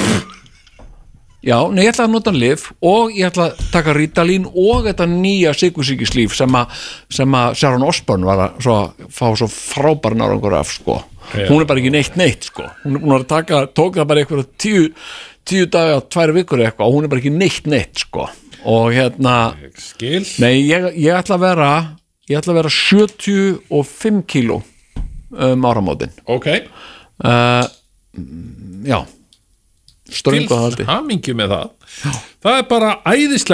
Já, nei, ég ætla að nota lif og ég ætla að taka rítalín og þetta nýja sikursíkislíf sem að sem að Sharon Osbourne var að svo, fá svo frábær nárangur af sko. Já. hún er bara ekki neitt neitt sko. hún er búin að taka, tók það bara eitthvað tíu, tíu daga, tvær vikur eitthvað og hún er bara ekki neitt neitt sko. og hérna Skil Nei, ég, ég ætla að vera ég ætla að vera 75 kíló um áramótin Ok uh, Já Ströngu að haldi. Til hamingju með það. Það er bara æðislega